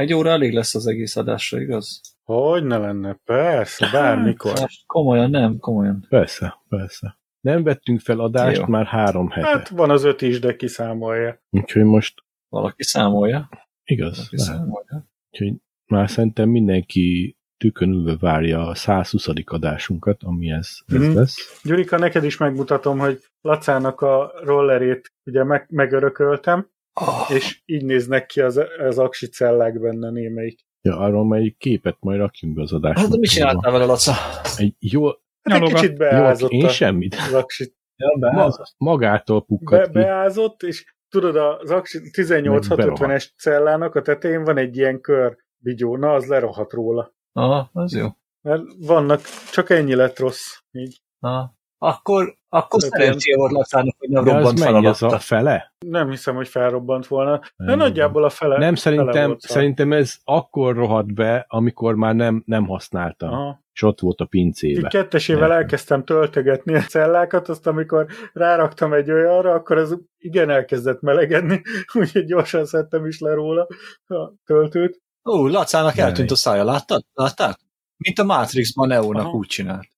Egy óra elég lesz az egész adásra, igaz? Hogy ne lenne? Persze, bármikor. Hát, komolyan, nem, komolyan. Persze, persze. Nem vettünk fel adást Jó. már három hete. Hát van az öt is, de kiszámolja. Úgyhogy most Valaki számolja. igaz. Valaki lehet. számolja. Úgyhogy már szerintem mindenki tükönülve várja a 120. adásunkat, ami ez, ez Mhm. lesz. Gyurika, neked is megmutatom, hogy Lacának a rollerét ugye meg, megörököltem, Oh, és így néznek ki az, az aksi cellák benne némelyik. Ja, arról majd egy képet majd rakjunk be az adásba. hát de mit csináltál vele, Laca? Egy jó, Hát egy kicsit jó beázott én a, semmit. az aksi. Ja, Ma, magától Be, pukkadt ki. beázott, és tudod, az aksi 18650-es cellának a tetején van egy ilyen kör vigyó, na az lerohat róla. Aha, az jó. Mert vannak, csak ennyi lett rossz. Így. Aha. Akkor, akkor Tehát szerencséje volt Lacának, hogy nem De az robbant fel az a alatta. fele? Nem hiszem, hogy felrobbant volna, de Nem. nagyjából a fele. Nem, fele szerintem, volt szar. szerintem ez akkor rohadt be, amikor már nem, nem használtam, Aha. és ott volt a Így pincébe. kettesével Nem. elkezdtem töltögetni a cellákat, azt amikor ráraktam egy olyanra, akkor ez igen elkezdett melegedni, úgyhogy gyorsan szedtem is le róla a töltőt. Ó, Lacának eltűnt a szája, láttad? Láttad? Mint a Matrixban Neónak Aha. úgy csinált.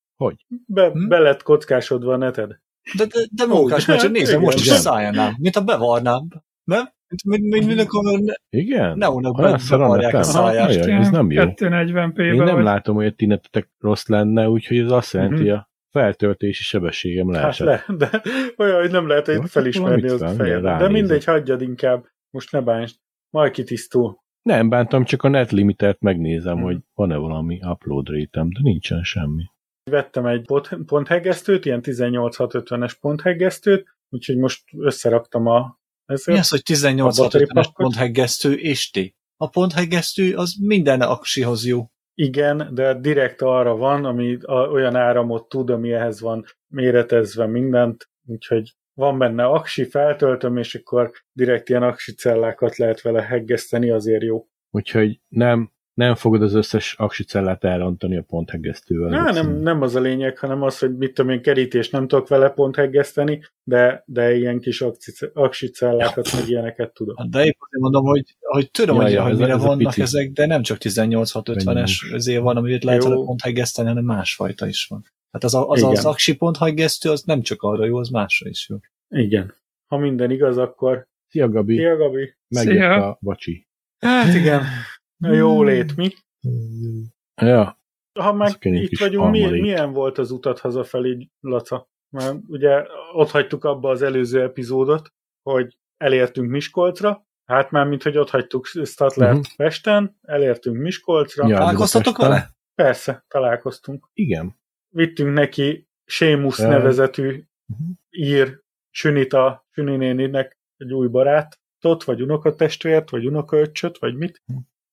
Be, Hm? be lett kockásodva a neted. De, de, de munkás, mert csak hát nézem, igen, most is szájánál, mint a bevarnám. Nem? Mint, mint, mint, amikor ne- Igen? Neónak bevarják a száját. Ajaj, ez nem jó. 240p-ben Én nem vagy. látom, hogy a ti netetek rossz lenne, úgyhogy ez azt jelenti, hogy a feltöltési sebességem Hát leesett. le, de olyan, hogy nem lehet hogy hát felismerni az fejed. De mindegy, hagyjad inkább. Most ne bánsd. Majd kitisztul. Nem bántam, csak a net limitert megnézem, Mhm. hogy van-e valami upload rate de nincsen semmi. Vettem egy pont- ponthegesztőt, ilyen 18650-es ponthegesztőt, úgyhogy most összeraktam a Mi ezért. az, hogy A 18 battery 50 es packot? pontheggesztő és T? A pontheggesztő az minden aksihoz jó. Igen, de direkt arra van, ami a, olyan áramot tud, ami ehhez van méretezve mindent, úgyhogy van benne aksi, feltöltöm, és akkor direkt ilyen aksi cellákat lehet vele heggeszteni, azért jó. Úgyhogy nem, nem fogod az összes aksi cellát elrontani a ponthegesztővel. Á, nem, nem az a lényeg, hanem az, hogy mit tudom én, kerítés nem tudok vele pont heggeszteni, de, de ilyen kis aksi, aksi cellákat, meg ilyeneket tudok. Hát De épp azért mondom, hogy, hogy tudom, Ja, hogy, ja, hogy mire ez vannak pici. ezek, de nem csak 18650-es Mennyire. ezért van, amit lehet vele pontheggeszteni, hanem másfajta is van. Hát az, a- az, az Igen. aksi pontheggesztő az nem csak arra jó, az másra is jó. Igen. Ha minden igaz, akkor... Szia Gabi, Szia, Gabi! megjött Szia. a bacsi. Hát igen, a jó lét, mi? Ja, Ha már itt vagyunk, mi, almalét. milyen volt az utat hazafelé, Laca? Mert ugye ott hagytuk abba az előző epizódot, hogy elértünk Miskolcra, hát már mint hogy ott hagytuk Statlert Mhm. Pesten, elértünk Miskolcra. Ja. Találkoztatok vele? Persze, találkoztunk. igen. Vittünk neki Sémusz Ja. nevezetű Mhm. ír Sünita, Süni néninek egy új barátot, vagy unokatestvért, vagy unokaöccsöt, vagy mit.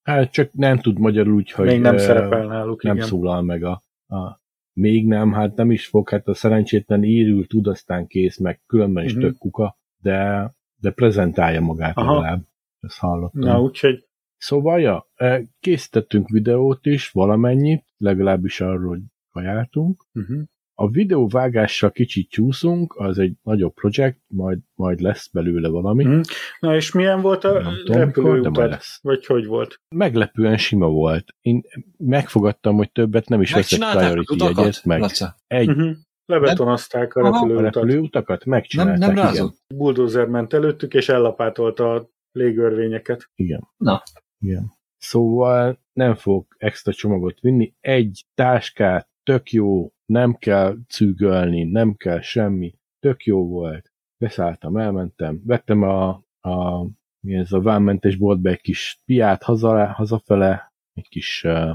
Hát csak nem tud magyarul úgy, hogy Még nem ö, szerepel náluk, nem igen. szólal meg a, a még nem, hát nem is fog, hát a szerencsétlen írül, tud, aztán kész, meg különben is Mhm. tök kuka, de, de prezentálja magát Aha. legalább. Ezt hallottam. Na, úgyhogy Szóval, ja, készítettünk videót is, valamennyit, legalábbis arról, hogy kajáltunk. uh-huh. A videóvágással kicsit csúszunk, az egy nagyobb projekt, majd, majd lesz belőle valami. Mhm. Na és milyen volt a Nem tudom, repülőutad? lesz. Vagy hogy volt? Meglepően sima volt. Én megfogadtam, hogy többet nem is veszek priority utakat? jegyet, meg Laca? egy Uh-huh. Lebetonozták a Aha. a repülőutat. repülőutakat Nem, megcsinálták. nem igen. rázott? Bulldozer ment előttük, és ellapátolta a légörvényeket. Igen. Na. Igen. Szóval nem fogok extra csomagot vinni. Egy táskát, tök jó, nem kell cűgölni, nem kell semmi. Tök jó volt. Beszálltam, elmentem, vettem a, a mi ez a vámmentes boltba egy kis piát haza, hazafele, egy kis uh,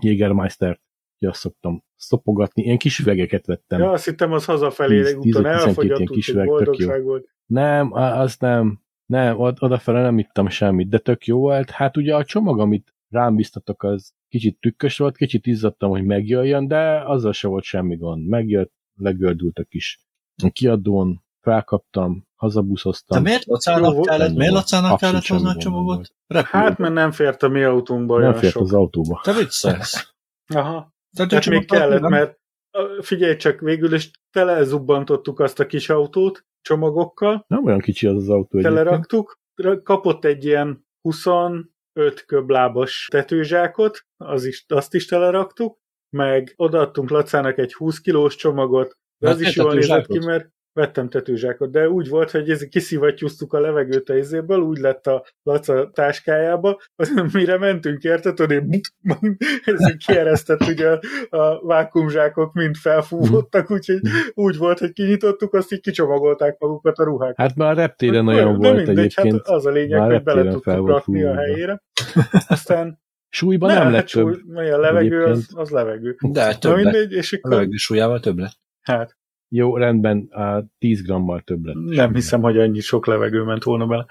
Jägermeistert, hogy azt szoktam szopogatni. Ilyen kis üvegeket vettem. Ja, azt hittem, az hazafelé 10 úton 12 elfogyott, kis üveg, boldogság volt. Nem, az nem. Nem, od- odafele nem ittam semmit, de tök jó volt. Hát ugye a csomag, amit rám biztatok, az kicsit tükkös volt, kicsit izzadtam, hogy megjöjjön, de azzal se volt semmi gond. Megjött, legördült a kis kiadón, felkaptam, De hazabuszoztam. miért Jó Lacának kellett, miért. Lacának kellett hozni a csomagot? Hát, mert nem fért a mi autónkba Nem fért sok. az autóba. Te viccelsz. Aha. Tehát Hát még kellett, nem? mert figyelj csak, végül is telezubbantottuk azt a kis autót csomagokkal, Nem olyan kicsi az az autó teleraktuk, ra- kapott egy ilyen 20, öt köblábos tetőzsákot, az is, azt is teleraktuk, meg odaadtunk Lacának egy 20 kilós csomagot, de az Vettél is jól nézett ki, mert vettem tetőzsákot, de úgy volt, hogy ez kiszivattyúztuk a levegőt a izéből, úgy lett a Laca táskájába, mire mentünk érte, tudod, én ez kieresztett, ugye a, a vákumzsákok mind felfúvottak, úgyhogy úgy volt, hogy kinyitottuk, azt így kicsomagolták magukat a ruhák. Hát már a reptéren Olyan, olyan de volt mindegy, egyébként. Hát az a lényeg, Már hogy bele tudtuk rakni a helyére. Aztán Súlyban ne, nem lett hát súly, több. a levegő az, egyébként. az levegő. De Na több lett. mindegy, és A akkor levegő súlyával több lett. hát Jó, rendben, á, 10 grammal több lett. nem hiszem, hogy annyi sok levegő ment volna bele.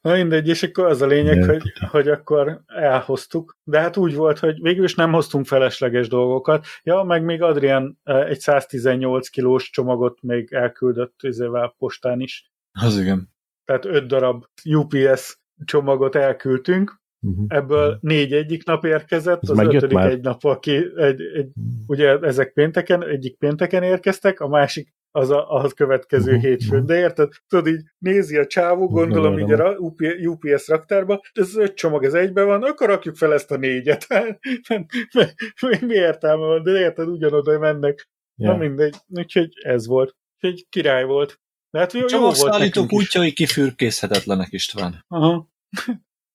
Na mindegy, és akkor az a lényeg, De, hogy, tudom. hogy akkor elhoztuk, de hát úgy volt, hogy végül is nem hoztunk felesleges dolgokat. Ja, meg még Adrian eh, egy 118 kilós csomagot még elküldött izével postán is. Az igen. Tehát öt darab UPS csomagot elküldtünk, Uh-huh. ebből négy egyik nap érkezett, Ez az ötödik már? egy nap, aki egy, egy, ugye ezek pénteken, egyik pénteken érkeztek, a másik az a, a következő Mhm, hétfőn. De érted? Tudod, így nézi a csávó, gondolom így a UPS raktárba, ez öt csomag, ez egybe van, akkor rakjuk fel ezt a négyet. mi, mi értelme van? De érted, ugyanoda mennek. Ja. Na mindegy. Úgyhogy ez volt. Úgyhogy király volt. De hát jó, jó volt útjai kifürkészhetetlenek, István. Aha.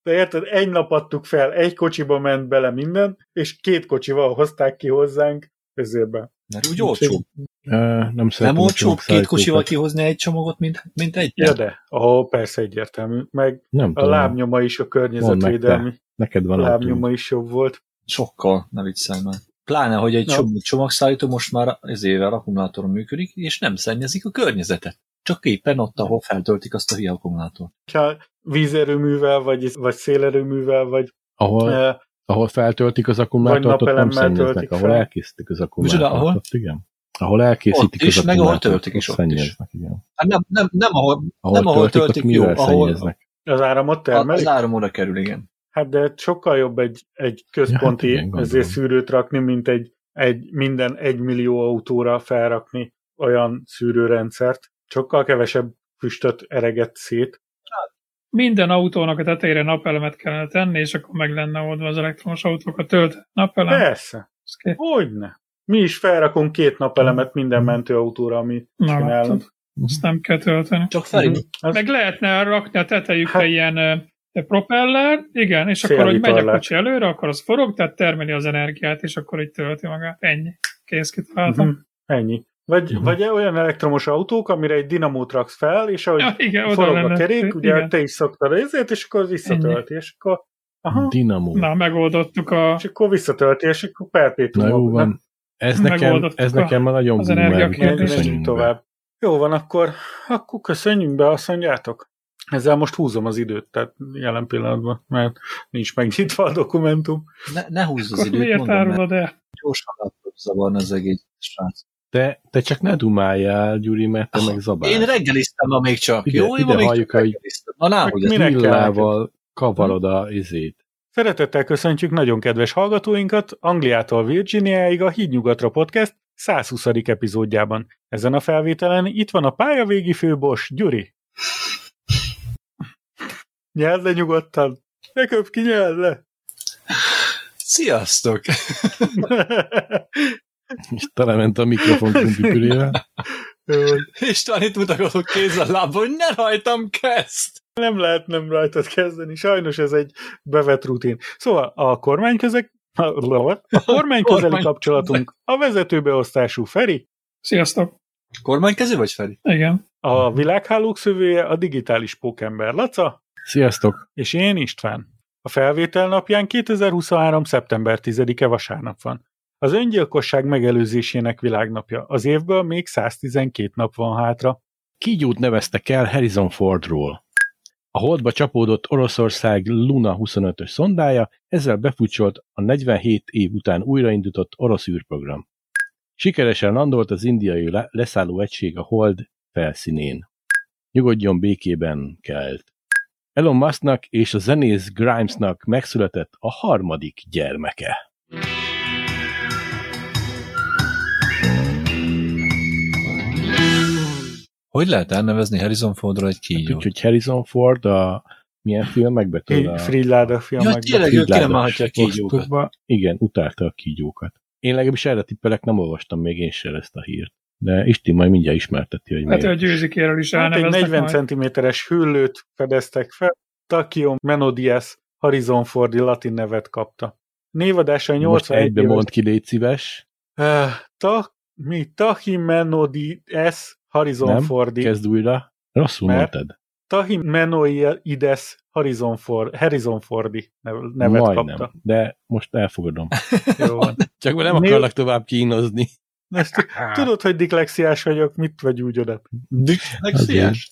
De érted, egy nap adtuk fel, egy kocsiba ment bele minden, és két kocsival hozták ki hozzánk ezérbe. Mert úgy olcsó. Nem Nem olcsóbb két kocsival kihozni egy csomagot, mint, mint egy? Ja, de. Ó, persze egyértelmű. Meg Nem a lábnyoma is, a környezetvédelmi neked van lábnyoma is jobb volt. Sokkal, ne viccelj már. Pláne, hogy egy Na. csomag, csomagszállító most már ez évvel akkumulátoron működik, és nem szennyezik a környezetet. Csak éppen ott, ahol feltöltik azt a hülye akkumulátort. Ha vízerőművel, vagy, vagy szélerőművel, vagy Ahol, eh, ahol feltöltik az akkumulátort, ott nem szennyeznek. töltik Ahol fel. elkészítik az akkumulátort, ahol? ott igen. Ahol elkészítik Ott is, az meg ahol töltik is, ott szennyeznek, igen. Hát nem, nem, nem ahol, Ahol Nem, ahol töltik, töltik, jó, ahol- szennyeznek? az áramot termelik. az áram oda kerül, igen. Hát de sokkal jobb egy, egy központi Ja, hát igen, ezért szűrőt rakni, mint egy, egy minden egy millió autóra felrakni olyan szűrőrendszert. Sokkal kevesebb füstöt ereget szét. Minden autónak a tetejére napelemet kellene tenni, és akkor meg lenne oldva az elektromos autókat tölt. Napelem. Persze, hogyne. Mi is felrakunk két napelemet minden mentőautóra, amit Na, csinálunk. Azt nem kell tölteni. Csak Feri, Mhm. Az- Meg lehetne rakni a tetejükre Hát- ilyen ö, propeller, igen, és akkor, hogy megy a kocsi előre, akkor az forog, tehát termeli az energiát, és akkor így tölti magát. Ennyi. Kész kitaláltam. Mhm. Ennyi. Vagy, Mhm. vagy olyan elektromos autók, amire egy dinamót raksz fel, és ahogy Ja, igen, oda forog a lenne. kerék, ugye igen. te is szoktad ezért, és akkor visszatölti, és akkor aha, Dinamo. Na, megoldottuk a, és akkor visszatölti, és akkor perpétum. Na jó van. Ez nekem, ez a- nekem már nagyon az be. tovább. Jó van, akkor, akkor köszönjünk be, azt mondjátok. Ezzel most húzom az időt, tehát jelen pillanatban, mert nincs megnyitva a dokumentum. ne, ne húzz az akkor időt, miért mondom, mert el? gyorsan át zavarni az egész srác. Te, te csak ne dumáljál, Gyuri, mert te meg zabálsz. Én reggeliztem ma még csak. Ide- Jó, ide halljuk, hogy- Villával kavarod a izét. Szeretettel köszöntjük nagyon kedves hallgatóinkat Angliától Virginiáig a Hídnyugatra Podcast 120. epizódjában. Ezen a felvételen itt van a pályavégi főbos Gyuri. Nyeld le nyugodtan. Ne köp ki, nyeld le. Sziasztok! És telement a mikrofon kumpipürével. István itt mutogatok kézzel lábba, hogy ne rajtam kezd! nem lehet nem rajtad kezdeni, sajnos ez egy bevett rutin. Szóval a kormányközek a kormányközeli Kormány- kapcsolatunk a vezetőbeosztású Feri, Sziasztok. Kormánykező vagy, Feri? Igen. a világhálók szövője a digitális pókember Laca, Sziasztok! és én István. A felvétel napján 2023. szeptember 10-e vasárnap van. Az öngyilkosság megelőzésének világnapja. Az évből még 112 nap van hátra. Kígyót neveztek el Harrison Fordról. A holdba csapódott Oroszország Luna 25-ös szondája, ezzel befutcsolt a 47 év után újraindított orosz űrprogram. Sikeresen landolt az indiai le- leszálló egység a hold felszínén. Nyugodjon békében kelt. Elon Musknak és a zenész Grimesnak megszületett a harmadik gyermeke. Hogy lehet elnevezni Harrison Fordról egy kígyót? Úgyhogy Harrison Ford a milyen filmekbe tudod? a- Freelada Ja, filmekben. tényleg, ő Fridláda kinemelhatja a kígyókat. Igen, utálta a kígyókat. Én legalábbis erre tippelek, nem olvastam még én sem ezt a hírt. De Isti majd mindjárt ismerteti, hogy Hát, hogy győzikéről is Hát egy elneveznek 40 majd. cm-es hüllőt fedeztek fel, Takio Menodies Horizon Fordi latin nevet kapta. Névadása Most 81 egybe mond ki, légy szíves. Uh, ta, mi? Tahi Horizon Nem, Fordi. Kezd újra. Rosszul Mert- mondtad. Tahi Menoides Horizon, For, Harrison Fordi nev- nevet Majdnem. kapta. De most elfogadom. Jó van. Csak nem Mi- akarlak tovább kínozni. Ezt, tudod, hogy diklexiás vagyok, mit vagy úgy oda? Diklexiás?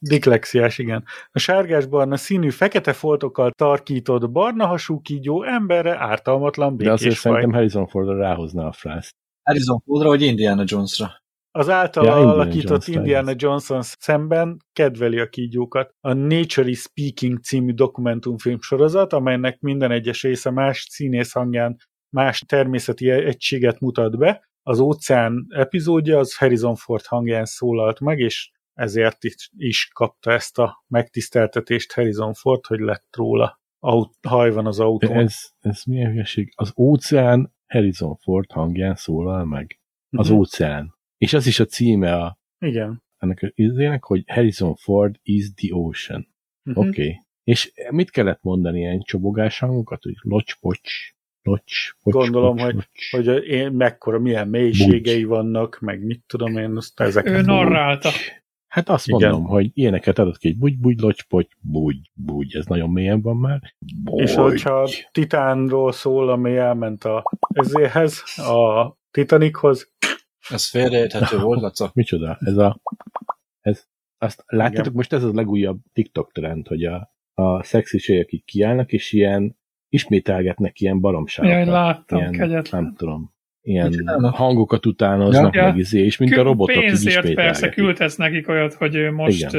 Diklexiás, igen. A sárgás-barna színű fekete foltokkal tarkított barna hasú kígyó emberre ártalmatlan De azért békés faj. szerintem Harrison Fordra ráhozná a frászt. Harrison Fordra vagy Indiana Jonesra. Az általa Ja, Indiana alakított Jones Indiana Johnson szemben kedveli a kígyókat. A Nature is Speaking című dokumentumfilm sorozat, amelynek minden egyes része más színész hangján más természeti egységet mutat be. Az óceán epizódja az Harrison Ford hangján szólalt meg, és ezért is, kapta ezt a megtiszteltetést Harrison Ford, hogy lett róla. Aut, haj van az De autón. ez, ez milyen hülyeség? Az óceán Harrison Ford hangján szólal meg. Az Mhm. óceán. És az is a címe a, Igen. ennek az izének, hogy Harrison Ford is the ocean. Mhm. Oké. Okay. És mit kellett mondani ilyen csobogás hangokat, hogy locs, pocs, locs, pocs, Gondolom, pocs, hogy- locs. Hogy én mekkora, milyen mélységei vannak, meg mit tudom én, azt ezeket. Ő narrálta. Hát azt Igen. mondom, hogy ilyeneket adott ki, hogy bugy, bugy, locs, pocs, bugy, bugy, ez nagyon mélyen van már. Bugy. És hogyha Titánról szól, ami elment a ezéhez, a Titanichoz, Ez félreérthető volt, Laca. Micsoda? Ez a... Ez, azt látjátok, Igen. most ez az legújabb TikTok trend, hogy a, a szexiség, így kiállnak, és ilyen ismételgetnek ilyen baromságokat. Jaj, láttam, ilyen, kegyetlen. nem tudom, ilyen hangokat utánoznak, Ja. meg izé, és mint a Kül- robotok így Pénzért persze küldhetsz nekik olyat, hogy most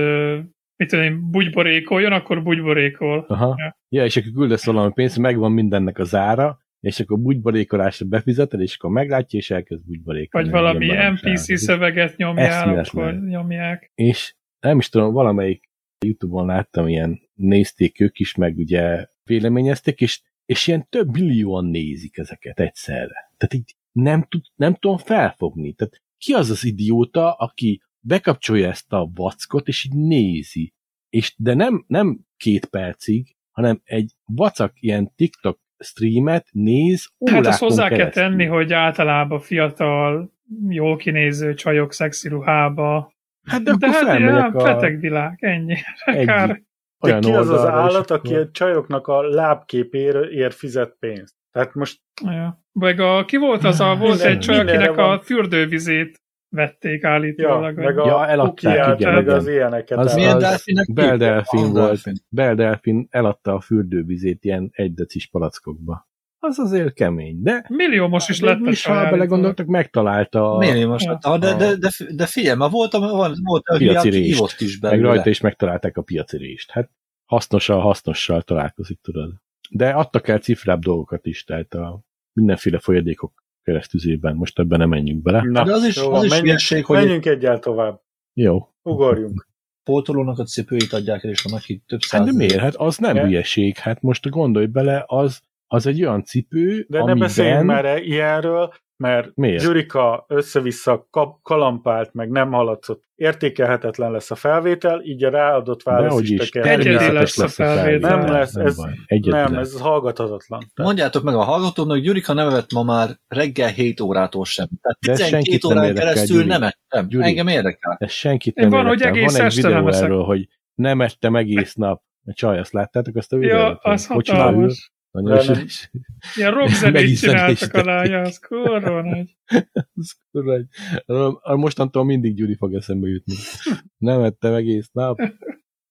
mit tudom én, bugyborékoljon, akkor bugyborékol. Aha. Ja. Ja, és akkor küldesz valami pénzt, megvan mindennek az ára, és akkor bugyborékolásra befizeted, és akkor meglátja, és elkezd bugyborékolni. Vagy valami. NPC szöveget nyomjál, akkor nyomják. és nem is tudom, valamelyik Youtube-on láttam, ilyen nézték ők is, meg ugye véleményezték, és, és ilyen több millióan nézik ezeket egyszerre. Tehát így nem, tud, nem tudom felfogni. Tehát ki az az idióta, aki bekapcsolja ezt a vackot, és így nézi. És, de nem, nem két percig, hanem egy vacak ilyen TikTok streamet néz Hát azt hozzá kell keresztül. tenni, hogy általában fiatal, jól kinéző csajok szexi ruhába. Hát de, De akkor hát ilyen a beteg világ, ennyi. egy Kár. de olyan ki az az állat, aki a csajoknak a lábképéért ér fizet pénzt? Tehát most Ja. Meg a, ki volt az a, volt Minden- egy csaj, akinek van. a fürdővizét vették ja, állítólag. meg Ja, a eladták, kukiát, igen, meg igen. az ilyeneket. Az- az delfinek? Bell Delfin Ah, volt. delfin. Bell Delfin eladta a fürdővizét ilyen egy decis palackokba. Az azért kemény, de Milliómos is lett is, ha belegondoltak, megtalálta a, Miért most? Ja. De, de, de, de figyelj, már volt, volt, volt a Piaci rést. is meg belőle. rajta is megtalálták a piaci rést. Hát hasznossal hasznossal találkozik, tudod. De adtak el cifrább dolgokat is, tehát a mindenféle folyadékok keresztüzében. Most ebben nem menjünk bele. Na, De az is, jó az is menjünk, hülyeség, hogy egy menjünk egyel tovább. Jó. Ugorjunk. pótolónak a cipőit adják el, és van, aki több Hát de száz. miért? Hát az nem Ja. hülyeség. Hát most gondolj bele, az, az egy olyan cipő, De ne amiben... beszéljünk már ilyenről, mert Miért? Gyurika össze-vissza kalampált, meg nem haladszott. Értékelhetetlen lesz a felvétel, így a ráadott válasz Dehogy is természetes lesz a felvétel. felvétel. Nem lesz, ez- Nem, lesz. ez hallgathatatlan. Mondjátok meg a hallgatóknak, hogy Gyurika nem evett ma már reggel 7 órától sem. Tehát De ez 12 senkit nem órán érdekel, keresztül Gyuri. nem ettem. Gyuri. Engem érdekel. Ez senkit nem van, hogy érdekel. egész Van egy este nem videó eszek. erről, hogy nem ettem egész nap. A csaj, azt láttátok azt a videót? Ja, az Hogy. Nagyon nem. is- Ilyen rockzenét csináltak alá, ja, az kurva nagy. az kurva a- Mostantól mindig Gyuri fog eszembe jutni. Nem ettem egész nap.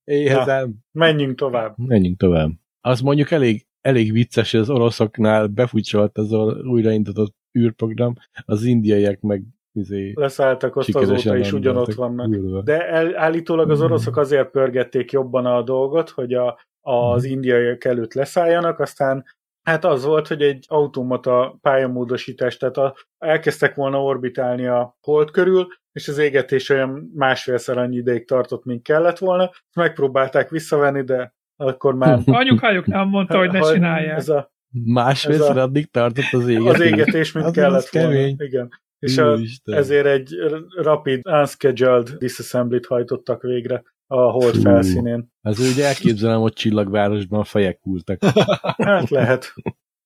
Éhezem. Menjünk tovább. Menjünk tovább. Az mondjuk elég, elég vicces, hogy az oroszoknál befutcsolt az a újraindított űrprogram, az indiaiak meg izé, Leszálltak ott azóta is ugyanott vannak. űrbe. De el, állítólag az oroszok azért pörgették jobban a dolgot, hogy a, az indiaiak előtt leszálljanak, aztán hát az volt, hogy egy automata pályamódosítás, tehát a, elkezdtek volna orbitálni a hold körül, és az égetés olyan másfélszer annyi ideig tartott, mint kellett volna. Megpróbálták visszavenni, de akkor már... Anyukájuk nem mondta, hogy ne csinálják. Ez a, Másfélszer Ez a- addig tartott az égetés. az égetés, mint Az- kellett az kemény. volna. Igen. És a, ezért egy rapid, unscheduled disassembly-t hajtottak végre a hold Fú. felszínén. Az úgy elképzelem, hogy csillagvárosban fejek kultak. Hát lehet.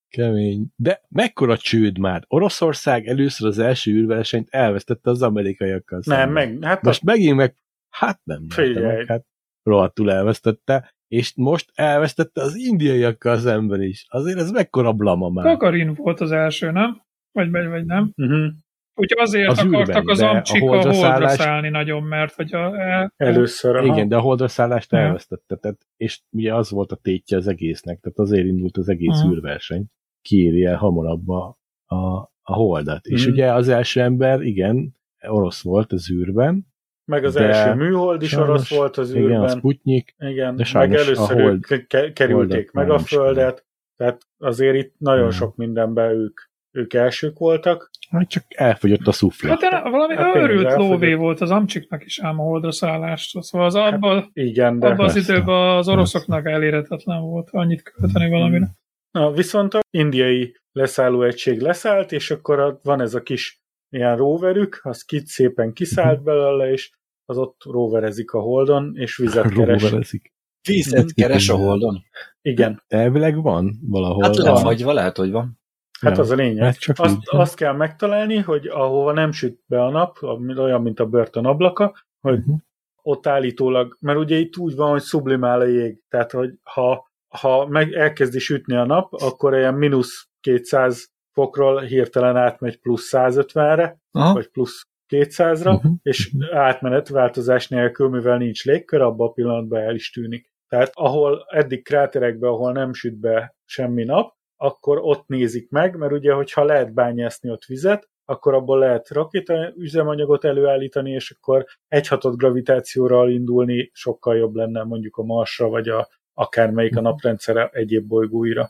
Kemény. De mekkora csőd már? Oroszország először az első űrversenyt elvesztette az amerikaiakkal Nem, szemben. meg, hát Most megint meg, hát nem Figyelj. meg, hát rohadtul elvesztette, és most elvesztette az indiaiakkal szemben is. Azért ez mekkora blama már. Gagarin volt az első, nem? Vagy, vagy, vagy nem? a, uh-huh. Úgyhogy azért Az akartak űrben, az de a amcsik a holdra holdra szállás- szállni nagyon, mert hogy a, el, először. aha. Igen, de a holdra szállást Ja. elvesztette, tehát, és ugye az volt a tétje az egésznek, tehát azért indult az egész Aha. űrverseny. Kiéri el hamarabb a, a, a holdat. És Mhm. ugye az első ember, igen, orosz volt az űrben, Meg az de első műhold is sajnos- orosz volt az igen, a űrben. Sputnik, Igen, de meg először a hold- ők ke- kerülték meg a Földet, tehát azért itt nagyon Ja. sok mindenben ők, ők elsők voltak. Hát csak elfogyott a szufla. Hát de valami Hát őrült lóvé volt az amcsiknak is ám a holdra szállást. Szóval az abban, Igen, de... abban az időben az oroszoknak elérhetetlen volt annyit költeni valamire. Na, viszont a indiai leszálló egység leszállt, és akkor van ez a kis ilyen roverük, az kit szépen kiszállt Mhm. belőle, és az ott roverezik a holdon, és vizet keres. Roverezik. Vízet keres a holdon. Igen, Elvileg van valahol. Hát van. lefagyva lehet, hogy van. Hát Ja. az a lényeg. Hát csak Azt, így. azt kell megtalálni, hogy ahova nem süt be a nap, olyan, mint a börtön ablaka, hogy Mhm. ott állítólag, mert ugye itt úgy van, hogy sublimál a jég, tehát hogy ha, ha meg elkezdi sütni a nap, akkor ilyen mínusz 200 fokról hirtelen átmegy plusz 150-re, Aha. vagy plusz 200-ra, Mhm. és átmenet változás nélkül, mivel nincs légkör, abban a pillanatban el is tűnik. Tehát ahol eddig kráterekben, ahol nem süt be semmi nap, akkor ott nézik meg, mert ugye, hogyha lehet bányászni ott vizet, akkor abból lehet rakéta üzemanyagot előállítani, és akkor egyhatott gravitációral indulni sokkal jobb lenne mondjuk a Marsra, vagy a, akármelyik a naprendszere egyéb bolygóira.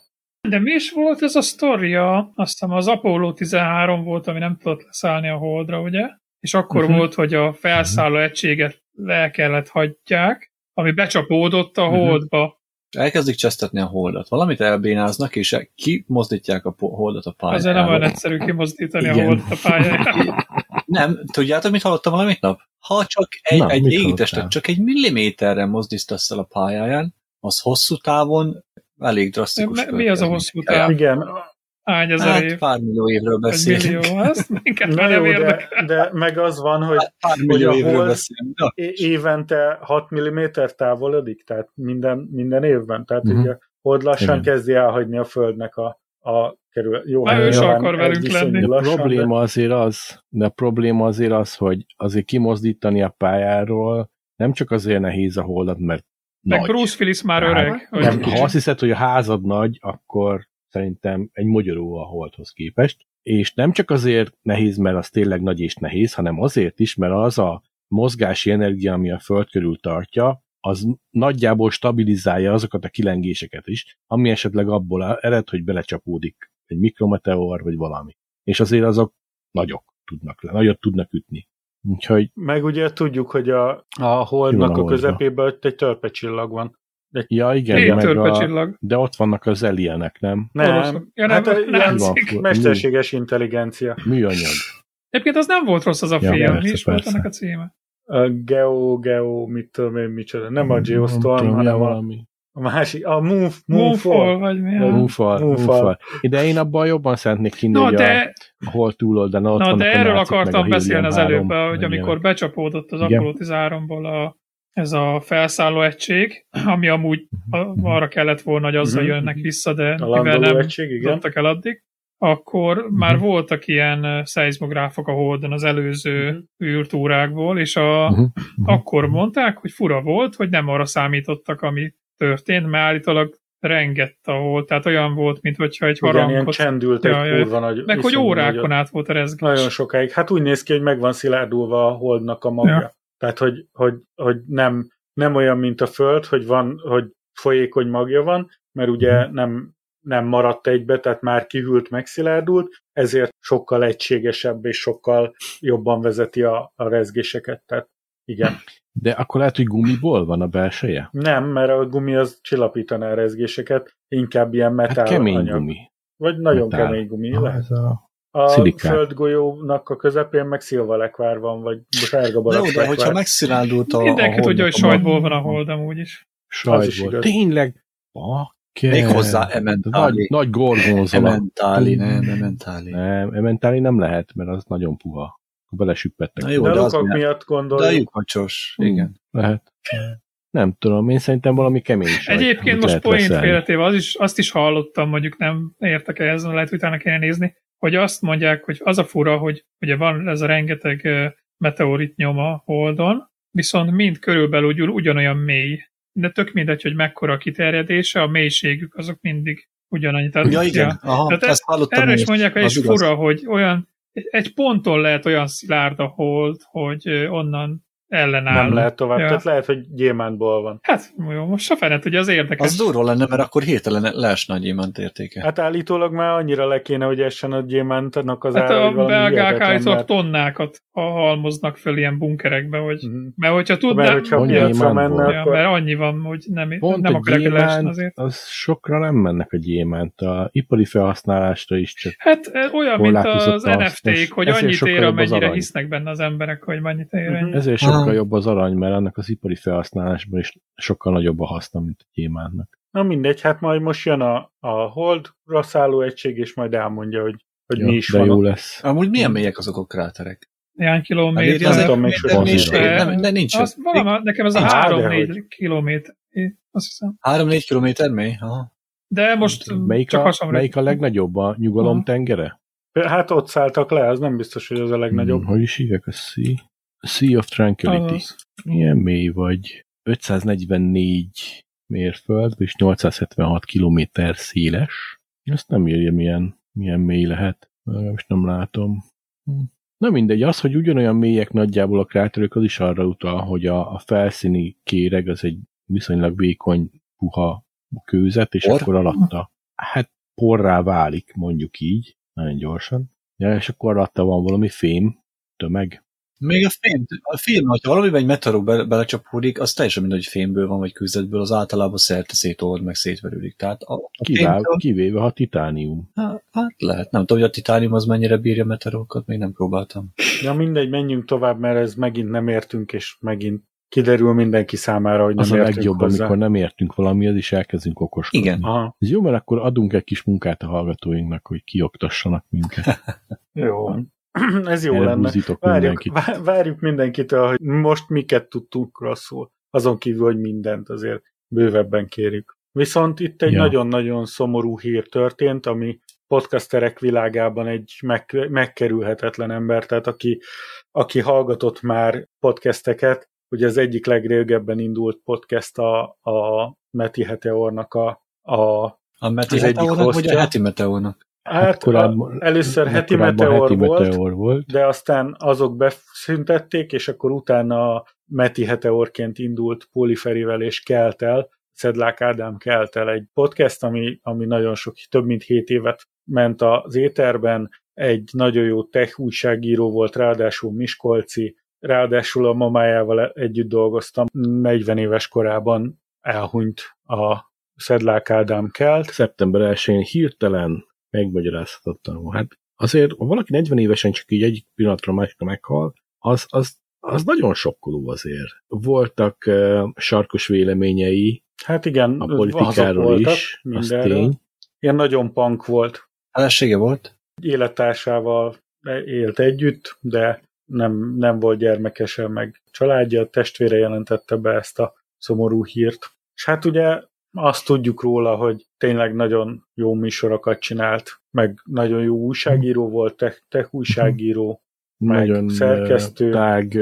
De mi is volt ez a sztoria? Aztán az Apollo 13 volt, ami nem tudott leszállni a holdra, ugye? És akkor Mhm. uh-huh. volt, hogy a felszálló egységet le kellett hagyják, ami becsapódott a Mhm. holdba. Elkezdik csesztetni a holdat. Valamit elbénáznak, és kimozdítják a holdat a pályára. Azért nem olyan egyszerű kimozdítani Igen. a holdat a pályájára. Nem, tudjátok, mit hallottam valamit nap? Ha csak egy, Na, egy égitestet csak egy milliméterre mozdítasz el a pályáján, az hosszú távon elég drasztikus. Mi- mi az a hosszú táv? Igen, Hány ezer Hát év? pár millió évről Egy beszélünk. millió, minket na jó, de, de meg az van, hogy Hát pár hogy millió a évről hold- beszélünk. Évente 6 mm távolodik, tehát minden, minden évben. Tehát uh-huh. ugye hold lassan Igen. kezdi elhagyni a Földnek a, a kerül. Jó, Már hát ő se nyilván akar velünk lenni. De a probléma azért az, de a probléma azért az, hogy azért kimozdítani a pályáról nem csak azért nehéz a holdat, mert Meg nagy. Bruce Willis már Hát, öreg. hogy Nem, ha azt hiszed, hogy a házad nagy, akkor szerintem egy magyaró a holdhoz képest. És nem csak azért nehéz, mert az tényleg nagy és nehéz, hanem azért is, mert az a mozgási energia, ami a föld körül tartja, az nagyjából stabilizálja azokat a kilengéseket is, ami esetleg abból ered, hogy belecsapódik egy mikrometeor, vagy valami. És azért azok nagyok tudnak le, nagyot tudnak ütni. Úgyhogy Meg ugye tudjuk, hogy a, a holdnak a a közepében egy törpecsillag van. Ja igen, de, meg a, de ott vannak az alienek, nem? Nem, Oroszok. Ja, nem, hát nem, ilyen Van, mesterséges intelligencia. Műanyag. Egyébként az nem volt rossz az a Ja, film. persze, Mi is volt ennek a címe? A geo, geo, mit tudom én, micsoda. Nem a Nem Geostorm, hanem a, valami. a másik, a Moon, Moonfall, Moonfall. vagy mi? Moonfall, Moonfall. De én abban jobban szeretnék hinni, hogy de, a hol túloldalon ott na de a erről akartam a beszélni az előbb, 3, hogy amikor becsapódott az. Apollo 13-ból a, ez a felszálló egység, ami amúgy arra kellett volna, hogy azzal Mhm. jönnek vissza, de A mivel nem egység, igen. el addig, akkor már voltak ilyen szeizmográfok a Holdon az előző Mhm. űrtúrákból, és a, Mhm, mhm. akkor mondták, hogy fura volt, hogy nem arra számítottak, ami történt, mert állítólag rengett a hold, tehát olyan volt, mint hogyha egy Igen, ilyen harangot, csendült egy kurva nagy. meg hogy órákon nagyot. át volt a rezgés. Nagyon sokáig. Hát úgy néz ki, hogy meg van szilárdulva a holdnak a magja. Ja. Tehát, hogy, hogy, hogy nem, nem olyan, mint a Föld, hogy van, hogy folyékony magja van, mert ugye nem, nem maradt egybe, tehát már kihűlt, megszilárdult, ezért sokkal egységesebb és sokkal jobban vezeti a, a rezgéseket. Tehát Igen. De akkor lehet, hogy gumiból van a belseje? Nem, mert a gumi az csillapítaná a rezgéseket, inkább ilyen metál Hát kemény anyag. gumi. Vagy nagyon Metál. kemény gumi. Ah, lehet. ez a... A szilikát. földgolyónak a közepén meg szilvalekvár van, vagy sárga De jó, barack de hogyha megszilárdult a, Mindenki a tudja, hogy sajtból van a hold amúgy is. Sajt is volt. igaz. Tényleg? Bakker. Még hozzá ementáli. Nagy, nagy gorgonzola. Ementáli, nem, ementáli. Nem, ementáli nem lehet, mert az nagyon puha. Belesüppettek. Na jó, De de az miatt De gondoljuk. lyukacsos, Hmm. igen. Lehet. Nem tudom, én szerintem valami kemény sajt, Egyébként most point leszelni. félretéve az is, azt is hallottam, mondjuk nem értek ehhez, lehet hogy utána kell nézni, hogy azt mondják, hogy az a fura, hogy ugye van ez a rengeteg meteorit nyoma Holdon, viszont mind körülbelül ugyan, ugyanolyan mély. De tök mindegy, hogy mekkora a kiterjedése, a mélységük azok mindig ugyanannyi. Tehát, Ja, igen. Aha, Tehát ezt hallottam. Erre is mondják, hogy igaz. fura, hogy olyan, egy- egy ponton lehet olyan szilárd a hold, hogy onnan ellenáll. Nem lehet tovább. Ja. Tehát lehet, hogy gyémántból van. Hát jó, most a fenet, ugye az érdekes. Az durva lenne, mert akkor hirtelen leesne a gyémánt értéke. Hát állítólag már annyira le kéne, hogy essen a gyémántnak az Hát ára, a belgák állítólag mert- tonnákat ha- halmoznak föl ilyen bunkerekbe, hogy, Mhm. mert hogyha tudná, Mert hogyha piacra menne, ja, akkor... mert annyi van, hogy nem, Pont nem a akarják, gyémánt, azért. az sokra nem mennek a gyémánt. A ipari felhasználásra is csak Hát olyan, mint az az, NFT-k, hogy ezért annyit ér, amennyire hisznek benne az emberek, hogy mennyit ér. Mhm. ennyi. Sokkal jobb az arany, mert annak az ipari felhasználásban is sokkal nagyobb a haszna, mint a gyémántnak. Na mindegy, hát majd most jön a, a holdra szálló egység, és majd elmondja, hogy, hogy Ja, mi is de van. jó ott. lesz. Amúgy milyen mélyek azok a kráterek? Néhány kilométer. az nem tudom még. Nem, de nincs. Az, valami, nekem ez a Á, 3-4 dehogy. kilométer. Azt hiszem. 3-4 kilométer mély? Aha. De most Melyik csak a, hasonló. melyik a legnagyobb? A nyugalom tengere? Hát ott szálltak le, az nem biztos, hogy az a legnagyobb. Hmm, hogy is hívják a Sea? Sea of Tranquility. Azaz. Milyen mély vagy? 544 mérföld, és 876 kilométer széles. Ezt nem írja, milyen, milyen mély lehet. Most nem látom. Hm. Na mindegy, az, hogy ugyanolyan mélyek nagyjából a kráterök, az is arra utal, hogy a, a felszíni kéreg az egy viszonylag vékony, puha kőzet, és Por? akkor alatta, hát porrá válik, mondjuk így, nagyon gyorsan. Ja, és akkor alatta van valami fém, tömeg. Még a fém, a fém, hogyha valamiben egy meteorok be, belecsapódik, az teljesen mindegy, hogy fémből van, vagy kőzetből, az általában szerte szétold, meg szétverődik. Tehát a, a Kivág, fémtől- kivéve a titánium. Hát hát lehet. Nem tudom, hogy a titánium az mennyire bírja meteorokat, még nem próbáltam. Ja mindegy, menjünk tovább, mert ez megint nem értünk, és megint kiderül mindenki számára, hogy nem Az a értünk legjobb, hozzá. amikor nem értünk valamihez, és elkezdünk okoskodni. Igen. Aha, Ez jó, mert akkor adunk egy kis munkát a hallgatóinknak, hogy kioktassanak minket. jó. Ez jó lenne. Várjuk, mindenkit. vá- várjuk mindenkitől, hogy most miket tudtunk rosszul. Azon kívül, hogy mindent azért bővebben kérjük. Viszont itt egy Ja. nagyon-nagyon szomorú hír történt, ami podcasterek világában egy meg, megkerülhetetlen ember, tehát aki, aki hallgatott már podcasteket, ugye az egyik legrégebben indult podcast a, a Meti Heteornak a, a A Meti Az egyik meteornak, vagy a heti meteornak? Hát korábban- először heti Korábban meteor heti volt, meteor volt. de aztán azok beszüntették, és akkor utána Meti Heteorként indult Poliferivel és Keltel, Szedlák Ádám Keltel egy podcast, ami, ami nagyon sok, több mint 7 évet ment az éterben, egy nagyon jó tech újságíró volt, ráadásul Miskolci, ráadásul a mamájával együtt dolgoztam, 40 éves korában elhunyt a Szedlák Ádám Kelt. Szeptember 1-én hirtelen megmagyarázhatatlanul. Hát azért, ha valaki 40 évesen csak így egyik pillanatra másikra meghal, az, az, az nagyon sokkoló azért. Voltak uh, sarkos véleményei Hát igen, a politikáról voltak is, az mindenről. tény. Ilyen nagyon punk volt. Felesége volt? élettársával élt együtt, de nem, nem volt gyermekese, meg családja, testvére jelentette be ezt a szomorú hírt. És hát ugye azt tudjuk róla, hogy tényleg nagyon jó műsorokat csinált, meg nagyon jó újságíró volt, tech, tech újságíró, meg Nagyon szerkesztő. tág,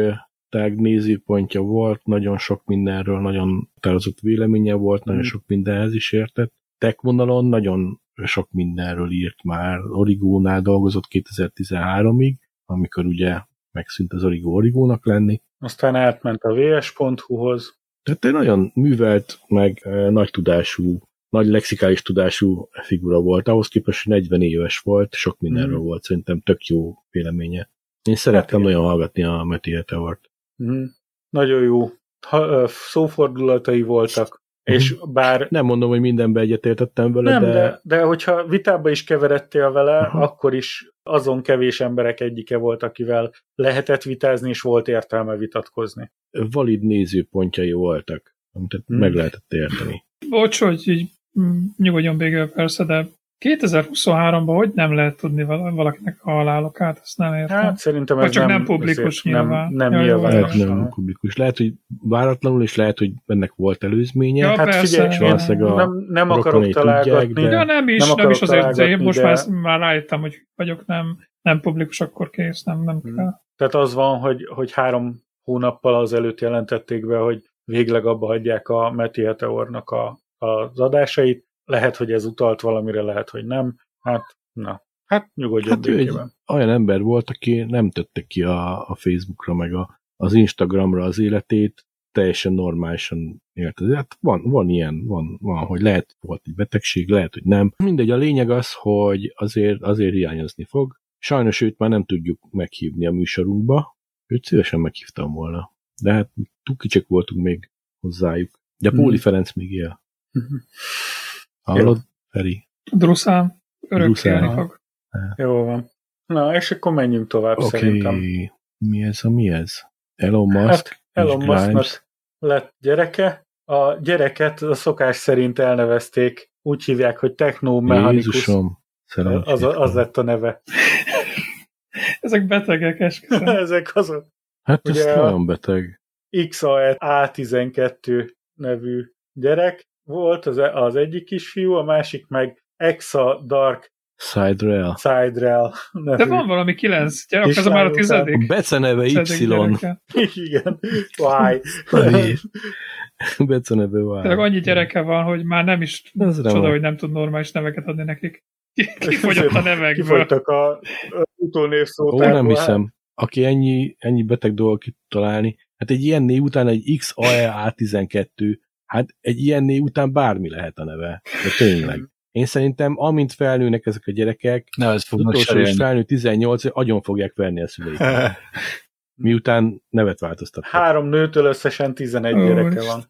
tág nézőpontja volt, nagyon sok mindenről, nagyon határozott véleménye volt, nagyon Mm. sok mindenhez is értett. Tech vonalon nagyon sok mindenről írt már. Origónál dolgozott 2013-ig, amikor ugye megszűnt az Origo Origónak lenni. aztán átment a vs.hu-hoz, Tehát egy nagyon művelt, meg ö, nagy tudású, nagy lexikális tudású figura volt. Ahhoz képest, hogy 40 éves volt, sok mindenről Mm. volt, szerintem tök jó véleménye. Én szerettem igen. nagyon hallgatni a Meti Heteort. Mhm. nagyon jó ha, szófordulatai voltak, és bár... Nem mondom, hogy mindenbe egyetértettem vele, nem, de... de... de hogyha vitába is keveredtél vele, Aha. akkor is azon kevés emberek egyike volt, akivel lehetett vitázni, és volt értelme vitatkozni. Valid nézőpontjai voltak, amit hmm. meg lehetett érteni. Bocs, hogy így nyugodjon végül persze, de 2023-ban hogy nem lehet tudni valakinek a halálokát, ezt nem értem. Hát szerintem ez Vagy csak nem, nem publikus nyilván. Nem, nem ja, nyilván. Lehet, nem publikus. Lehet, hogy váratlanul, és lehet, hogy ennek volt előzménye. Ja, hát persze, figyelj, ja. nem, nem akarok találgatni. Tudják, de... Ja, nem is, nem, nem is azért, én most de... már, már rájöttem, hogy vagyok nem, nem publikus, akkor kész, nem, nem Hmm. kell. Tehát az van, hogy, hogy három hónappal az előtt jelentették be, hogy végleg abba hagyják a Meti Heteornak a, az adásait. Lehet, hogy ez utalt valamire, lehet, hogy nem. Hát, na. Hát nyugodjon Hát egy olyan ember volt, aki nem tette ki a, a Facebookra, meg a, az Instagramra az életét, teljesen normálisan élt. Hát van, van ilyen, van, van, hogy lehet volt egy betegség, lehet, hogy nem. Mindegy, a lényeg az, hogy azért, azért hiányozni fog. Sajnos őt már nem tudjuk meghívni a műsorunkba. Őt szívesen meghívtam volna. De hát túl kicsek voltunk még hozzájuk. De Póli Mhm. Ferenc még él. Hallod, Feri? Druszán örökké Druszán. élni fog. Jó van. Na, és akkor menjünk tovább Oké, szerintem. mi ez a mi ez? Elon Musk Hát Elon Musknak lett gyereke. A gyereket a szokás szerint elnevezték, úgy hívják, hogy technomechanikus. Jézusom. Az, az lett a neve. Ezek betegek, esküszöm. Ezek azok. Hát ez ugye- nagyon beteg. XAE A12 nevű gyerek volt az, az egyik kisfiú, a másik meg Exa Dark Side rail. Siderel nevű. De van valami kilenc gyerek, És ez már a lányok A tizedik. beceneve tizedik Y. gyereke. Igen. Why? beceneve Y. annyi gyereke van, hogy már nem is Ez nem csoda, van. hogy nem tud normális neveket adni nekik. Ki- Kifogyott a nevekből. Kifogytak a a Ó, utónévszótárból. nem hiszem. Aki ennyi, ennyi beteg dolgot tud találni, hát egy ilyen név után egy XAE A12, hát egy ilyen név után bármi lehet a neve. De tényleg. Én szerintem, amint felnőnek ezek a gyerekek, Ne, ez az utolsó is felnő 18, agyon fogják verni a szüleiket. Miután nevet változtattak. Három nőtől összesen 11 Ó, gyereke van.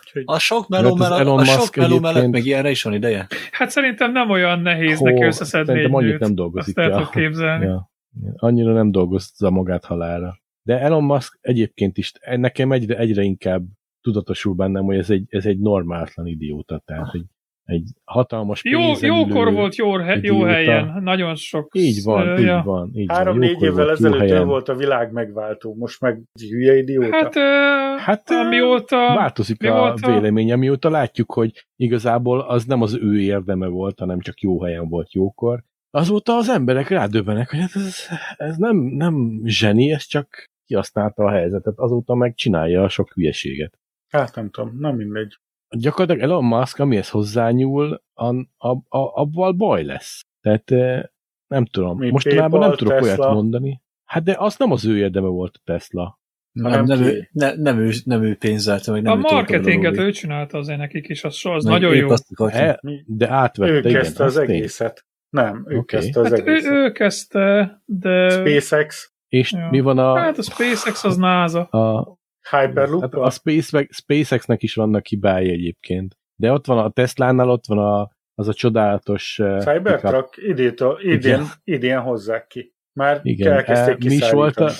Úgyhogy A sok meló, Hát mellett, Elon a sok Musk meló mellett egyébként- meg ilyenre is van ideje. Hát szerintem nem olyan nehéz Hó, neki összeszedni szerintem egy annyit nem dolgozik Azt el képzelni. Ja. Annyira nem dolgozza magát halára. De Elon Musk egyébként is, nekem egyre, egyre inkább tudatosul bennem, hogy ez egy, ez egy normáltlan idióta, tehát egy, egy hatalmas Jó, jókor volt jó, he, jó helyen, nagyon sok. Így van, ö, így ja. van. Így van. Három-négy évvel ezelőtt ő helyen. volt a világ megváltó. Most meg hülye idióta. Hát, ö, Hát, ö, amióta... Változik mi a volt a- vélemény, amióta látjuk, hogy igazából az nem az ő érdeme volt, hanem csak jó helyen volt jókor. Azóta az emberek rádöbbenek, hogy hát ez, ez nem, nem zseni, ez csak kihasználta a helyzetet, azóta meg csinálja a sok hülyeséget. Hát nem tudom, nem mindegy. Gyakorlatilag Elon Musk, amihez hozzányúl, a, a, a, abban baj lesz. Tehát eh, nem tudom, Mi, mostanában PayPal, nem tudok Tesla? olyat mondani. Hát de az nem az ő érdeme volt a Tesla. Nem, Nem nem, ő, ne, nem, ő, nem ő pénzelte, meg nem A ő marketinget ő csinálta azért nekik is, az, az Meg nagyon jó. Azt. E, Mi? de átvette, Ő igen. kezdte az egészet. Nem, ő Oké. kezdte az Hát ő, egészet. ő kezdte, de... SpaceX, És Ja. mi van a, Hát a SpaceX az NASA. a Hyperloop, Hát a Space, SpaceX-nek is vannak hibái egyébként. De ott van a Tesla-nál, ott van a, az a csodálatos pickup. Cybertruck idétől, idén, Igen. idén hozzák ki. Már Igen. elkezdték E, mi is volt a,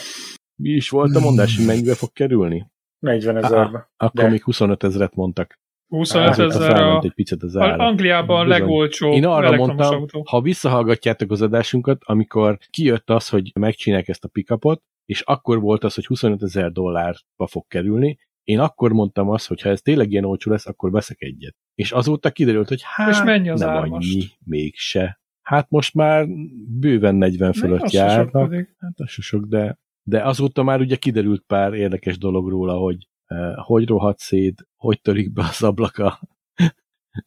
mi is volt a mondás, hogy mennyibe fog kerülni? 40 ezerbe. Akkor De- még 25 ezeret mondtak. 25 Azóta ezer a, egy picit az ára. Angliában a Bizony. legolcsóbb Én arra mondtam, autó. ha visszahallgatjátok az adásunkat, amikor kijött az, hogy megcsinálják ezt a pickupot, és akkor volt az, hogy 25 ezer dollárba fog kerülni, én akkor mondtam azt, hogy ha ez tényleg ilyen olcsó lesz, akkor veszek egyet. És azóta kiderült, hogy hát És mennyi az nem ár annyi, most? mégse. Hát most már bőven 40 fölött sok járnak. Hát az sok, de, de azóta már ugye kiderült pár érdekes dolog róla, hogy eh, hogy rohadt szét, hogy törik be az ablaka.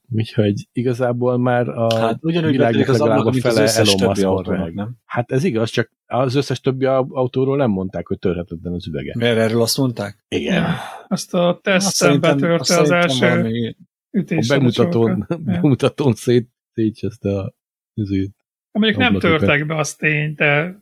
Úgyhogy igazából már a Hát ugyanúgy világnak az legalább ablak, a fele Elon remeg. nem? Hát ez igaz, csak az összes többi au- autóról nem mondták, hogy törhetetlen az üvege. Mert erről azt mondták? Igen. Azt a szerintem- betörte az első valami- A ütéssel. bemutatón, Ja. bemutatón szét, szétcseszte a üzőt. Mondjuk nem törtek be, az tény, de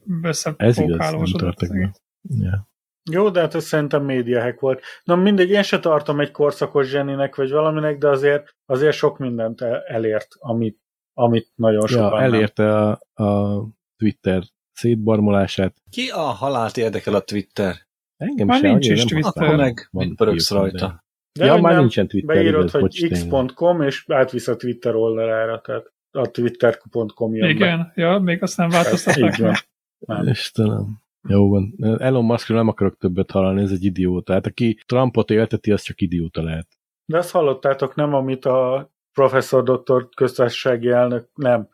Ez igaz, nem törtek be. Ja. Jó, de hát ez szerintem médiahack volt. Na mindegy, én se tartom egy korszakos zseninek, vagy valaminek, de azért, azért sok mindent elért, amit, amit nagyon sokan ja, elérte a, a Twitter szétbarmolását. Ki a halált érdekel a Twitter? Engem Már se, nincs is Twitter. Akkor meg tiltva, rajta. De Ja, már nem, nincsen Twitter, Beírod, igaz, hogy x.com, és átvisz a Twitter oldalára, tehát a twitter.com jön be. Igen, ja, még azt nem változtatták meg. Nem. Istenem. Jó van. Elon Muskról nem akarok többet hallani, ez egy idióta. Hát aki Trumpot élteti, az csak idióta lehet. De azt hallottátok, nem, amit a professzor doktor köztársasági elnök, nem,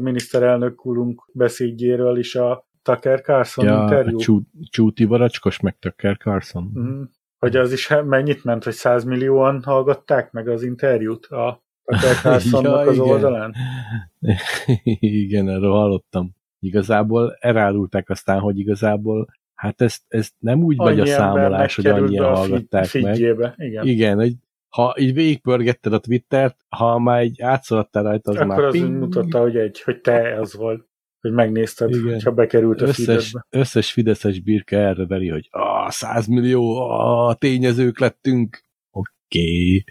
miniszterelnök úrunk beszédjéről is a Tucker Carlson Ja, interjú? csú, csúti varacskos meg Tucker Carlson. Mhm. Hogy az is mennyit ment, hogy 100 millióan hallgatták meg az interjút a Tucker Carlsonnak Ja, az igen. oldalán? igen, erről hallottam. Igazából elárulták aztán, hogy igazából hát ezt, ezt nem úgy a Annyi embernek számolás, hogy annyian a hallgatták feed- meg. Igen. Igen, hogy ha így végigpörgetted a Twittert, ha már így átszaladtál rajta, az Akkor már az ping, mutatta, hogy egy, hogy te az volt, hogy megnézted, Igen. hogyha bekerült a összes, feededbe. összes fideszes birke erre veri, hogy ah, 100 millió, ah, tényezők lettünk. Oké. Okay.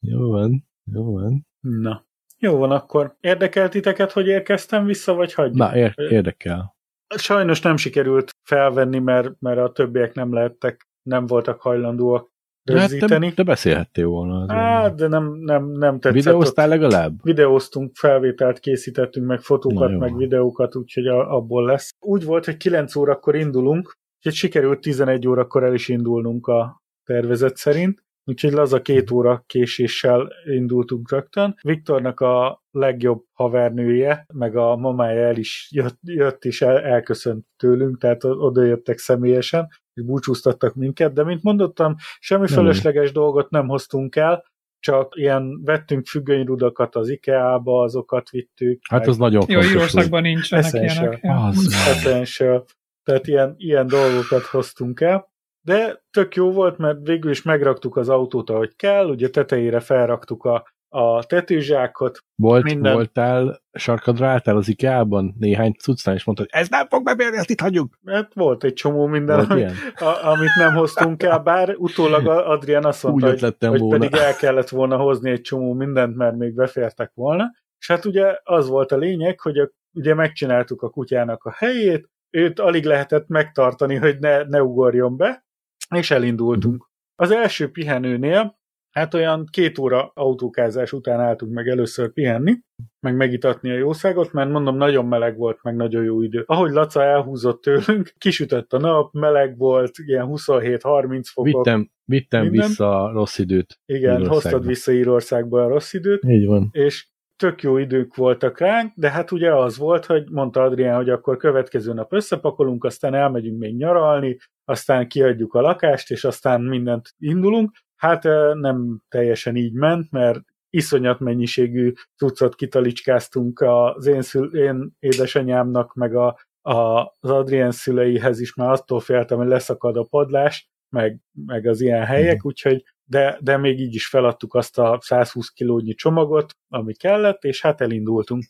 Jó van, jó van. Na. Jó van, akkor érdekelt titeket, hogy érkeztem vissza, vagy hagyjuk? Na, ér- érdekel. Sajnos nem sikerült felvenni, mert, mert a többiek nem lehettek, nem voltak hajlandóak De, hát rögzíteni. te, te beszélhettél volna. azért. Hát, de nem, nem, nem tetszett. Videóztál legalább? Videóztunk, felvételt készítettünk, meg fotókat, Na meg videókat, úgyhogy a, abból lesz. Úgy volt, hogy 9 órakor indulunk, úgyhogy sikerült 11 órakor el is indulnunk a tervezet szerint, úgyhogy laza két óra késéssel indultunk rögtön. Viktornak a legjobb havernője, meg a mamája el is jött, jött és el, elköszönt tőlünk, tehát oda jöttek személyesen, és búcsúztattak minket, de mint mondottam, semmi Nem. fölösleges dolgot nem hoztunk el, csak ilyen vettünk függönyrudakat az IKEA-ba, azokat vittük. Hát meg az nagyon Jó, fontos. Írországban nincsenek Essential. ilyenek. Az, essential. Tehát ilyen, ilyen dolgokat hoztunk el. De tök jó volt, mert végül is megraktuk az autót, ahogy kell, ugye tetejére felraktuk a, a tetőzsákot. Volt, Minden. voltál, sarkadra álltál az IKEA-ban néhány cuccnál, és mondtad, hogy ez nem fog bebérni, ezt itt hagyjuk. Mert volt egy csomó minden, Volt ami, ilyen? a, amit nem hoztunk el, bár utólag Adrián azt Úgy mondta, hogy, ötlettem hogy volna. pedig el kellett volna hozni egy csomó mindent, mert még befértek volna. És hát ugye az volt a lényeg, hogy a, ugye megcsináltuk a kutyának a helyét, őt alig lehetett megtartani, hogy ne, ne ugorjon be, és elindultunk. Az első pihenőnél, hát olyan két óra autókázás után álltunk meg először pihenni, meg megitatni a jószágot, mert mondom, nagyon meleg volt, meg nagyon jó idő. Ahogy Laca elhúzott tőlünk, kisütött a nap, meleg volt, ilyen 27-30 fokok. Vittem, vittem Minden? vissza a rossz időt. Igen, hoztad vissza Írországba a rossz időt, Így van. és tök jó idők voltak ránk, de hát ugye az volt, hogy mondta Adrián, hogy akkor következő nap összepakolunk, aztán elmegyünk még nyaralni, aztán kiadjuk a lakást, és aztán mindent indulunk. Hát nem teljesen így ment, mert iszonyat mennyiségű cuccot kitalicskáztunk az én, szül- én édesanyámnak, meg a, a, az Adrián szüleihez is már attól féltem, hogy leszakad a padlás, meg, meg az ilyen helyek, úgyhogy de, de még így is feladtuk azt a 120 kilónyi csomagot, ami kellett, és hát elindultunk.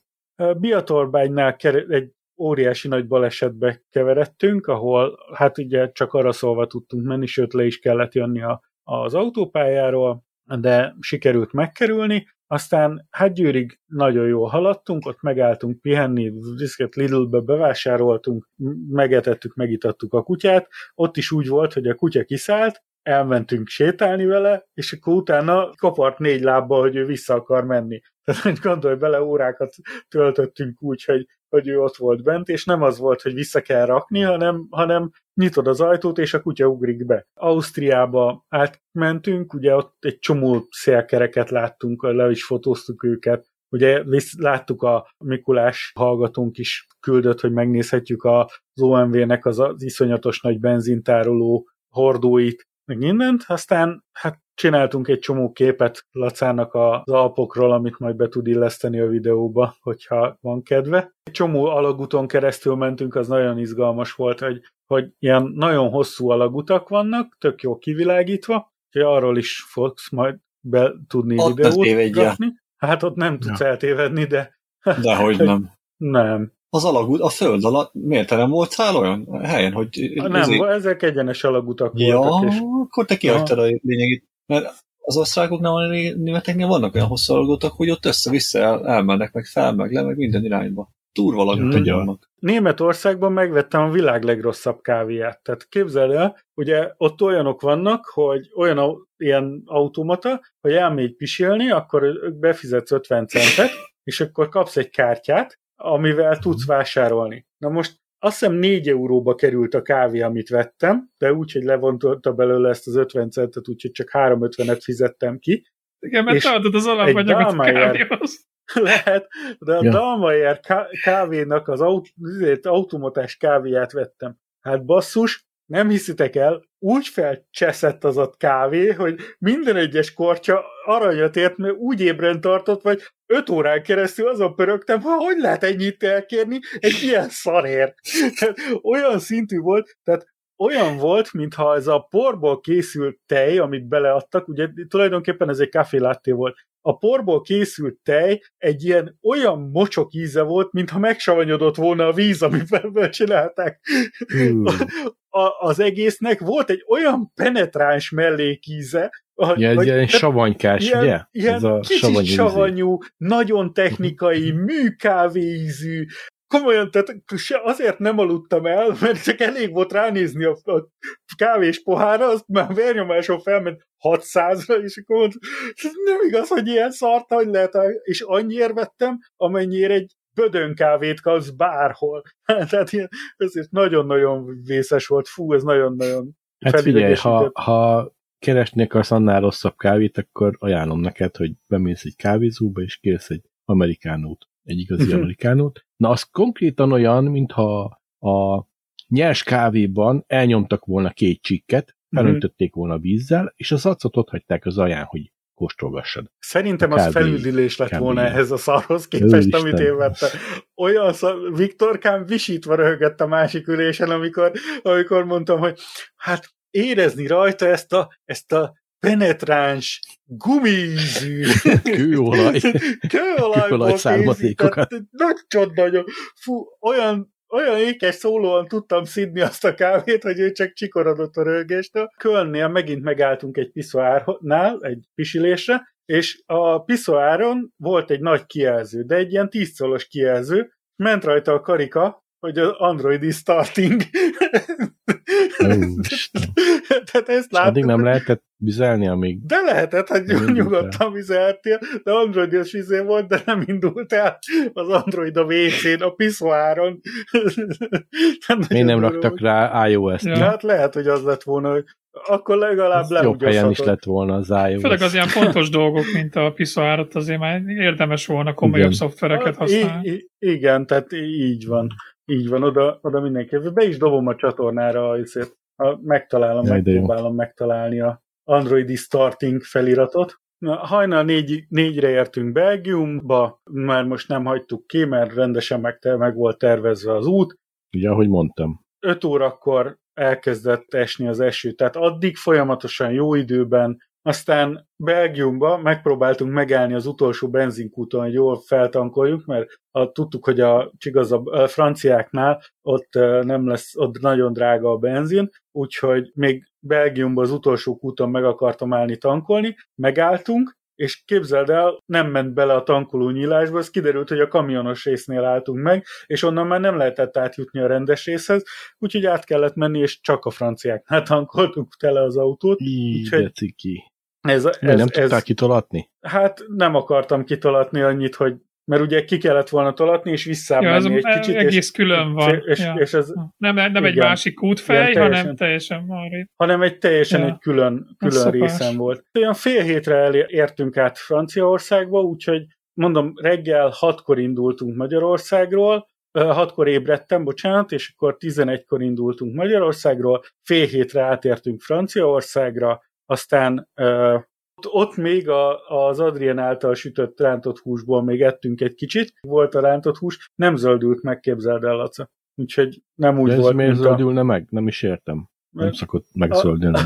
Biatorbánynál egy óriási nagy balesetbe keveredtünk, ahol hát ugye csak arra szólva tudtunk menni, sőt le is kellett jönni a, az autópályáról, de sikerült megkerülni, aztán hát Győrig nagyon jól haladtunk, ott megálltunk pihenni, viszket Lidl-be bevásároltunk, megetettük, megitattuk a kutyát, ott is úgy volt, hogy a kutya kiszállt, elmentünk sétálni vele, és akkor utána kapart négy lábbal, hogy ő vissza akar menni. Tehát hogy gondolj bele, órákat töltöttünk úgy, hogy, hogy ő ott volt bent, és nem az volt, hogy vissza kell rakni, hanem, hanem nyitod az ajtót, és a kutya ugrik be. Ausztriába átmentünk, ugye ott egy csomó szélkereket láttunk, le is fotóztuk őket, Ugye láttuk a Mikulás hallgatónk is küldött, hogy megnézhetjük az OMV-nek az, az iszonyatos nagy benzintároló hordóit, meg mindent, aztán hát csináltunk egy csomó képet Lacának az Alpokról, amit majd be tud illeszteni a videóba, hogyha van kedve. Egy csomó alagúton keresztül mentünk, az nagyon izgalmas volt, hogy, hogy ilyen nagyon hosszú alagutak vannak, tök jó kivilágítva, hogy arról is fogsz majd be tudni Ott videót rakni. Hát ott nem tudsz ja. eltévedni, de Dehogy nem. nem. Az alagút, a föld alatt miért te nem voltál olyan helyen, hogy... Nem, ezért... ezek egyenes alagutak ja, voltak. És... akkor te kihagytad a lényegét. Mert az osztrákoknál, a németeknél vannak olyan hosszú alagutak, hogy ott össze-vissza el, elmennek, meg fel, meg le, meg minden irányba. Turva alagutak vannak. Németországban megvettem a világ legrosszabb kávéját. Tehát képzeld el, ugye ott olyanok vannak, hogy olyan ilyen automata, hogy elmégy pisilni, akkor befizetsz 50 centet, és akkor kapsz egy kártyát, amivel tudsz vásárolni. Na most azt hiszem 4 euróba került a kávé, amit vettem, de úgy, hogy levontotta belőle ezt az 50 centet, úgyhogy csak 3,50-et fizettem ki. Igen, mert te adod az alapanyagot a kávéhoz. Lehet, de a ja. Dalmayer kávénak az aut, automatás kávéját vettem. Hát basszus, nem hiszitek el, úgy felcseszett az a kávé, hogy minden egyes kortya aranyat ért, mert úgy ébren tartott, vagy öt órán keresztül azon pörögtem, ha hogy lehet ennyit elkérni egy ilyen szarér. Tehát olyan szintű volt, tehát olyan volt, mintha ez a porból készült tej, amit beleadtak, ugye tulajdonképpen ez egy latte volt, a porból készült tej egy ilyen olyan mocsok íze volt, mintha megsavanyodott volna a víz, amivel csinálták. Hmm. A, az egésznek volt egy olyan penetráns mellékíze, Ja, egy ilyen savanykás, ilyen, ugye? Ilyen Ez a kicsit savanyú, nagyon technikai, műkávéízű, komolyan, tehát azért nem aludtam el, mert csak elég volt ránézni a, a kávés pohára, azt már vérnyomáson felment 600-ra, és akkor mondta, nem igaz, hogy ilyen szart, hogy lehet, és annyiért vettem, amennyire egy bödön kávét kapsz bárhol. Tehát ilyen, ez nagyon-nagyon vészes volt, fú, ez nagyon-nagyon Hát figyelj, ha, ha keresni akarsz annál rosszabb kávét, akkor ajánlom neked, hogy bemész egy kávézóba, és kérsz egy amerikánót egy igazi uh-huh. amerikánót. Na, az konkrétan olyan, mintha a nyers kávéban elnyomtak volna két csikket, mhm. felöntötték volna vízzel, és az acot ott hagyták az aján, hogy kóstolgassad. Szerintem az felüldülés lett volna ehhez a szarhoz képest, Ő amit én vettem. Olyan szar, Viktorkám visítva röhögött a másik ülésen, amikor, amikor mondtam, hogy hát érezni rajta ezt a, ezt a penetráns, gumízű kőolaj, kőolaj származékokat. Nagy csoda, fú, olyan olyan ékes szólóan tudtam szidni azt a kávét, hogy ő csak csikorodott a rögéstől. Kölnnél megint megálltunk egy piszoárnál, egy pisilésre, és a piszoáron volt egy nagy kijelző, de egy ilyen tízszolos kijelző, ment rajta a karika, hogy az Android is starting. Tehát ezt láttuk. Addig nem lehetett vizelni, amíg... De lehetett, hogy nyugodtan vizeltél, de androidos izé volt, de nem indult el az Android a WC-n, a piszoáron. Miért nem raktak rá iOS-t? Ja. Hát lehet, hogy az lett volna, hogy akkor legalább Jobb helyen is lett volna az iOS. Főleg az ilyen fontos dolgok, mint a piszoárat, azért már érdemes volna komolyabb igen. szoftvereket használni. I- igen, tehát így van. Így van, oda, oda mindenképpen. Be is dobom a csatornára, azért, ha megtalálom, Jaj, megpróbálom megtalálni a Androidi Starting feliratot. Na, hajnal négy, négyre értünk Belgiumba, már most nem hagytuk ki, mert rendesen meg, meg volt tervezve az út. Ugye, ahogy mondtam. 5 órakor elkezdett esni az eső, tehát addig folyamatosan jó időben aztán Belgiumba megpróbáltunk megállni az utolsó benzinkúton, hogy jól feltankoljuk, mert a, tudtuk, hogy a, igaz, a franciáknál ott nem lesz, ott nagyon drága a benzin, úgyhogy még Belgiumba az utolsó kúton meg akartam állni tankolni, megálltunk, és képzeld el, nem ment bele a tankoló nyílásba, az kiderült, hogy a kamionos résznél álltunk meg, és onnan már nem lehetett átjutni a rendes részhez, úgyhogy át kellett menni, és csak a franciáknál tankoltuk tele az autót. Így, úgyhogy, ciki. Ez, ez, nem ez, tudtál kitolatni? Hát nem akartam kitolatni annyit, hogy mert ugye ki kellett volna tolatni, és visszamenni ja, egy kicsit. Egész és, külön van. És, ja. és ez, nem nem igen, egy másik kútfej, teljesen, hanem teljesen arrébb. Hanem egy teljesen ja. egy külön, külön részen volt. Olyan fél hétre értünk át Franciaországba, úgyhogy mondom, reggel hatkor indultunk Magyarországról, hatkor ébredtem, bocsánat, és akkor 11-kor indultunk Magyarországról, fél hétre átértünk Franciaországra, aztán uh, ott még a, az Adrien által sütött rántott húsból még ettünk egy kicsit, volt a rántott hús, nem zöldült meg, képzeld el, Laca. Úgyhogy nem úgy De ez volt, miért zöldülne a... meg? Nem is értem. Nem szokott megzöldülni.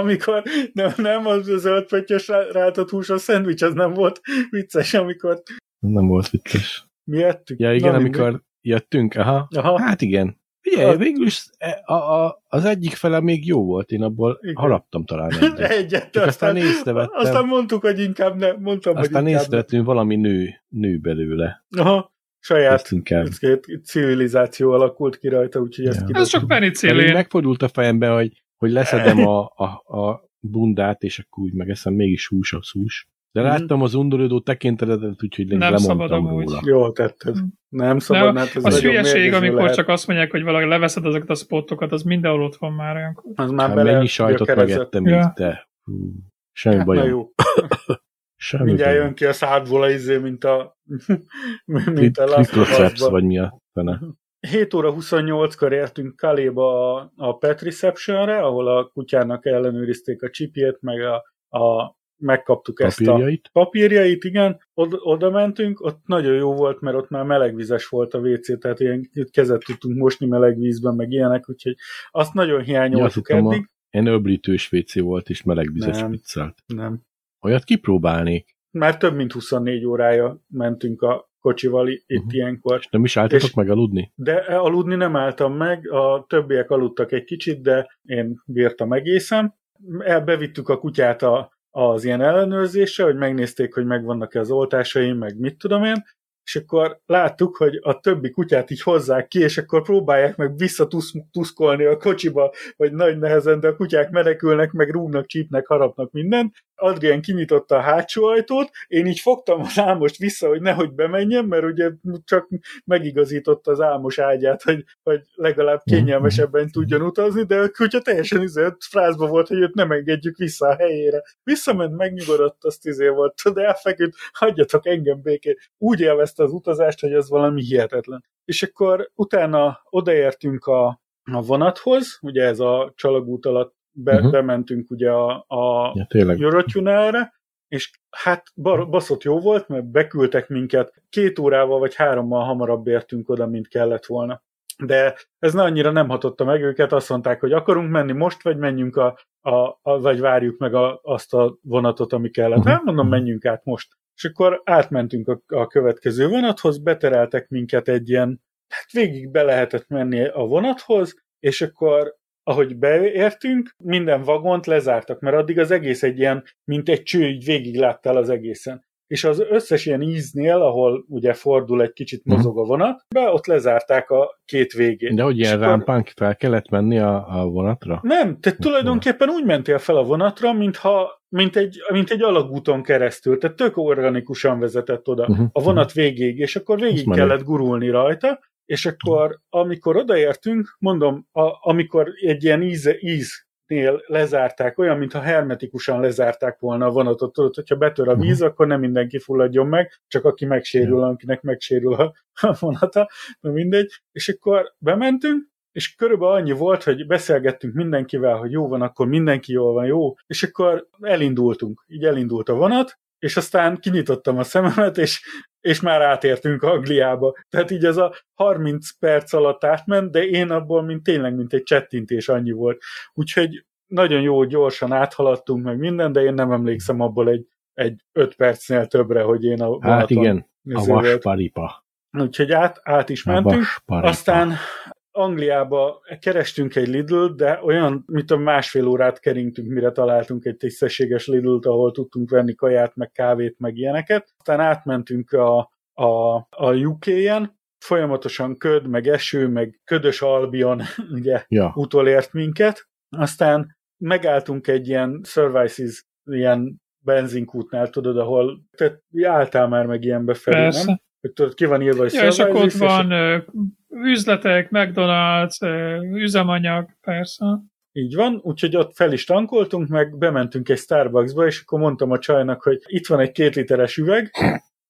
amikor nem, nem az zöld pöttyös rántott hús, a szendvics, az nem volt vicces, amikor... Nem volt vicces. Mi ettük? Ja, igen, Na, amikor jöttünk, aha. Aha. Hát igen. Ugye, A- végül is e- a, a, az egyik fele még jó volt, én abból Igen. haraptam talán egyet. Egyet, Csak aztán észrevettem. Aztán mondtuk, hogy inkább ne, mondtam, Aztán hogy inkább észrevettünk valami nő, nő belőle. Aha, saját Ezt civilizáció alakult ki rajta, úgyhogy ezt Ja. kidobtuk. Ez csak penicillin. megfordult a fejembe, hogy, hogy leszedem a, a, a bundát, és akkor úgy megeszem, mégis hús az hús. De Mhm. láttam az undorodó tekintetedet, úgyhogy Nem lemondtam szabad amúgy. róla. Jól tetted. Nem szabad, Nem, mert ez Az hülyeség, amikor lehet. csak azt mondják, hogy valaki leveszed azokat a spottokat, az mindenhol ott van már olyankor. Az már Hát bele mennyi sajtot megettem Ja. így, te. Hú, semmi Hát, bajom. jó, Semmi mindjárt bajom. jön ki a szádból a izé, mint a mint a Tri- Last of Triple Us-ba. vagy mi a fene. 7 óra 28-kor értünk Kaléba a, a Pet Receptionre, ahol a kutyának ellenőrizték a csipjét, meg a, a megkaptuk ezt a Papírjait. igen, Od- oda mentünk, ott nagyon jó volt, mert ott már melegvizes volt a WC, tehát ilyen kezet tudtunk mosni melegvízben, meg ilyenek, úgyhogy azt nagyon Ja, hiányoltuk hittem a- eddig. Ilyen öblítős WC volt, és melegvizes Nem. pizzelt. Nem. Olyat kipróbálnék. Már több mint 24 órája mentünk a kocsival itt uh-huh. ilyenkor. Nem is álltatok És- meg aludni? De aludni nem álltam meg, a többiek aludtak egy kicsit, de én bírtam egészen. Elbevittük a kutyát a, az ilyen ellenőrzésre, hogy megnézték, hogy megvannak-e az oltásaim, meg mit tudom én, és akkor láttuk, hogy a többi kutyát így hozzák ki, és akkor próbálják meg visszatuszkolni a kocsiba, vagy nagy nehezen, de a kutyák menekülnek, meg rúgnak, csípnek, harapnak mindent. Adrien kinyitotta a hátsó ajtót, én így fogtam az álmost vissza, hogy nehogy bemenjem, mert ugye csak megigazította az álmos ágyát, hogy, hogy legalább kényelmesebben tudjon utazni, de a kutya teljesen izé, frázba volt, hogy őt nem engedjük vissza a helyére. Visszament, megnyugodott, azt izé volt, de elfeküdt, hagyjatok engem békén. Úgy élvezte az utazást, hogy az valami hihetetlen. És akkor utána odaértünk a, a vonathoz, ugye ez a csalagút alatt be, uh-huh. bementünk ugye a, a Ja. Eurotunnelre, és hát bar- baszott jó volt, mert beküldtek minket, két órával vagy hárommal hamarabb értünk oda, mint kellett volna. De ez ne annyira nem hatotta meg őket, azt mondták, hogy akarunk menni most, vagy menjünk a, a, a vagy várjuk meg a, azt a vonatot, ami kellett. Mhm. Hát mondom, menjünk át most. És akkor átmentünk a, a következő vonathoz, betereltek minket egy ilyen, hát végig be lehetett menni a vonathoz, és akkor ahogy beértünk, minden vagont lezártak, mert addig az egész egy ilyen, mint egy cső, így végig láttál az egészen. És az összes ilyen íznél, ahol ugye fordul egy kicsit Mhm. mozog a vonat, be ott lezárták a két végét. De hogy ilyen akkor- rámpán fel kellett menni a, a vonatra? Nem, te tulajdonképpen úgy mentél fel a vonatra, mintha, mint egy, mint egy alagúton keresztül, tehát tök organikusan vezetett oda Uh-huh. a vonat végéig, és akkor végig kellett gurulni rajta, és akkor, amikor odaértünk, mondom, a, amikor egy ilyen íze, íznél lezárták, olyan, mintha hermetikusan lezárták volna a vonatot, tudod, hogyha betör a víz, uh-huh. akkor nem mindenki fulladjon meg, csak aki megsérül, akinek megsérül a, a vonata, na mindegy, és akkor bementünk, és körülbelül annyi volt, hogy beszélgettünk mindenkivel, hogy jó van, akkor mindenki jól van, jó, és akkor elindultunk, így elindult a vonat, és aztán kinyitottam a szememet, és, és már átértünk Angliába. Tehát így ez a 30 perc alatt átment, de én abból mint tényleg, mint egy csettintés annyi volt. Úgyhogy nagyon jó, gyorsan áthaladtunk meg minden, de én nem emlékszem abból egy, egy 5 percnél többre, hogy én a Hát igen, a vasparipa. Úgyhogy át, át is mentünk. Aztán Angliába kerestünk egy Lidl, de olyan, mint a másfél órát keringtünk, mire találtunk egy tisztességes Lidl-t, ahol tudtunk venni kaját, meg kávét, meg ilyeneket. Aztán átmentünk a, a, a UK-en, folyamatosan köd, meg eső, meg ködös Albion, ugye, Ja, utolért minket. Aztán megálltunk egy ilyen Services, ilyen benzinkútnál, tudod, ahol te álltál már meg ilyenbe felé, nem? Hogy tudod, ki van írva, hogy Ja, és akkor ott és van üzletek, McDonald's, üzemanyag, persze. Így van, úgyhogy ott fel is tankoltunk, meg bementünk egy Starbucksba, és akkor mondtam a csajnak, hogy itt van egy két literes üveg,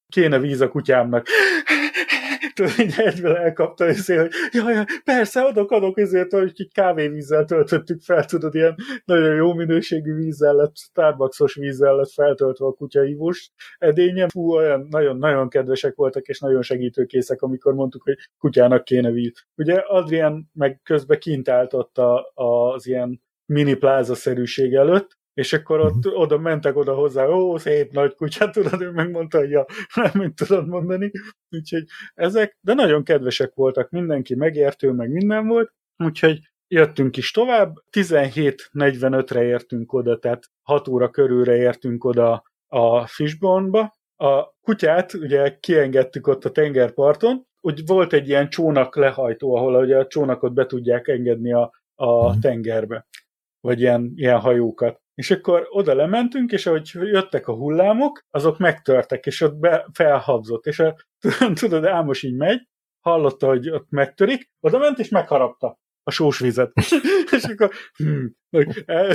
kéne víz a kutyámnak. Így egyből elkapta, és hogy jaj, jaj, persze, adok, adok, ezért, hogy egy kávévízzel töltöttük fel, tudod, ilyen nagyon jó minőségű vízzel lett, Starbucksos vízzel lett feltöltve a kutyaivós edényem. Fú, olyan nagyon-nagyon kedvesek voltak, és nagyon segítőkészek, amikor mondtuk, hogy kutyának kéne víz. Ugye Adrian meg közben kint állt ott a, az ilyen mini pláza-szerűség előtt, és akkor ott oda mentek oda hozzá, ó, szép nagy kutya, tudod, ő megmondta, hogy ja, nem mit tudod mondani. Úgyhogy ezek, de nagyon kedvesek voltak, mindenki megértő, meg minden volt, úgyhogy jöttünk is tovább, 17.45-re értünk oda, tehát 6 óra körülre értünk oda a Fishbone-ba. A kutyát ugye kiengedtük ott a tengerparton, úgy volt egy ilyen csónak lehajtó, ahol ugye a csónakot be tudják engedni a, a mhm. tengerbe, vagy ilyen, ilyen hajókat. És akkor oda lementünk, és ahogy jöttek a hullámok, azok megtörtek, és ott be, felhabzott, és a, tudod, Ámos így megy, hallotta, hogy ott megtörik, oda ment, és megharapta a sós vizet. és akkor, hmm,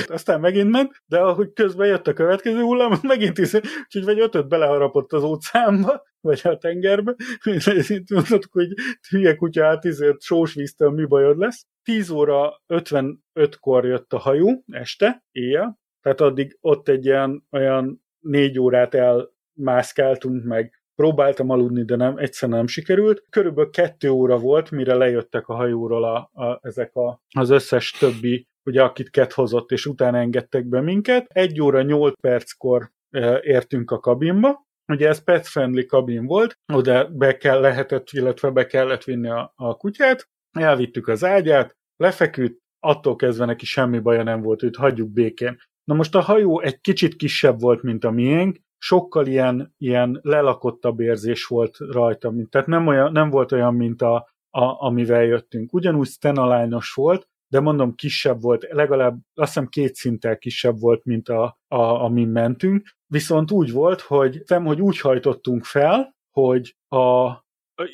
aztán megint ment, de ahogy közben jött a következő hullám, megint is, úgyhogy vagy ötöt beleharapott az óceánba, vagy a tengerbe, tudtuk, hogy hülye kutya át izért sós víztől mi bajod lesz. 10 óra 55-kor jött a hajó, este, éjjel, tehát addig ott egy ilyen olyan négy órát elmászkáltunk meg, próbáltam aludni, de nem, egyszer nem sikerült. Körülbelül kettő óra volt, mire lejöttek a hajóról a, a, ezek a, az összes többi, ugye akit Ket hozott, és utána engedtek be minket. Egy óra nyolc perckor e, értünk a kabinba, Ugye ez pet friendly kabin volt, oda be kell, lehetett, illetve be kellett vinni a, a kutyát, elvittük az ágyát, lefeküdt, attól kezdve neki semmi baja nem volt, őt hagyjuk békén. Na most a hajó egy kicsit kisebb volt, mint a miénk, sokkal ilyen, ilyen lelakottabb érzés volt rajta, mint, tehát nem, olyan, nem volt olyan, mint a, a, amivel jöttünk. Ugyanúgy Stenaline-os volt, de mondom, kisebb volt, legalább azt hiszem két szinttel kisebb volt, mint a, a, amin mentünk, viszont úgy volt, hogy nem, hogy úgy hajtottunk fel, hogy a,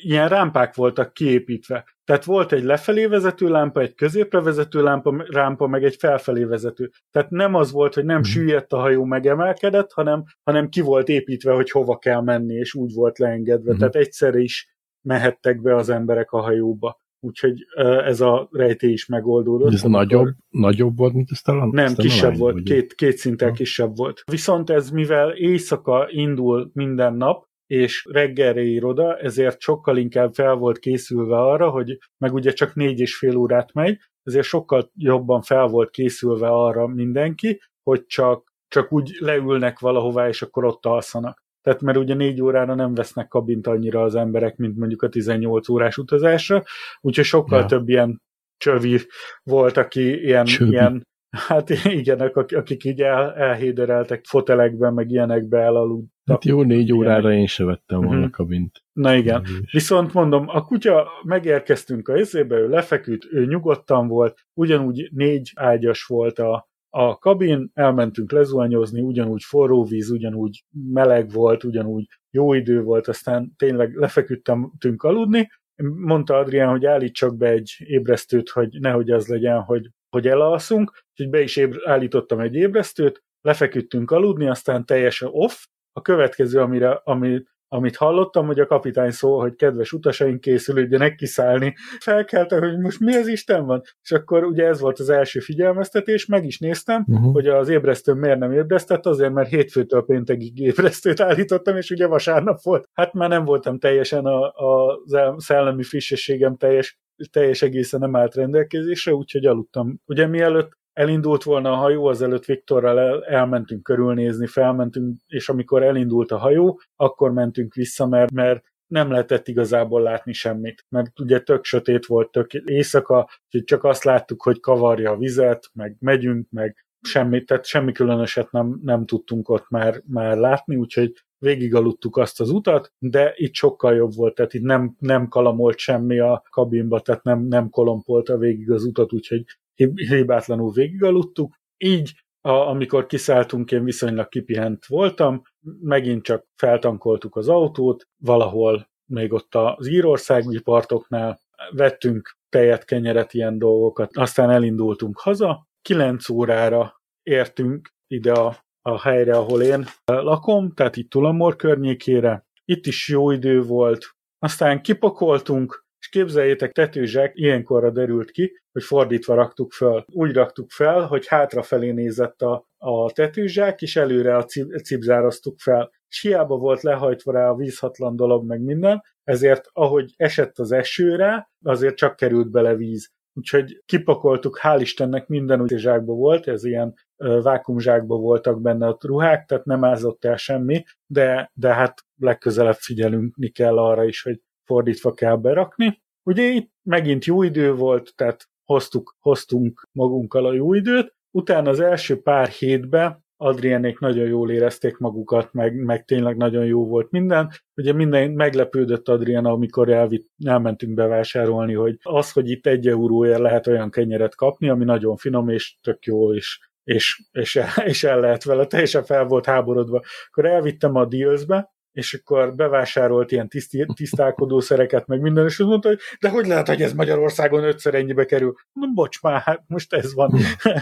ilyen rámpák voltak kiépítve. Tehát volt egy lefelé vezető lámpa, egy középre vezető lámpa, rámpa, meg egy felfelé vezető. Tehát nem az volt, hogy nem mhm. süllyedt a hajó megemelkedett, hanem, hanem ki volt építve, hogy hova kell menni, és úgy volt leengedve. Uh-huh. Tehát egyszerre is mehettek be az emberek a hajóba. Úgyhogy ez a rejtély is megoldódott. Ez nagyobb, nagyobb volt, mint a talán? Nem, kisebb volt, két, két szinten ha. kisebb volt. Viszont ez, mivel éjszaka indul minden nap, és reggelre ír oda, ezért sokkal inkább fel volt készülve arra, hogy meg ugye csak négy és fél órát megy, ezért sokkal jobban fel volt készülve arra mindenki, hogy csak, csak úgy leülnek valahová, és akkor ott alszanak. Tehát mert ugye négy órára nem vesznek kabint annyira az emberek, mint mondjuk a 18 órás utazásra, úgyhogy sokkal ja. több ilyen csövi volt, aki ilyen, ilyen Hát igen, akik így el, elhédereltek fotelekben, meg ilyenekbe elaludtak. Hát jó, négy órára én se vettem volna uh-huh. kabint. Na igen, viszont mondom, a kutya, megérkeztünk a izébe, ő lefeküdt, ő nyugodtan volt, ugyanúgy négy ágyas volt a, a kabin, elmentünk lezuhanyozni, ugyanúgy forró víz, ugyanúgy meleg volt, ugyanúgy jó idő volt, aztán tényleg lefeküdtünk aludni, mondta Adrián, hogy állítsak be egy ébresztőt, hogy nehogy az legyen, hogy hogy elalszunk, úgyhogy be is ébr- állítottam egy ébresztőt, lefeküdtünk aludni, aztán teljesen off. A következő, amire, ami, amit hallottam, hogy a kapitány szól, hogy kedves utasaink készülődjenek kiszállni. Felkelte, hogy most mi az Isten van? És akkor ugye ez volt az első figyelmeztetés, meg is néztem, uh-huh. hogy az ébresztő miért nem ébresztett, azért, mert hétfőtől péntekig ébresztőt állítottam, és ugye vasárnap volt. Hát már nem voltam teljesen a, a szellemi frissességem teljes teljes egészen nem állt rendelkezésre, úgyhogy aludtam. Ugye mielőtt elindult volna a hajó, azelőtt Viktorral el, elmentünk körülnézni, felmentünk, és amikor elindult a hajó, akkor mentünk vissza, mert, mert nem lehetett igazából látni semmit, mert ugye tök sötét volt, tök éjszaka, úgyhogy csak azt láttuk, hogy kavarja a vizet, meg megyünk, meg semmit, tehát semmi különöset nem, nem tudtunk ott már, már látni, úgyhogy végigaludtuk azt az utat, de itt sokkal jobb volt, tehát itt nem, nem kalamolt semmi a kabinba, tehát nem, nem kolompolta végig az utat, úgyhogy hibátlanul végigaludtuk. Így, a, amikor kiszálltunk, én viszonylag kipihent voltam, megint csak feltankoltuk az autót, valahol még ott az írországi partoknál, vettünk tejet, kenyeret, ilyen dolgokat, aztán elindultunk haza, 9 órára értünk ide a a helyre, ahol én lakom, tehát itt Tulamor környékére. Itt is jó idő volt. Aztán kipakoltunk, és képzeljétek, tetőzsek ilyenkorra derült ki, hogy fordítva raktuk fel. Úgy raktuk fel, hogy hátrafelé nézett a, a tetőzsák, és előre a cipzároztuk fel. És hiába volt lehajtva rá a vízhatlan dolog, meg minden, ezért ahogy esett az esőre, azért csak került bele víz. úgyhogy kipakoltuk, hál' Istennek minden úgy zsákba volt, ez ilyen vákumzsákba voltak benne a ruhák, tehát nem ázott el semmi, de, de hát legközelebb figyelünk kell arra is, hogy fordítva kell berakni. Ugye itt megint jó idő volt, tehát hoztuk, hoztunk magunkkal a jó időt, utána az első pár hétben Adrienék nagyon jól érezték magukat, meg, meg tényleg nagyon jó volt minden. Ugye minden meglepődött Adriana, amikor elvitt, elmentünk bevásárolni, hogy az, hogy itt egy euróért lehet olyan kenyeret kapni, ami nagyon finom és tök jó, és, és, és, el, és el lehet vele, teljesen fel volt háborodva. Akkor elvittem a Dealsbe, és akkor bevásárolt ilyen tiszti, tisztálkodószereket, meg minden, és mondta, hogy de hogy lehet, hogy ez Magyarországon ötször ennyibe kerül? Na, bocs már, hát most ez van.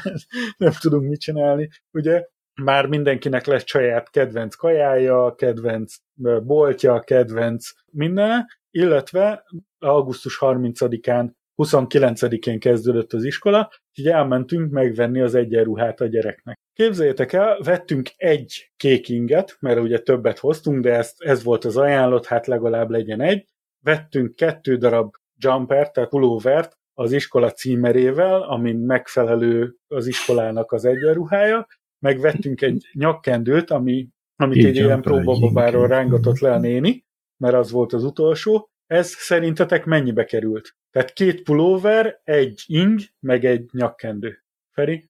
nem tudunk mit csinálni. Ugye már mindenkinek lesz saját kedvenc kajája, kedvenc boltja, kedvenc minden, illetve augusztus 30-án 29-én kezdődött az iskola, így elmentünk megvenni az egyenruhát a gyereknek. Képzeljétek el, vettünk egy kék inget, mert ugye többet hoztunk, de ezt, ez volt az ajánlott, hát legalább legyen egy. Vettünk kettő darab jumper, tehát pulóvert az iskola címerével, amin megfelelő az iskolának az egyenruhája, megvettünk egy nyakkendőt, ami, amit Így egy ilyen próbababáról rángatott le a néni, mert az volt az utolsó. Ez szerintetek mennyibe került? Tehát két pulóver, egy ing, meg egy nyakkendő. Feri?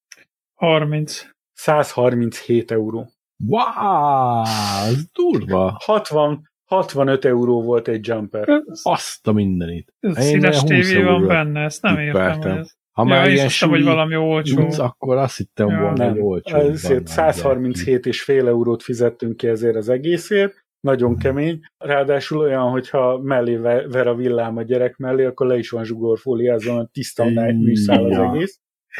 30. 137 euró. Wow, ez durva. 60, 65 euró volt egy jumper. Azt a mindenit. Színes tévé van benne, ezt nem értem. Ez... Ha ja, már ilyen súly, hogy valami olcsó. Tudsz, akkor azt hittem ja, volna, hogy olcsó. Ezért 137 és fél eurót fizettünk ki ezért az egészért, nagyon hmm. kemény. Ráadásul olyan, hogyha mellé ver a villám a gyerek mellé, akkor le is van zsugorfóliázva, tiszta műszál az egész.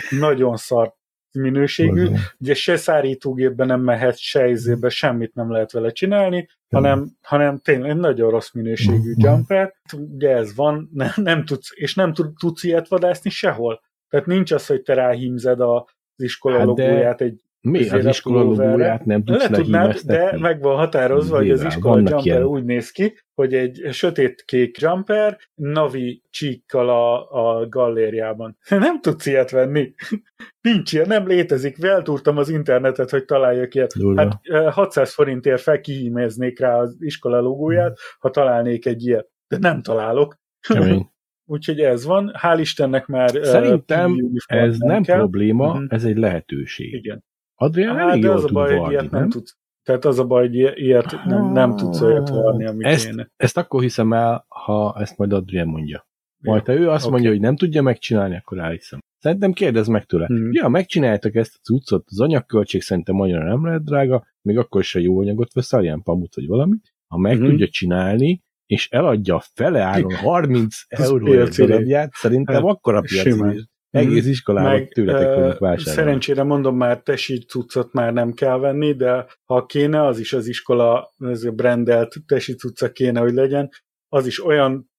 Nagyon szart minőségű. Bazán. Ugye se szárítógépben nem mehet, se izébe semmit nem lehet vele csinálni, hanem, hanem tényleg nagyon rossz minőségű uh-huh. jumper. Ugye ez van, nem, nem tudsz, és nem tudsz ilyet vadászni sehol. Tehát nincs az, hogy te ráhímzed az iskola hát logóját egy mi az iskola logóját nem tudsz Le tudnád, de meg van határozva, hogy az iskola jumper ilyen. úgy néz ki, hogy egy sötét kék jumper navi csíkkal a, a gallériában. Nem tudsz ilyet venni. Nincs ilyen, nem létezik. Feltúrtam az internetet, hogy találjak ilyet. Durva. Hát 600 forintért felkihímeznék rá az iskola logóját, ha találnék egy ilyet. De nem találok. Úgyhogy ez van. Hál' Istennek már... Szerintem ez nem kell. probléma, uh-huh. ez egy lehetőség. Igen. Adrián hát, elég de az a baj, hogy ilyet nem, nem tudsz. Tehát az a baj, hogy ilyet nem, nem tudsz olyat varni, amit ezt, kéne. Ezt akkor hiszem el, ha ezt majd Adrián mondja. Majd ha ő azt okay. mondja, hogy nem tudja megcsinálni, akkor elhiszem. Szerintem kérdezz meg tőle. Hmm. Ja, megcsináljátok ezt a cuccot, az anyagköltség szerintem annyira nem lehet drága, még akkor is a jó anyagot veszel, ilyen pamut vagy valamit. Ha meg hmm. tudja csinálni, és eladja a fele áron 30 euró darabját, szerintem hát, akkor a piaci egész iskolában Meg, tőletek fogunk vásárolni. Szerencsére mondom már, tesi cuccot már nem kell venni, de ha kéne, az is az iskola, ez a brandelt tesi cucca kéne, hogy legyen, az is olyan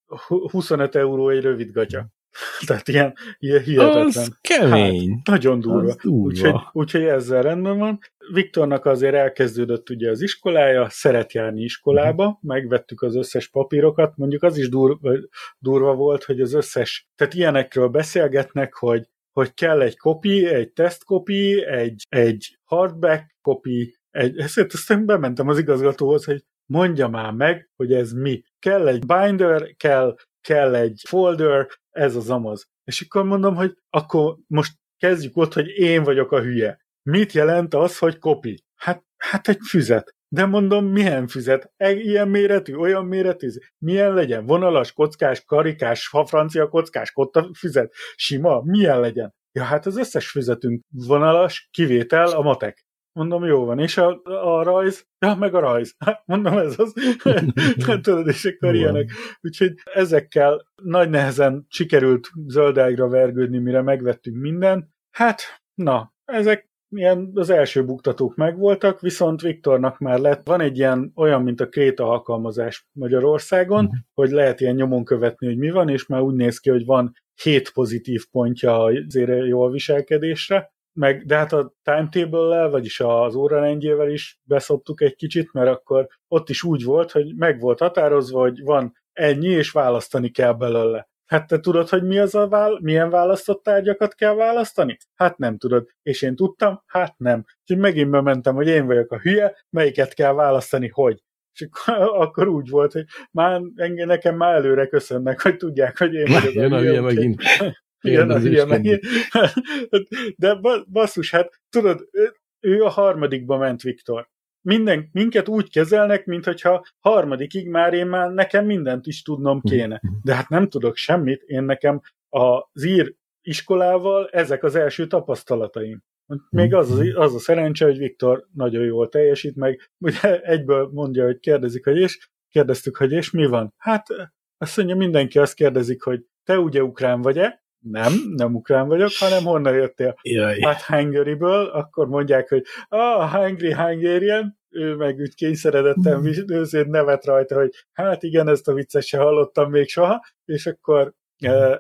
25 euró egy rövid gatya. Tehát ilyen, ilyen hihetetlen. Az kemény. Hát, nagyon durva. durva. Úgyhogy, úgyhogy ezzel rendben van. Viktornak azért elkezdődött ugye az iskolája, szeret járni iskolába, uh-huh. megvettük az összes papírokat, mondjuk az is durva, durva volt, hogy az összes, tehát ilyenekről beszélgetnek, hogy hogy kell egy kopi, egy tesztkopi, egy, egy hardback kopi, egy, ezt aztán bementem az igazgatóhoz, hogy mondja már meg, hogy ez mi. Kell egy binder, kell, kell egy folder, ez az amaz. És akkor mondom, hogy akkor most kezdjük ott, hogy én vagyok a hülye. Mit jelent az, hogy kopi? Hát, hát egy füzet. De mondom, milyen füzet? Ilyen méretű, olyan méretű? Milyen legyen? Vonalas, kockás, karikás, ha francia kockás, kotta füzet? Sima? Milyen legyen? Ja, hát az összes füzetünk vonalas, kivétel a matek. Mondom, jó van. És a, a rajz? Ja, meg a rajz. Hát, mondom, ez az. tudod, és akkor ilyenek. Úgyhogy ezekkel nagy nehezen sikerült zöldágra vergődni, mire megvettünk mindent. Hát, na, ezek ilyen az első buktatók megvoltak, viszont Viktornak már lett, van egy ilyen olyan, mint a Kréta alkalmazás Magyarországon, uh-huh. hogy lehet ilyen nyomon követni, hogy mi van, és már úgy néz ki, hogy van hét pozitív pontja azért jól viselkedésre, meg, de hát a timetable-lel, vagyis az órarendjével is beszoptuk egy kicsit, mert akkor ott is úgy volt, hogy meg volt határozva, hogy van ennyi, és választani kell belőle. Hát te tudod, hogy mi az a vál, milyen választott tárgyakat kell választani? Hát nem tudod. És én tudtam? Hát nem. Úgyhogy megint bementem, hogy én vagyok a hülye, melyiket kell választani, hogy. És akkor, akkor úgy volt, hogy már engem, nekem már előre köszönnek, hogy tudják, hogy én vagyok Jön a hülye megint. Igen, a hülye megint. De basszus, hát tudod, ő a harmadikba ment Viktor. Minden, minket úgy kezelnek, mintha harmadikig már én már nekem mindent is tudnom kéne. De hát nem tudok semmit, én nekem az ír iskolával ezek az első tapasztalataim. Még az, az, az a szerencse, hogy Viktor nagyon jól teljesít, meg ugye egyből mondja, hogy kérdezik, hogy és kérdeztük, hogy és mi van? Hát azt mondja, mindenki azt kérdezik, hogy te ugye ukrán vagy-e? Nem, nem ukrán vagyok, hanem honnan jöttél? Jaj. Hát Hungary-ből, akkor mondják, hogy ah, Hungary, Hungarian, ő meg úgy kényszeredetten őződ nevet rajta, hogy hát igen, ezt a viccet se hallottam még soha, és akkor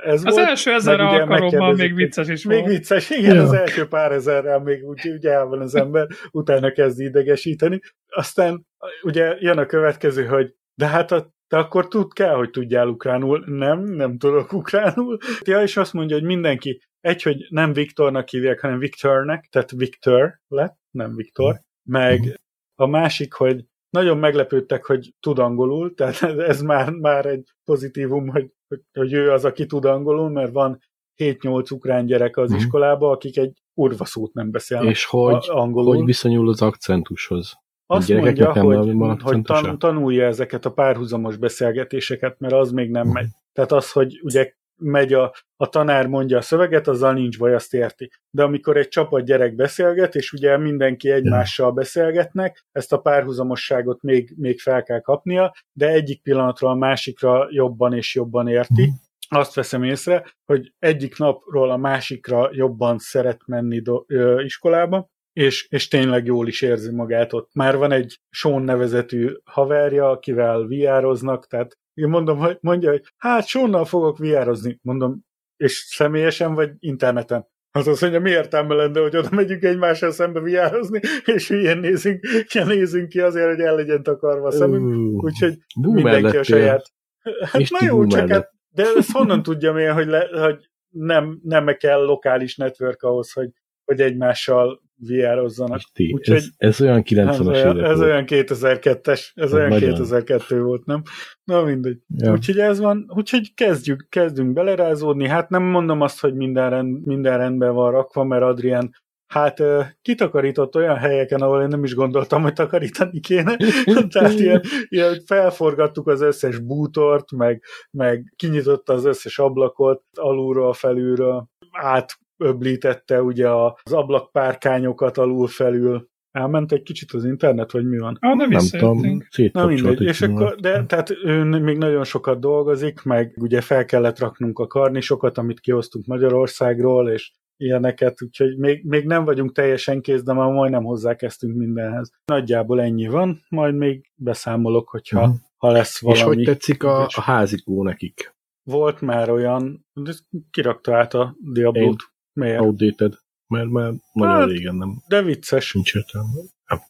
ez az volt, első ezer alkalommal még vicces is Még volt. vicces, igen, ja. az első pár ezerrel még úgy, úgy el van az ember, utána kezd idegesíteni. Aztán ugye jön a következő, hogy de hát a, te akkor tud, kell, hogy tudjál ukránul. Nem, nem tudok ukránul. Ja, és azt mondja, hogy mindenki, egy, hogy nem Viktornak hívják, hanem Viktornek, tehát Viktor lett, nem Viktor, meg a másik, hogy nagyon meglepődtek, hogy tud angolul, tehát ez már, már egy pozitívum, hogy, hogy, hogy ő az, aki tud angolul, mert van 7-8 ukrán gyerek az mm. iskolába, akik egy urva szót nem beszélnek És hogy, angolul. hogy viszonyul az akcentushoz? Azt mondja, hogy, hogy tan, tanulja ezeket a párhuzamos beszélgetéseket, mert az még nem megy. Tehát az, hogy ugye megy a, a tanár mondja a szöveget, azzal nincs baj, azt érti. De amikor egy csapat gyerek beszélget, és ugye mindenki egymással beszélgetnek, ezt a párhuzamosságot még, még fel kell kapnia, de egyik pillanatra a másikra jobban és jobban érti. Mhm. Azt veszem észre, hogy egyik napról a másikra jobban szeret menni do, ö, iskolába, és, és tényleg jól is érzi magát ott. Már van egy Sean nevezetű haverja, akivel viároznak, tehát én mondom, hogy mondja, hogy hát Seannal fogok viározni. Mondom, és személyesen vagy interneten? Az azt mondja, mi értelme lenne, hogy oda megyünk egymással szembe viározni, és ilyen nézünk, ilyen nézünk ki azért, hogy el legyen takarva a szemünk. Úgyhogy mindenki a saját... Hát na jó, csak hát, de ezt honnan tudjam én, hogy, le, hogy nem, nem kell lokális network ahhoz, hogy, hogy egymással VR-ozzanak. Úgyhogy ez, ez olyan 90-es ez, olyan, ez olyan 2002-es, ez, ez olyan nagyon. 2002 volt, nem? Na mindegy. Ja. Úgyhogy ez van, úgyhogy kezdjük, kezdünk belerázódni. Hát nem mondom azt, hogy minden, rend, minden rendben van rakva, mert Adrián hát kitakarított olyan helyeken, ahol én nem is gondoltam, hogy takarítani kéne. Tehát ilyen, ilyen felforgattuk az összes bútort, meg, meg kinyitotta az összes ablakot alulról, felülről, át öblítette ugye az ablakpárkányokat alul felül. Elment egy kicsit az internet, vagy mi van? Ah, nem, nem tudom, Na mindegy, és akkor, de tehát ő még nagyon sokat dolgozik, meg ugye fel kellett raknunk a karnisokat, amit kihoztunk Magyarországról, és ilyeneket, úgyhogy még, még nem vagyunk teljesen kész, de már majdnem hozzákezdtünk mindenhez. Nagyjából ennyi van, majd még beszámolok, hogyha uh-huh. ha lesz valami. És hogy tetszik a, a házikó nekik? Volt már olyan, de kirakta át a Diablo-t. Miért? Outdated. Mert már nagyon hát, régen nem. De vicces. Nincs értelme.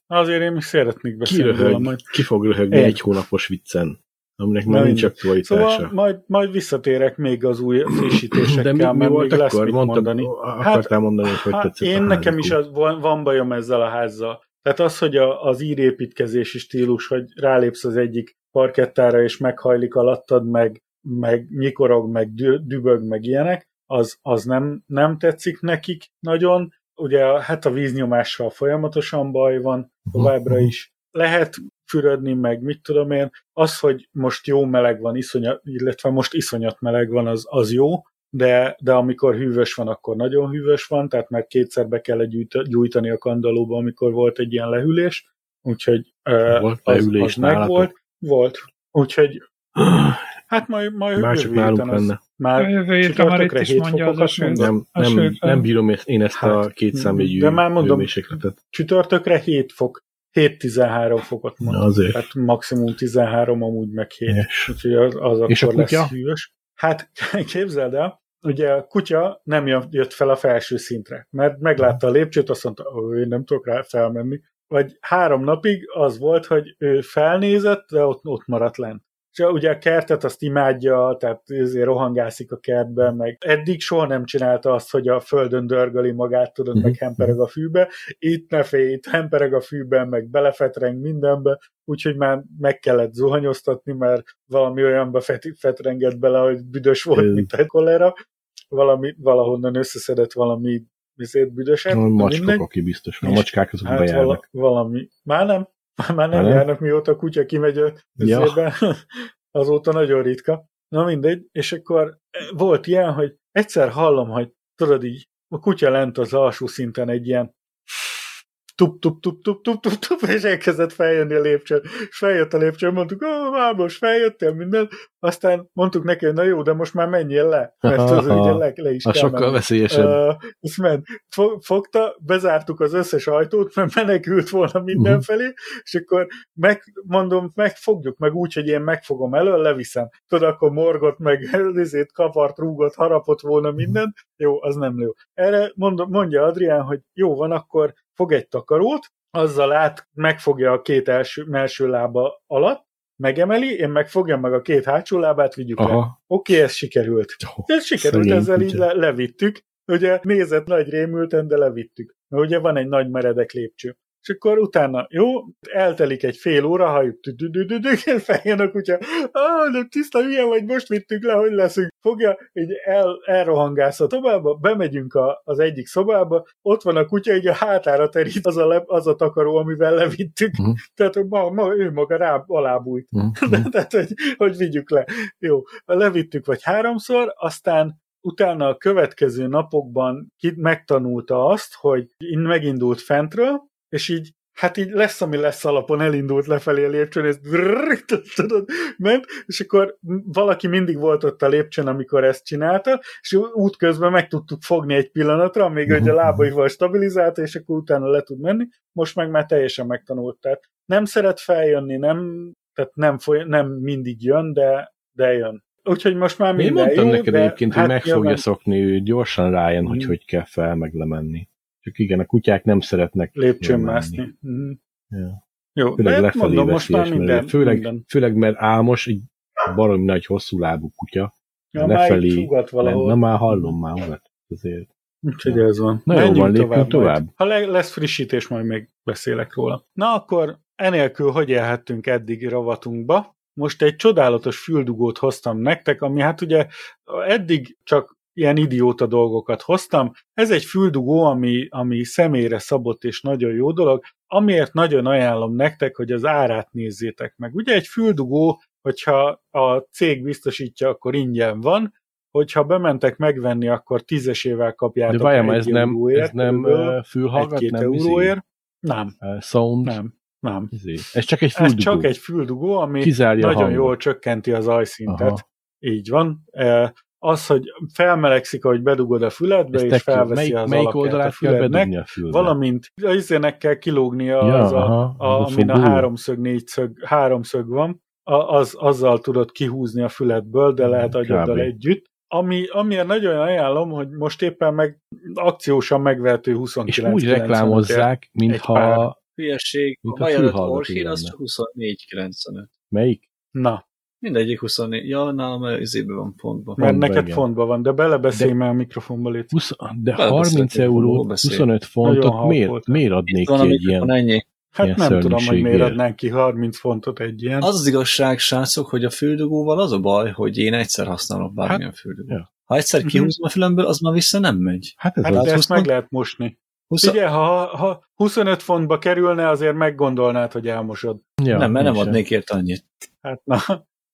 Azért én is szeretnék beszélni. Ki, röhög, majd. ki fog röhögni én. egy hónapos viccen? aminek már nincs aktualitása. Szóval majd, majd visszatérek még az új frissítésekkel, De mi, mi volt még lesz Mondtad, mondani. Akartál hát, mondani, hogy hát tetszett Én nekem is az, van, van bajom ezzel a házzal. Tehát az, hogy a, az írépítkezési stílus, hogy rálépsz az egyik parkettára, és meghajlik alattad, meg, meg nyikorog, meg dübög, meg ilyenek, az, az nem, nem tetszik nekik nagyon. Ugye hát a víznyomással folyamatosan baj van továbbra is. Lehet fürödni, meg mit tudom én. Az, hogy most jó meleg van, iszonyat, illetve most iszonyat meleg van, az, az jó, de, de amikor hűvös van, akkor nagyon hűvös van, tehát már kétszer be kell gyújtani a kandalóba, amikor volt egy ilyen lehűlés, úgyhogy volt az, az meg volt. Volt. Úgyhogy hát majd, majd Már csak nálunk az, lenne. Már jövő hétre már itt is mondja az a Nem, nem, nem bírom én ezt hát, a két számjegyű De már mondom, csütörtökre 7 fok. 7-13 fokot mondom. Azért. Tehát maximum 13, amúgy meg 7. Yes. Úgyhogy az, az És akkor lesz hűvös. Hát képzeld el, ugye a kutya nem jött fel a felső szintre, mert meglátta a lépcsőt, azt mondta, hogy én nem tudok rá felmenni. Vagy három napig az volt, hogy ő felnézett, de ott, ott maradt lent. És ugye a kertet azt imádja, tehát ezért rohangászik a kertben, meg eddig soha nem csinálta azt, hogy a földön dörgöli magát, tudod, meg Mhm. hempereg a fűbe, itt ne félj, itt hempereg a fűben, meg belefetreng mindenbe, úgyhogy már meg kellett zuhanyoztatni, mert valami olyanba fet, fetrengett bele, hogy büdös volt, Ez- mint egy kolera, valami, valahonnan összeszedett valami vizét A na macskok, mindegy. aki biztos. A És- macskák azok Hát bejárnak. vala, valami. Már nem. Már nem nem? járnak, mióta a kutya kimegy a Ja. Azóta nagyon ritka. Na mindegy. És akkor volt ilyen, hogy egyszer hallom, hogy tudod így, a kutya lent az alsó szinten egy ilyen tup, tup, tup, tup, tup, tup, tup, és elkezdett feljönni a lépcsőn. És feljött a lépcsőn, mondtuk, ó, már most feljöttél minden. Aztán mondtuk neki, hogy na jó, de most már menjél le. Mert az ugye le, le is A kell sokkal menni. veszélyesebb. Uh, ment. Fo- Fogta, bezártuk az összes ajtót, mert menekült volna mindenfelé, és akkor meg, mondom, megfogjuk meg úgy, hogy én megfogom elől, leviszem. Tudod, akkor morgott meg, ezért kapart, rúgott, harapott volna minden. Jó, az nem jó. Erre mondom, mondja Adrián, hogy jó van, akkor fog egy takarót, azzal át megfogja a két első, első lába alatt, megemeli, én megfogjam meg a két hátsó lábát, vigyük le. Aha. Oké, ez sikerült. Ez sikerült, Szegény ezzel így le, levittük. Ugye nézett nagy rémülten, de levittük. Mert ugye van egy nagy meredek lépcső. És akkor utána, jó, eltelik egy fél óra, halljuk, feljön a kutya, ah, de tiszta hülye vagy, most vittük le, hogy leszünk. Fogja, így el, elrohangász a bemegyünk a, az egyik szobába, ott van a kutya, így a hátára terít az a, le, az a takaró, amivel levittük. Mhm. Tehát ma, ma, ő maga rá alábújt. Mhm. De, tehát, hogy, hogy vigyük le. Jó, levittük vagy háromszor, aztán utána a következő napokban megtanulta azt, hogy megindult fentről, és így hát így lesz, ami lesz alapon elindult lefelé a lépcsőn, és tudod, ment, és akkor valaki mindig volt ott a lépcsőn, amikor ezt csinálta, és útközben meg tudtuk fogni egy pillanatra, amíg hogy a lábaival stabilizálta, és akkor utána le tud menni. Most meg már teljesen megtanult. Tehát nem szeret feljönni, nem, tehát nem, foly, nem mindig jön, de, de jön. Úgyhogy most már Én minden mondtam jó, neked de egyébként, hogy hát meg fogja szokni, ő gyorsan rájön, hogy Mhm. hogy kell fel, meg lemenni. Csak igen, a kutyák nem szeretnek lépcsőn mászni. Mhm. Ja. Jó, Főleg de lefelé mondom, most már minden, mert főleg, minden. főleg mert álmos, egy baromi nagy, hosszú lábú kutya. Ja, lefelé valahol. Na már hallom már ugat. Azért. Úgyhogy ez van. Na jó Menjünk van, lépjünk tovább. Majd. Ha le- lesz frissítés, majd még beszélek róla. Na akkor enélkül hogy élhettünk eddig ravatunkba? Most egy csodálatos füldugót hoztam nektek, ami hát ugye eddig csak ilyen idióta dolgokat hoztam. Ez egy füldugó, ami, ami személyre szabott és nagyon jó dolog, amiért nagyon ajánlom nektek, hogy az árát nézzétek meg. Ugye egy füldugó, hogyha a cég biztosítja, akkor ingyen van, hogyha bementek megvenni, akkor tízesével De kapjátok várjál, már egy ez nem, ez nem fülhallgat, egy-két nem izé, euróért. Nem, uh, sound, nem, nem. Izé. Ez csak egy Ez füldugó. csak egy füldugó, ami Kizárja nagyon hangot. jól csökkenti az ajszintet. Aha. Így van. Az, hogy felmelegszik, ahogy bedugod a füledbe, és felveszi melyik, az melyik a oldalát kell fülednek, a füldbe? valamint az izének kell kilógnia Ja, az, a, aha, a, az a amin a háromszög, négyszög, háromszög van, a, az, azzal tudod kihúzni a füledből, de lehet agyaddal együtt. Ami, amiért nagyon ajánlom, hogy most éppen meg akciósan megvehető 29 És úgy reklámozzák, mintha... Hülyeség. Mint A a az lenne. csak 24,95. Melyik? Na, Mindegyik 24. Ja, nálam izébe van pontban. mert Fontba, neked igen. fontban van, de belebeszélj már a mikrofonba légy. 20, de Belebeszéltünk, 30 hol eurót, beszél. 25 fontot Nagyon miért, halk miért adnék Van, ki egy ilyen? ennyi. Hát Ilyen nem tudom, hogy miért adnánk ki 30 fontot egy ilyen. Az az igazság, srácok, hogy a füldugóval az a baj, hogy én egyszer használok bármilyen hát, füldugót. ja. Ha egyszer Mhm. kihúzom a fülemből, az már vissza nem megy. Hát ez Hát de ezt 20 meg lehet mosni. 20... Ugye, ha, ha 25 fontba kerülne, azért meggondolnád, hogy elmosod. Ja, nem, mert nem adnék ért annyit. Hát na,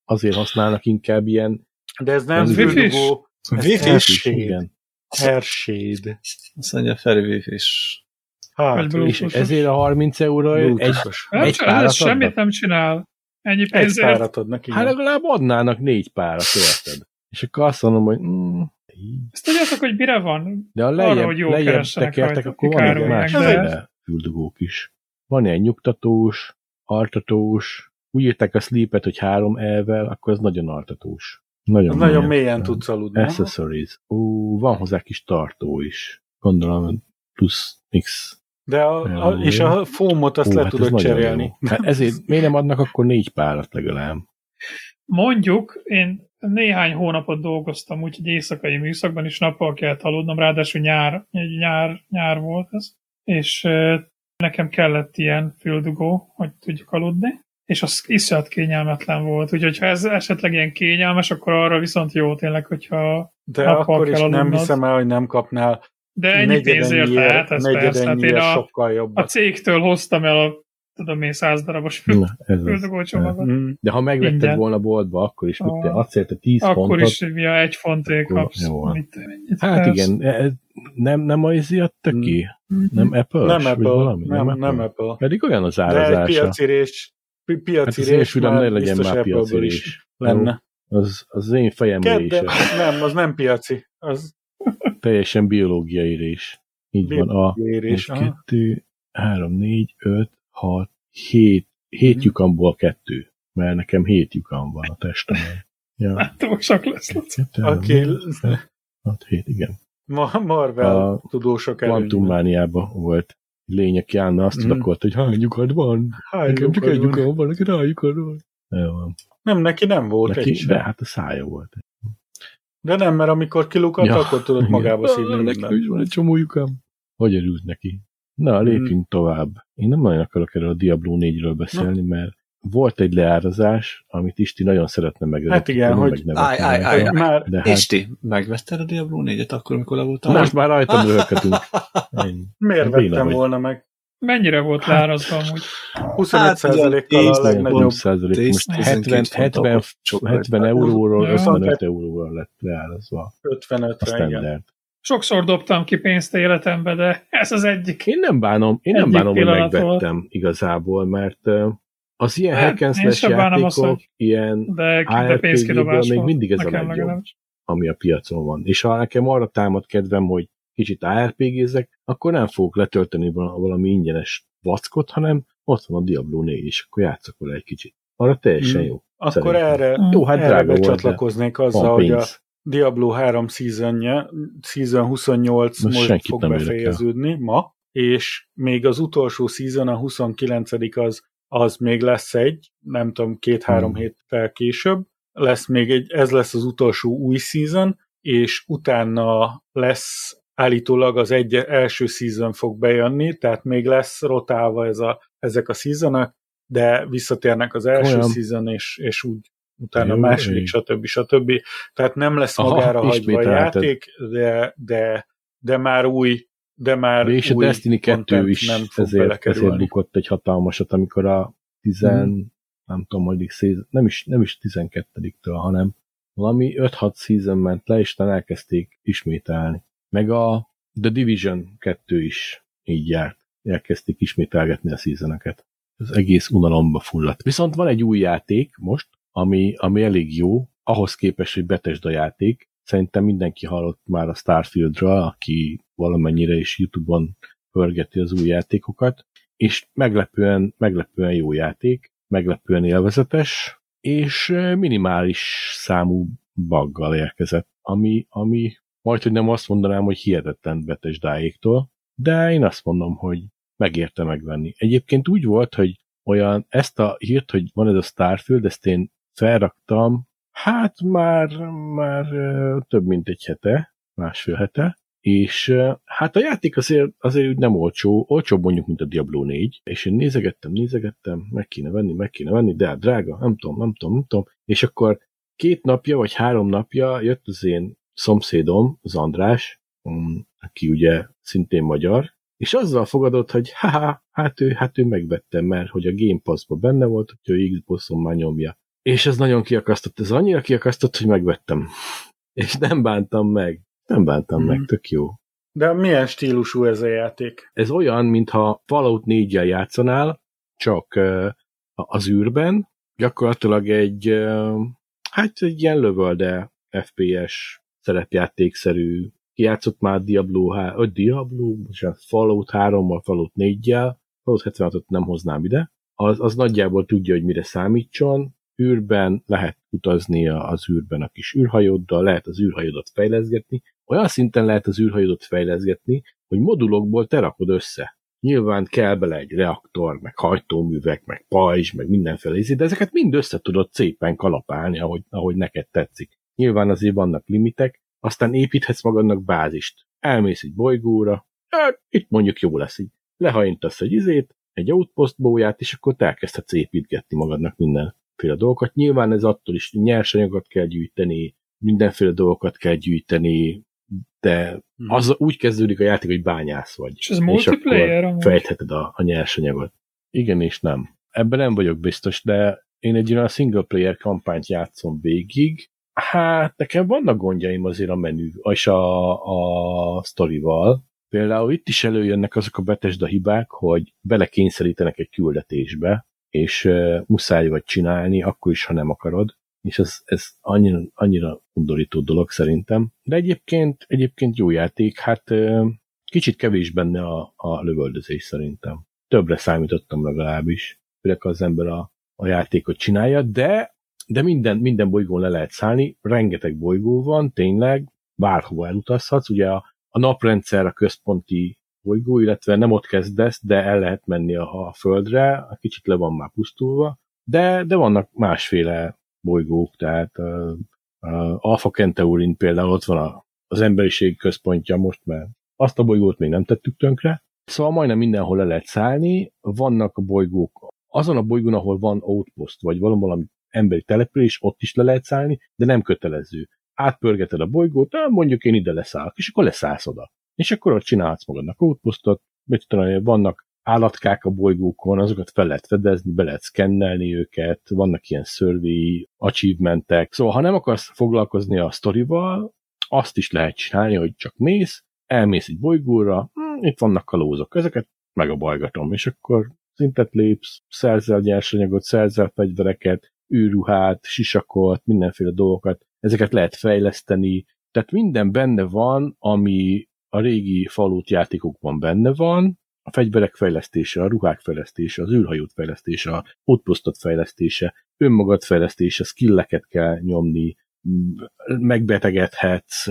Azért használnak inkább ilyen de ez nem Ez füldugó, ez. Hershey. Azt mondja, Feri és Hát, És ezért a 30 euróra egy, Egy csinál, ez párat semmit nem csinál. Ennyi Egy pénzért. párat adnak, igen. hát legalább adnának négy párat, érted? És akkor azt mondom, hogy mm. Ezt tudjátok, hogy mire van? de a Arra, lejjebb, hogy jól lejjebb tekertek, akkor van egy kikárolják, más de- féle füldugók is. Van ilyen nyugtatós, altatós, úgy írták a sleepet, hogy három elvel, akkor ez nagyon altatós. Nagyon, Nagyon mélyen tudsz aludni. Accessories. Ó, van hozzá kis tartó is. Gondolom, plusz mix. De a, a, és a fómot azt Ó, le hát ez tudod nagyon cserélni. Hát ezért miért nem adnak akkor négy párat legalább? mondjuk én néhány hónapot dolgoztam, úgyhogy éjszakai műszakban is nappal kellett aludnom, ráadásul nyár, nyár, nyár volt ez, és nekem kellett ilyen füldugó, hogy tudjuk aludni, és az iszonyat kényelmetlen volt, úgyhogy ha ez esetleg ilyen kényelmes, akkor arra viszont jó tényleg, hogyha De akkor is nem hiszem el, hogy nem kapnál de ennyi pénzért lehet, ez persze. Hát én a, sokkal jobb. A cégtől hoztam el a tudom én, száz darabos fürdőgócsomagot. Mm. De ha megvetted Ingyen. volna boltba, akkor is, mit te adsz érte 10 akkor fontot. Akkor is, ja, egy fonték kapsz. Jó. Mit, mit hát persz. igen, ez nem, nem a izi adta ki? Mm. Nem Apple? Nem Apple. Valami? Nem, nem, nem Apple. Pedig olyan az árazása. De egy piaci rés, piaci hát rés már ne legyen már piaci rés. Lenne. Az, az én fejemre is. Nem, az nem piaci. Az teljesen biológiai rés. Így van. A 1, 2, 3, 4, 5, 6, 7, 7 lyukamból kettő. Mert nekem 7 lyukam van a testemben. Ja. Hát, csak lesz. Oké. 6, 7, igen. Ma Marvel a tudósok Kvantummániában volt lény, aki állna azt mm. akart, hogy hány lyukad van? Hány nekem csak egy lyukam van, neki hány lyukad van. Jó. Nem, neki nem volt neki, egy De hát a szája volt. De nem, mert amikor kilukat, ja, akkor tudod magába szívni Neki is van egy csomó lyukam. Hogy örült neki? Na, lépjünk hmm. tovább. Én nem nagyon akarok erről a Diablo 4-ről beszélni, Na. mert volt egy leárazás, amit Isti nagyon szeretne megvenni. Hát igen, hogy... Állj, állj, állj, már... De hát... Isti, megvetted a Diablo 4-et akkor, amikor le voltál? Most már rajtam röhöghetünk. Miért vettem volna meg? Mennyire volt leárazva amúgy? 25%-kal hát, a legnagyobb. Százalék. Most 70, 70, 70 euróról 55 euróról lett leárazva. 55-re, igen. Sokszor dobtam ki pénzt életembe, de ez az egyik. Én nem bánom, én nem bánom, hogy megvettem igazából, mert az ilyen hack and slash játékok, az, hogy ilyen de, de még mindig ez a legjobb, ami a piacon van. És ha nekem arra támad kedvem, hogy kicsit ARPG-zek, akkor nem fogok letölteni valami ingyenes vackot, hanem ott van a Diablo 4, és akkor játszok vele egy kicsit. Arra teljesen mm. jó. Akkor szerintem. erre, mm. jó, hát erre drága csatlakoznék azzal, hogy a Diablo 3 seasonja, season 28 most, most fog befejeződni ma, és még az utolsó season, a 29 az, az még lesz egy, nem tudom, két-három hmm. héttel később, lesz még egy, ez lesz az utolsó új season, és utána lesz állítólag az egy első season fog bejönni, tehát még lesz rotálva ez a, ezek a seasonok, de visszatérnek az első Olyan. season, és, és úgy utána Jó, második, én. stb. stb. Tehát nem lesz Aha, magára hagyva a játék, de, de, de már új de már és új a Destiny 2 is nem fog ezért, ezért bukott egy hatalmasat, amikor a 10, hmm. nem tudom, hogy nem is, nem is 12-től, hanem valami 5-6 season ment le, és talán elkezdték ismételni. Meg a The Division 2 is így járt. Elkezdték ismételgetni a seasonokat. Ez egész unalomba fulladt. Viszont van egy új játék most, ami, ami elég jó, ahhoz képest, hogy Bethesda játék. Szerintem mindenki hallott már a Starfieldről, aki valamennyire is Youtube-on pörgeti az új játékokat, és meglepően, meglepően jó játék, meglepően élvezetes, és minimális számú buggal érkezett, ami, ami majd, hogy nem azt mondanám, hogy hihetetlen Bethesdáéktól, de én azt mondom, hogy megérte megvenni. Egyébként úgy volt, hogy olyan ezt a hírt, hogy van ez a Starfield, ezt én felraktam, hát már, már több mint egy hete, másfél hete, és hát a játék azért, azért úgy nem olcsó, olcsóbb mondjuk, mint a Diablo 4, és én nézegettem, nézegettem, meg kéne venni, meg kéne venni, de hát drága, nem tudom, nem tudom, nem tudom, és akkor két napja vagy három napja jött az én szomszédom, az András, mm, aki ugye szintén magyar, és azzal fogadott, hogy haha, hát ő, hát ő megvettem, mert hogy a Game Pass-ban benne volt, hogy ő Xbox-on már nyomja. És ez nagyon kiakasztott, ez annyira kiakasztott, hogy megvettem. És nem bántam meg. Nem bántam mm. meg, mhm. tök jó. De milyen stílusú ez a játék? Ez olyan, mintha Fallout 4-jel játszanál, csak uh, az űrben, gyakorlatilag egy, uh, hát egy ilyen lövölde FPS szerepjátékszerű kijátszott már Diablo, vagy Diablo, most Fallout 3-mal, Fallout 4-jel, Fallout 76-ot nem hoznám ide, az, az nagyjából tudja, hogy mire számítson, űrben lehet utazni az űrben a kis űrhajóddal, lehet az űrhajódat fejleszgetni, olyan szinten lehet az űrhajódat fejleszgetni, hogy modulokból te rakod össze. nyilván kell bele egy reaktor, meg hajtóművek, meg pajzs, meg mindenféle de ezeket mind össze tudod szépen kalapálni, ahogy, ahogy neked tetszik. Nyilván azért vannak limitek, aztán építhetsz magadnak bázist. Elmész egy bolygóra, hát itt mondjuk jó lesz így. Lehajintasz egy izét, egy outpost bóját, és akkor te elkezdhetsz építgetni magadnak mindenféle dolgokat. Nyilván ez attól is nyersanyagot kell gyűjteni, mindenféle dolgokat kell gyűjteni, de hmm. az úgy kezdődik a játék, hogy bányász vagy. És ez multiplayer és fejtheted a, a nyersanyagot. Igen és nem. Ebben nem vagyok biztos, de én egy olyan single player kampányt játszom végig, Hát nekem vannak gondjaim azért a menü, és a, a sztorival. Például itt is előjönnek azok a betesda hibák, hogy belekényszerítenek egy küldetésbe, és uh, muszáj vagy csinálni, akkor is, ha nem akarod. És ez, ez annyira, annyira undorító dolog szerintem. De egyébként, egyébként jó játék, hát kicsit kevés benne a, a lövöldözés szerintem. Többre számítottam legalábbis, főleg az ember a, a játékot csinálja, de de minden, minden bolygón le lehet szállni, rengeteg bolygó van, tényleg, bárhova elutazhatsz, ugye a, a naprendszer a központi bolygó, illetve nem ott kezdesz, de el lehet menni a, a Földre, kicsit le van már pusztulva, de, de vannak másféle bolygók, tehát uh, uh, Alpha Centaurin például ott van a, az emberiség központja most, mert azt a bolygót még nem tettük tönkre, Szóval majdnem mindenhol le lehet szállni, vannak a bolygók, azon a bolygón, ahol van outpost, vagy valami emberi település, ott is le lehet szállni, de nem kötelező. Átpörgeted a bolygót, mondjuk én ide leszállok, és akkor leszállsz oda. És akkor ott csinálhatsz magadnak outpostot, mit tudom, vannak állatkák a bolygókon, azokat fel lehet fedezni, be lehet szkennelni őket, vannak ilyen survey achievementek. Szóval, ha nem akarsz foglalkozni a sztorival, azt is lehet csinálni, hogy csak mész, elmész egy bolygóra, hm, itt vannak kalózok, ezeket meg a bajgatom, és akkor szintet lépsz, szerzel nyersanyagot, szerzel fegyvereket, űrruhát, sisakot, mindenféle dolgokat, ezeket lehet fejleszteni, tehát minden benne van, ami a régi falut játékokban benne van, a fegyverek fejlesztése, a ruhák fejlesztése, az űrhajót fejlesztése, a outpostot fejlesztése, önmagad fejlesztése, skilleket kell nyomni, megbetegedhetsz,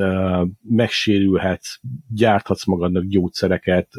megsérülhetsz, gyárthatsz magadnak gyógyszereket,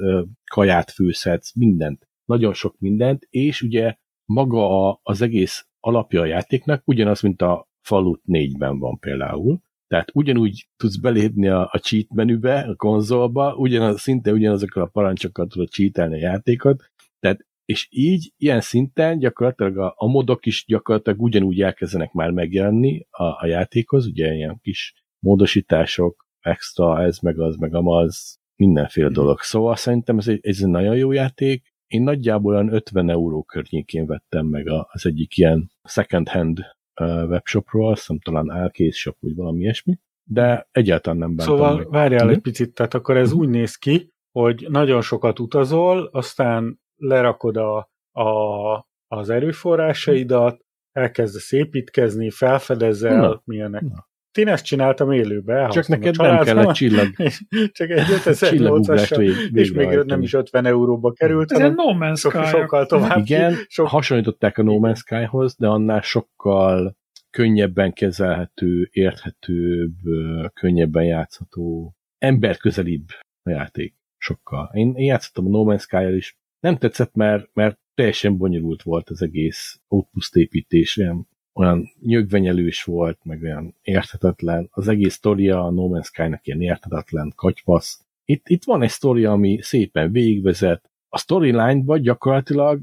kaját főzhetsz, mindent. Nagyon sok mindent, és ugye maga az egész alapja a játéknak ugyanaz, mint a Falut 4-ben van például. Tehát ugyanúgy tudsz belépni a, a cheat menübe, a konzolba, ugyanaz, szinte ugyanazokkal a parancsokkal tudod cheatelni a játékot, tehát és így, ilyen szinten gyakorlatilag a, a modok is gyakorlatilag ugyanúgy elkezdenek már megjelenni a, a játékhoz, ugye ilyen kis módosítások, extra, ez meg az, meg amaz, mindenféle dolog. Szóval szerintem ez egy, ez egy nagyon jó játék, én nagyjából olyan 50 euró környékén vettem meg az egyik ilyen second hand webshopról, azt hiszem talán Alkész shop, vagy valami ilyesmi, de egyáltalán nem bántam Szóval meg. várjál egy picit, tehát akkor ez úgy néz ki, hogy nagyon sokat utazol, aztán lerakod a, a, az erőforrásaidat, elkezdesz építkezni, felfedezel, Na. milyenek. Na. Én ezt csináltam élőbe. Csak neked nem kellett csillag. Csak egy 5800 és még nem is 50 euróba került, Ez hanem No Man's Sky. sokkal tovább. Igen, sok... hasonlították a No Man's Skyhoz, de annál sokkal könnyebben kezelhető, érthetőbb, könnyebben játszható, emberközelibb a játék. Sokkal. Én, én játszottam a No Man's Sky-jal is. Nem tetszett, mert, mert teljesen bonyolult volt az egész outpost építés, olyan olyan nyögvenyelős volt, meg olyan érthetetlen. Az egész sztoria a No Man's Sky-nak ilyen érthetetlen katyvasz. Itt, itt van egy sztoria, ami szépen végigvezet. A storyline-ba gyakorlatilag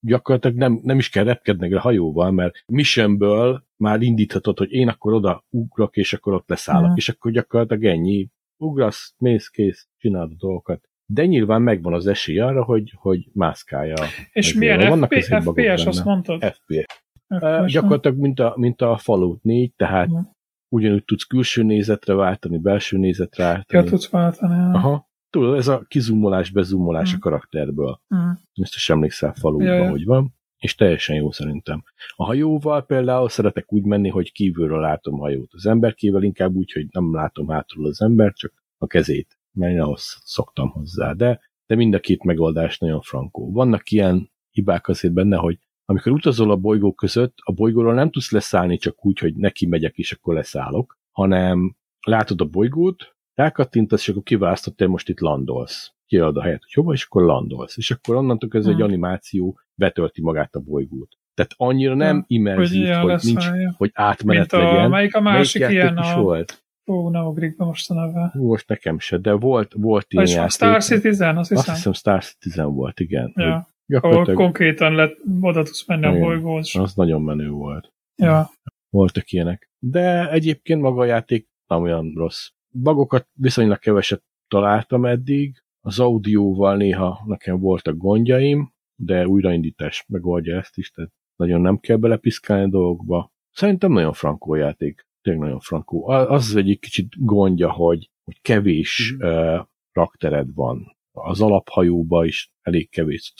gyakorlatilag nem, nem is kell repkedni a hajóval, mert missionből már indíthatod, hogy én akkor oda ugrok, és akkor ott leszállok, mm. és akkor gyakorlatilag ennyi. Ugrasz, mész, kész, csinálod a dolgokat. De nyilván megvan az esély arra, hogy, hogy mászkálja. És milyen FP, FPS, azt mondtad? FPS. Uh, gyakorlatilag, mint a, mint a Fallout 4, tehát uh-huh. ugyanúgy tudsz külső nézetre váltani, belső nézetre váltani. Ja, tudsz váltani. Aha. Tudod, ez a kizumolás, bezumolás uh-huh. a karakterből. Uh-huh. Ezt is emlékszel Falloutban, ja, ja. hogy van. És teljesen jó szerintem. A hajóval például szeretek úgy menni, hogy kívülről látom a hajót. Az emberkével inkább úgy, hogy nem látom hátul az ember, csak a kezét, mert ahhoz szoktam hozzá. De, de mind a két megoldás nagyon frankó. Vannak ilyen hibák azért benne, hogy amikor utazol a bolygók között, a bolygóról nem tudsz leszállni csak úgy, hogy neki megyek, és akkor leszállok, hanem látod a bolygót, rákattintasz, és akkor kiválasztod, hogy most itt landolsz. kiad a helyet, hogy hova, és akkor landolsz. És akkor onnantól kezdve egy Hmm. animáció betölti magát a bolygót. Tehát annyira nem Hmm. immerzív, hogy, lesz nincs, helye. hogy átmenet Mint a, legyen. melyik a másik Melyik ilyen a... volt? Ó, nem ugrik be most a neve. Most nekem se, de volt, volt ilyen játék. Star Citizen, azt Azt hiszem. hiszem Star Citizen volt, igen. Ja. Ahol konkrétan lett, oda tudsz menni a Igen. bolygóhoz. az nagyon menő volt. Ja. Voltak ilyenek. De egyébként maga a játék nem olyan rossz. Bagokat viszonylag keveset találtam eddig. Az audióval néha nekem voltak gondjaim, de újraindítás megoldja ezt is, tehát nagyon nem kell belepiszkálni a dolgokba. Szerintem nagyon frankó játék. Tényleg nagyon frankó. A- Az az egyik kicsit gondja, hogy, hogy kevés Mhm. uh, raktered van. Az alaphajóba is elég kevés.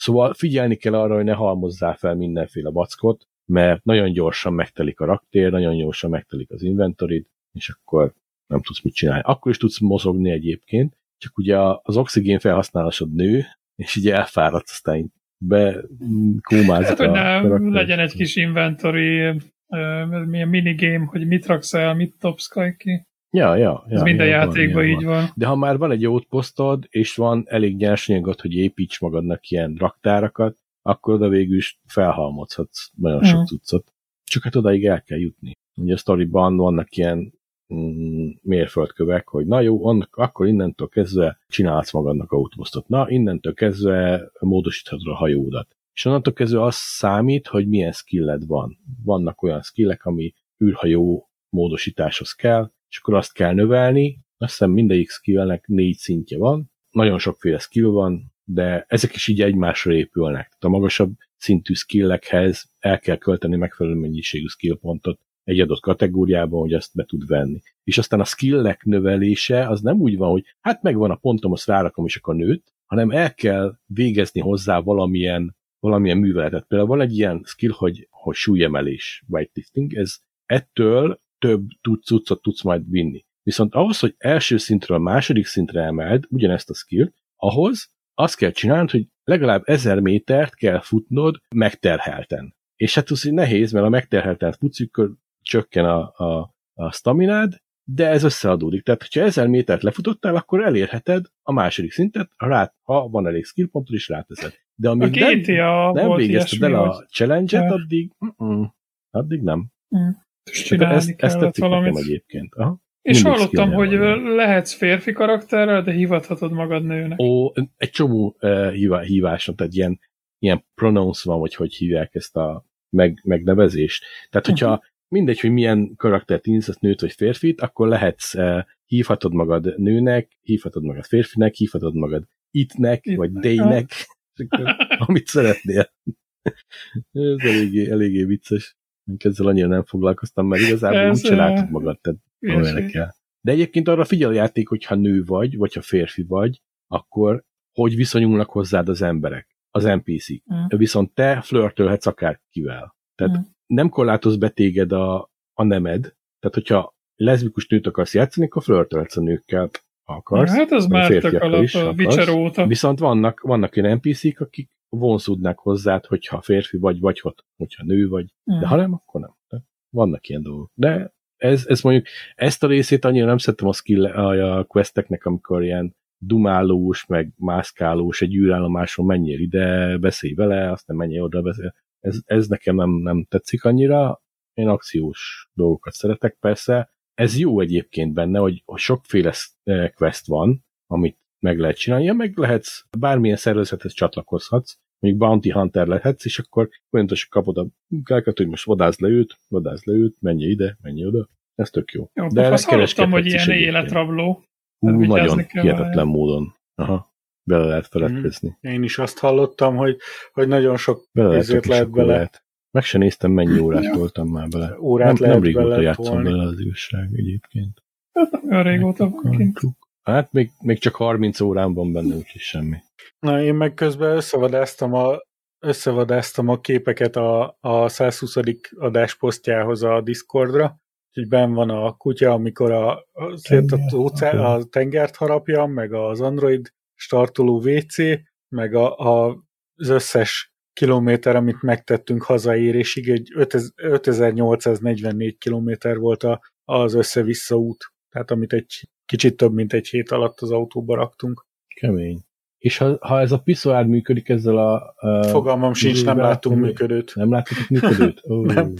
Szóval figyelni kell arra, hogy ne halmozzál fel mindenféle vackot, mert nagyon gyorsan megtelik a raktér, nagyon gyorsan megtelik az inventorid, és akkor nem tudsz mit csinálni. Akkor is tudsz mozogni egyébként, csak ugye az oxigén felhasználásod nő, és így elfáradsz, aztán így be mm, kómázik Hát, hogy ne karakter. legyen egy kis inventory, milyen minigame, hogy mit raksz el, mit dobsz ki. Ja, ja, ja, Ez minden ja, van, játékban így van. De ha már van egy outpostod, és van elég nyersanyagod, hogy építs magadnak ilyen raktárakat, akkor oda végül is felhalmozhatsz nagyon sok Mhm. cuccot. Csak hát odaig el kell jutni. Ugye a storyban vannak ilyen mm, mérföldkövek, hogy na jó, annak, akkor innentől kezdve csinálsz magadnak outpostot. Na, innentől kezdve módosíthatod a hajódat. És onnantól kezdve az számít, hogy milyen skilled van. Vannak olyan skillek, ami űrhajó módosításhoz kell, és akkor azt kell növelni. Azt hiszem mindegyik skillnek négy szintje van. Nagyon sokféle skill van, de ezek is így egymásra épülnek. A magasabb szintű skillekhez el kell költeni megfelelő mennyiségű skillpontot egy adott kategóriában, hogy ezt be tud venni. És aztán a skillek növelése az nem úgy van, hogy hát megvan a pontom, azt rárakom, és akkor nőtt, hanem el kell végezni hozzá valamilyen, valamilyen műveletet. Például van egy ilyen skill, hogy, hogy súlyemelés, weightlifting, ez ettől több cuccot tudsz majd vinni. Viszont ahhoz, hogy első szintről a második szintre emeld ugyanezt a skill, ahhoz azt kell csinálnod, hogy legalább ezer métert kell futnod megterhelten. És hát az nehéz, mert a megterhelten futsz, akkor csökken a, a, a staminád, de ez összeadódik. Tehát, hogyha ezer métert lefutottál, akkor elérheted a második szintet, ha, rá, ha van elég skillpontod, is ráteszed. De A amíg nem, GTA nem volt végezted el a challenge-et, addig, addig nem. is Tehát csinálni ezt, ezt nekem valamit. egyébként. Aha. És mindig hallottam, hogy van. lehetsz férfi karakterrel, de hivathatod magad nőnek. Ó, egy csomó uh, hívá, híváson, tehát ilyen, ilyen pronouns van, vagy hogy hívják ezt a meg, megnevezést. Tehát, hogyha Mhm. mindegy, hogy milyen karaktert indítasz, nőt vagy férfit, akkor lehetsz, uh, hívhatod magad nőnek, hívhatod magad férfinek, hívhatod magad itnek, Itt- vagy és akkor, amit szeretnél. Ez eléggé, eléggé vicces. Ezzel annyira nem foglalkoztam, mert igazából Ez, úgyse eh, látod magad, tehát kell. De egyébként arra figyel a játék, hogy ha nő vagy, vagy ha férfi vagy, akkor hogy viszonyulnak hozzád az emberek, az NPC-k. Mm. Viszont te flörtölhetsz akárkivel. Tehát Mm. nem korlátoz be téged a, a nemed. Tehát, hogyha leszbikus nőt akarsz játszani, akkor flörtölhetsz a nőkkel, akarsz. Hát az vagy a már tök alap is, a. Witcher óta. Viszont vannak, vannak olyan NPC-k, akik vonzódnak hozzád, hogyha férfi vagy, vagy hogy- hogyha nő vagy. Mm. De ha nem, akkor nem. Vannak ilyen dolgok. De ez, ez mondjuk, ezt a részét annyira nem szeretem a, skill, a, questeknek, amikor ilyen dumálós, meg mászkálós, egy űrállomáson menjél ide, beszélj vele, aztán menjél oda, beszél. Ez, ez nekem nem, nem tetszik annyira. Én akciós dolgokat szeretek persze. Ez jó egyébként benne, hogy, hogy sokféle eh, quest van, amit meg lehet csinálni, ja, meg lehetsz, bármilyen szervezethez csatlakozhatsz, mondjuk Bounty Hunter lehetsz, és akkor folyamatosan kapod a munkákat, hogy most vadázd le őt, vadázd le őt, menj ide, menj oda. Ez tök jó. Jó, De azt hallottam, hogy ilyen egyébként. életrabló. Hú, vigyázni nagyon hihetetlen módon. Aha. Bele lehet feledkezni. Én is azt hallottam, hogy, hogy nagyon sok Bele lehet, lehet bele lehet. Meg se néztem, mennyi órát Ja. toltam már bele. órát nem, lehet nem régóta bele játszom tolni. bele az igazság egyébként. Hát régóta van kint. Hát még, még csak 30 órán van benne, úgyhogy semmi. Na, én meg közben összevadáztam a, összevadáztam a képeket a, a 120. adás posztjához a Discordra, úgyhogy benn van a kutya, amikor a, a, Tengert a, óceán, harapja. a tengert harapja, meg az Android startoló WC, meg a, a, az összes kilométer, amit megtettünk hazaérésig, egy 5000 5844 kilométer volt a, az össze-vissza út, tehát amit egy kicsit több, mint egy hét alatt az autóba raktunk. Kemény. És ha, ha ez a piszoár működik ezzel a... a Fogalmam sincs, nem láttunk működőt. Nem láttatok működőt? Ó, Nem.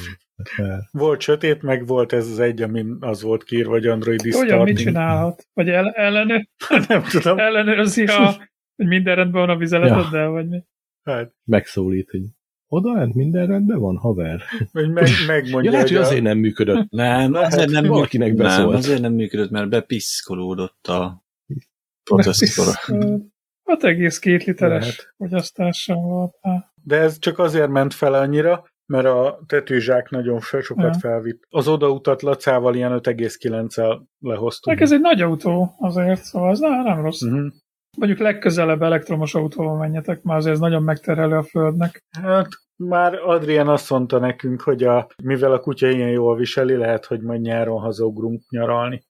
hát, Volt sötét, meg volt ez az egy, amin az volt kiírva, hogy Android is Olyan mit csinálhat? Vagy el, ellenő, Nem tudom. ellenőrzi, a, hogy minden rendben van a vizeleteddel, vagy mi? Hát, megszólít, hogy oda lent minden rendben van, haver. vagy meg, megmondja, Ja, lehet, hogy a- azért nem működött. Nem, Lehet, azért nem, valakinek nem, beszólt. azért nem működött, mert bepiszkolódott a processzor. Hát 6,2 literes Lehet. fogyasztása volt. Hát, De ez csak azért ment fel annyira, mert a tetőzsák nagyon sokat Ja. felvitt. Az odautat Lacával ilyen 5,9-el lehoztuk. Meg ez egy nagy autó azért, szóval ez nem, nem rossz. Uh-huh. Mondjuk legközelebb elektromos autóval menjetek, mert azért ez nagyon megterelő a földnek. Hát már Adrián azt mondta nekünk, hogy a, mivel a kutya ilyen jól viseli, lehet, hogy majd nyáron hazaugrunk nyaralni.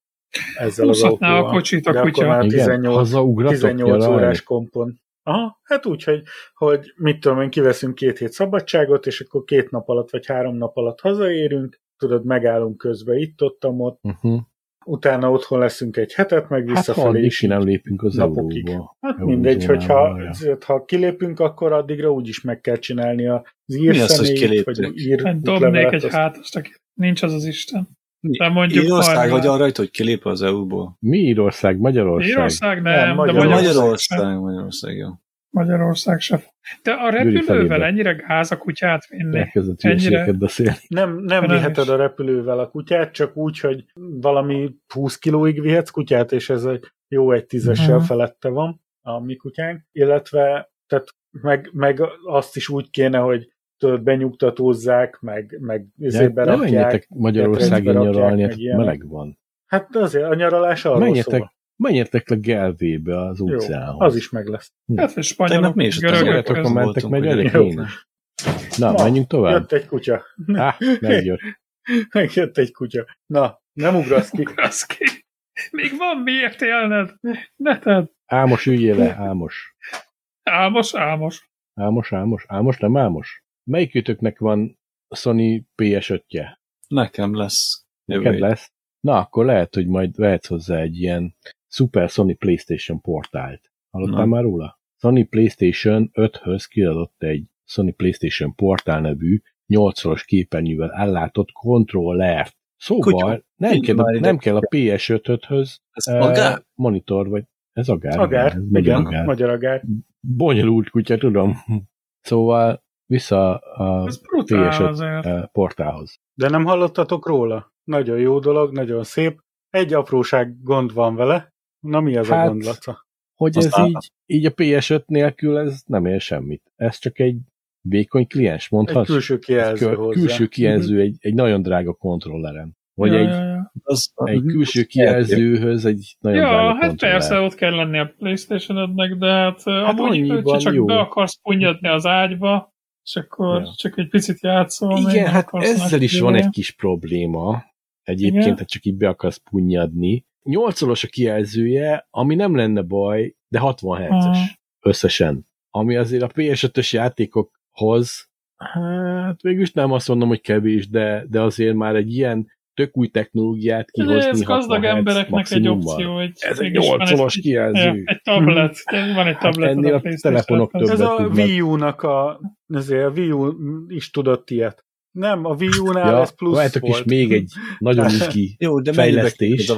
Ezzel az Húzhatná a autóval. kocsit a De akkor kutya. már Igen, 18, hazaugratok 18 nyaralni. órás kompon. Aha, hát úgy, hogy, hogy mit tudom én, kiveszünk két hét szabadságot, és akkor két nap alatt, vagy három nap alatt hazaérünk, tudod, megállunk közben itt, ott, ott, Uh-huh. Utána otthon leszünk egy hetet, meg Hát ha visszafelé addig is. nem lépünk az napokig. euróba. Hát Jó, mindegy, hogyha ja. ha kilépünk, akkor addigra úgyis meg kell csinálni az Mi az, hogy írszemélyt, vagy kiléptek? ír Hát dobnék egy hátast, nincs az az Isten. De mondjuk Írország majd- vagy arra rajta, hogy kilép az EU-ból? Mi Írország, Magyarország? Írország Nem, nem, de Magyar- Magyarország, Magyarország. Magyarország, jó. Magyarország sem. De a repülővel ennyire gáz a kutyát vinni. Elkezdett Ennyire- beszélni. Nem, nem Nem viheted is. a repülővel a kutyát, csak úgy, hogy valami 20 kilóig vihetsz kutyát, és ez egy jó egy tízessel Mhm. felette van a mi kutyánk, illetve tehát meg, meg azt is úgy kéne, hogy tudod, benyugtatózzák, meg, meg Ne, üzébe ne menjetek Magyarországon nyaralni, meg hát meleg van. Hát azért a nyaralás arról Menjetek, szól. Menjetek le Gelvébe az Jó, óceánhoz. az is meg lesz. Hát, vagy Tegnap spanyolok, mi is görögök. Között. mentek, meg hogy- elég. Na, Na, menjünk tovább. Jött egy kutya. Á, megjött. Megjött egy kutya. Na, nem ugrasz ki. Az ki. Még van miért élned? Ne tedd. Ámos, üljél le, Ámos. Álmos, álmos. Ámos, Ámos, Ámos, nem Ámos? Melyikőtöknek van Sony PS5-je? Nekem lesz. Neked lesz? Na, akkor lehet, hogy majd vehetsz hozzá egy ilyen Super Sony PlayStation portált. Hallottál Na. már róla? Sony PlayStation 5-höz kiadott egy Sony PlayStation portál nevű 8-szoros képernyővel ellátott kontrollert. Szóval Kutya. nem Így kell, a, nem kell a PS5-höz Ez eh, monitor, vagy ez agár. Agár, ez magyar igen, agár. magyar agár. Bonyolult kutya, tudom. Szóval vissza a Ez brutál PS5 azért. eh, portálhoz. De nem hallottatok róla? Nagyon jó dolog, nagyon szép. Egy apróság gond van vele. Na mi az Hát, a gond, Laca? Hogy Az ez így, így a PS5 nélkül ez nem ér semmit. Ez csak egy vékony kliens, Egy mondhatsz? külső kijelző Kö- hozzá. külső kijelző egy, egy nagyon drága kontrolleren. Vagy ja, egy, ja. Az, egy külső kijelzőhöz egy nagyon ja, drága hát persze, ott kell lenni a Playstation-ednek, de hát, hát amúgy, csak jó. be akarsz punyadni az ágyba, és akkor Ja. csak egy picit játszol. Igen, hát ezzel is van izé. egy kis probléma. Egyébként, Igen. ha csak így be akarsz punyadni. 8 a kijelzője, ami nem lenne baj, de 60 Hz-es Aha. összesen. Ami azért a PS5-ös játékokhoz, hát végülis nem azt mondom, hogy kevés, de, de azért már egy ilyen tök új technológiát kihozni ez 60 gazdag embereknek egy opció, hogy Ez egy mégis van 8 egy, kijelző. ja, egy tablet, van egy Hát tablet ennél a a telefonok hez. több- Ez a. Wii U-nak a, ezért a Wii U is tudott ilyet. Nem, a Wii U-nál Ja, ez plusz várjátok is volt. még egy nagyon izgi Jó, de Fejlesztés. ez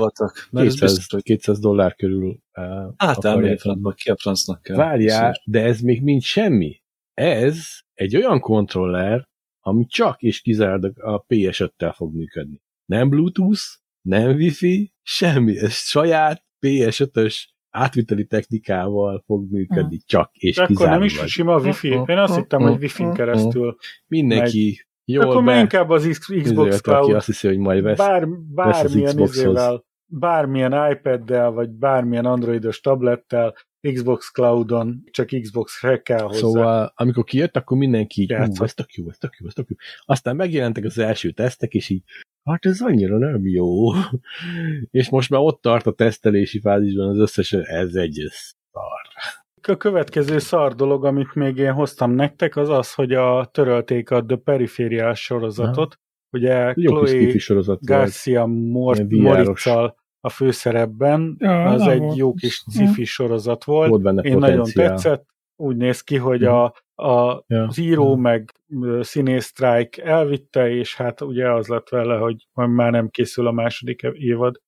200, biztos, hogy 200 dollár körül uh, hát francba, ki a francnak kell. Várjál, de ez még mind semmi. Ez egy olyan kontroller, ami csak és kizárólag a PS5-tel fog működni. Nem Bluetooth, nem Wi-Fi, semmi. Ez saját PS5-ös átviteli technikával fog működni, csak és De akkor nem is sima Wi-Fi. Én azt hittem, hogy Wi-Fi-n keresztül. Mindenki jól Akkor be, inkább az Xbox Xbox Cloud azt hiszi, hogy majd vesz. bár, bármilyen Xboxhoz. izével, bármilyen iPad-del, vagy bármilyen androidos tablettel, Xbox Cloudon, csak Xbox-re kell hozzá. Szóval, amikor kijött, akkor mindenki így, ez tök jó, ez tök jó, ez tök jó. Aztán megjelentek az első tesztek, és így, hát ez annyira nem jó. és most már ott tart a tesztelési fázisban az összes, ez egy. A következő szar dolog, amit még én hoztam nektek, az az, hogy a törölték a The Peripheral sorozatot. Ugye Jó Chloe sorozat. Garcia Mor- Ilyen VR-os. Moritzal a főszerepben, Ja, az egy volt. jó kis cifi sorozat volt. Volt benne Én nagyon potenciál. tetszett, úgy néz ki, hogy a, a, Ja. az író Ja. meg ö, színész sztrájk elvitte, és hát ugye az lett vele, hogy majd már nem készül a második évad.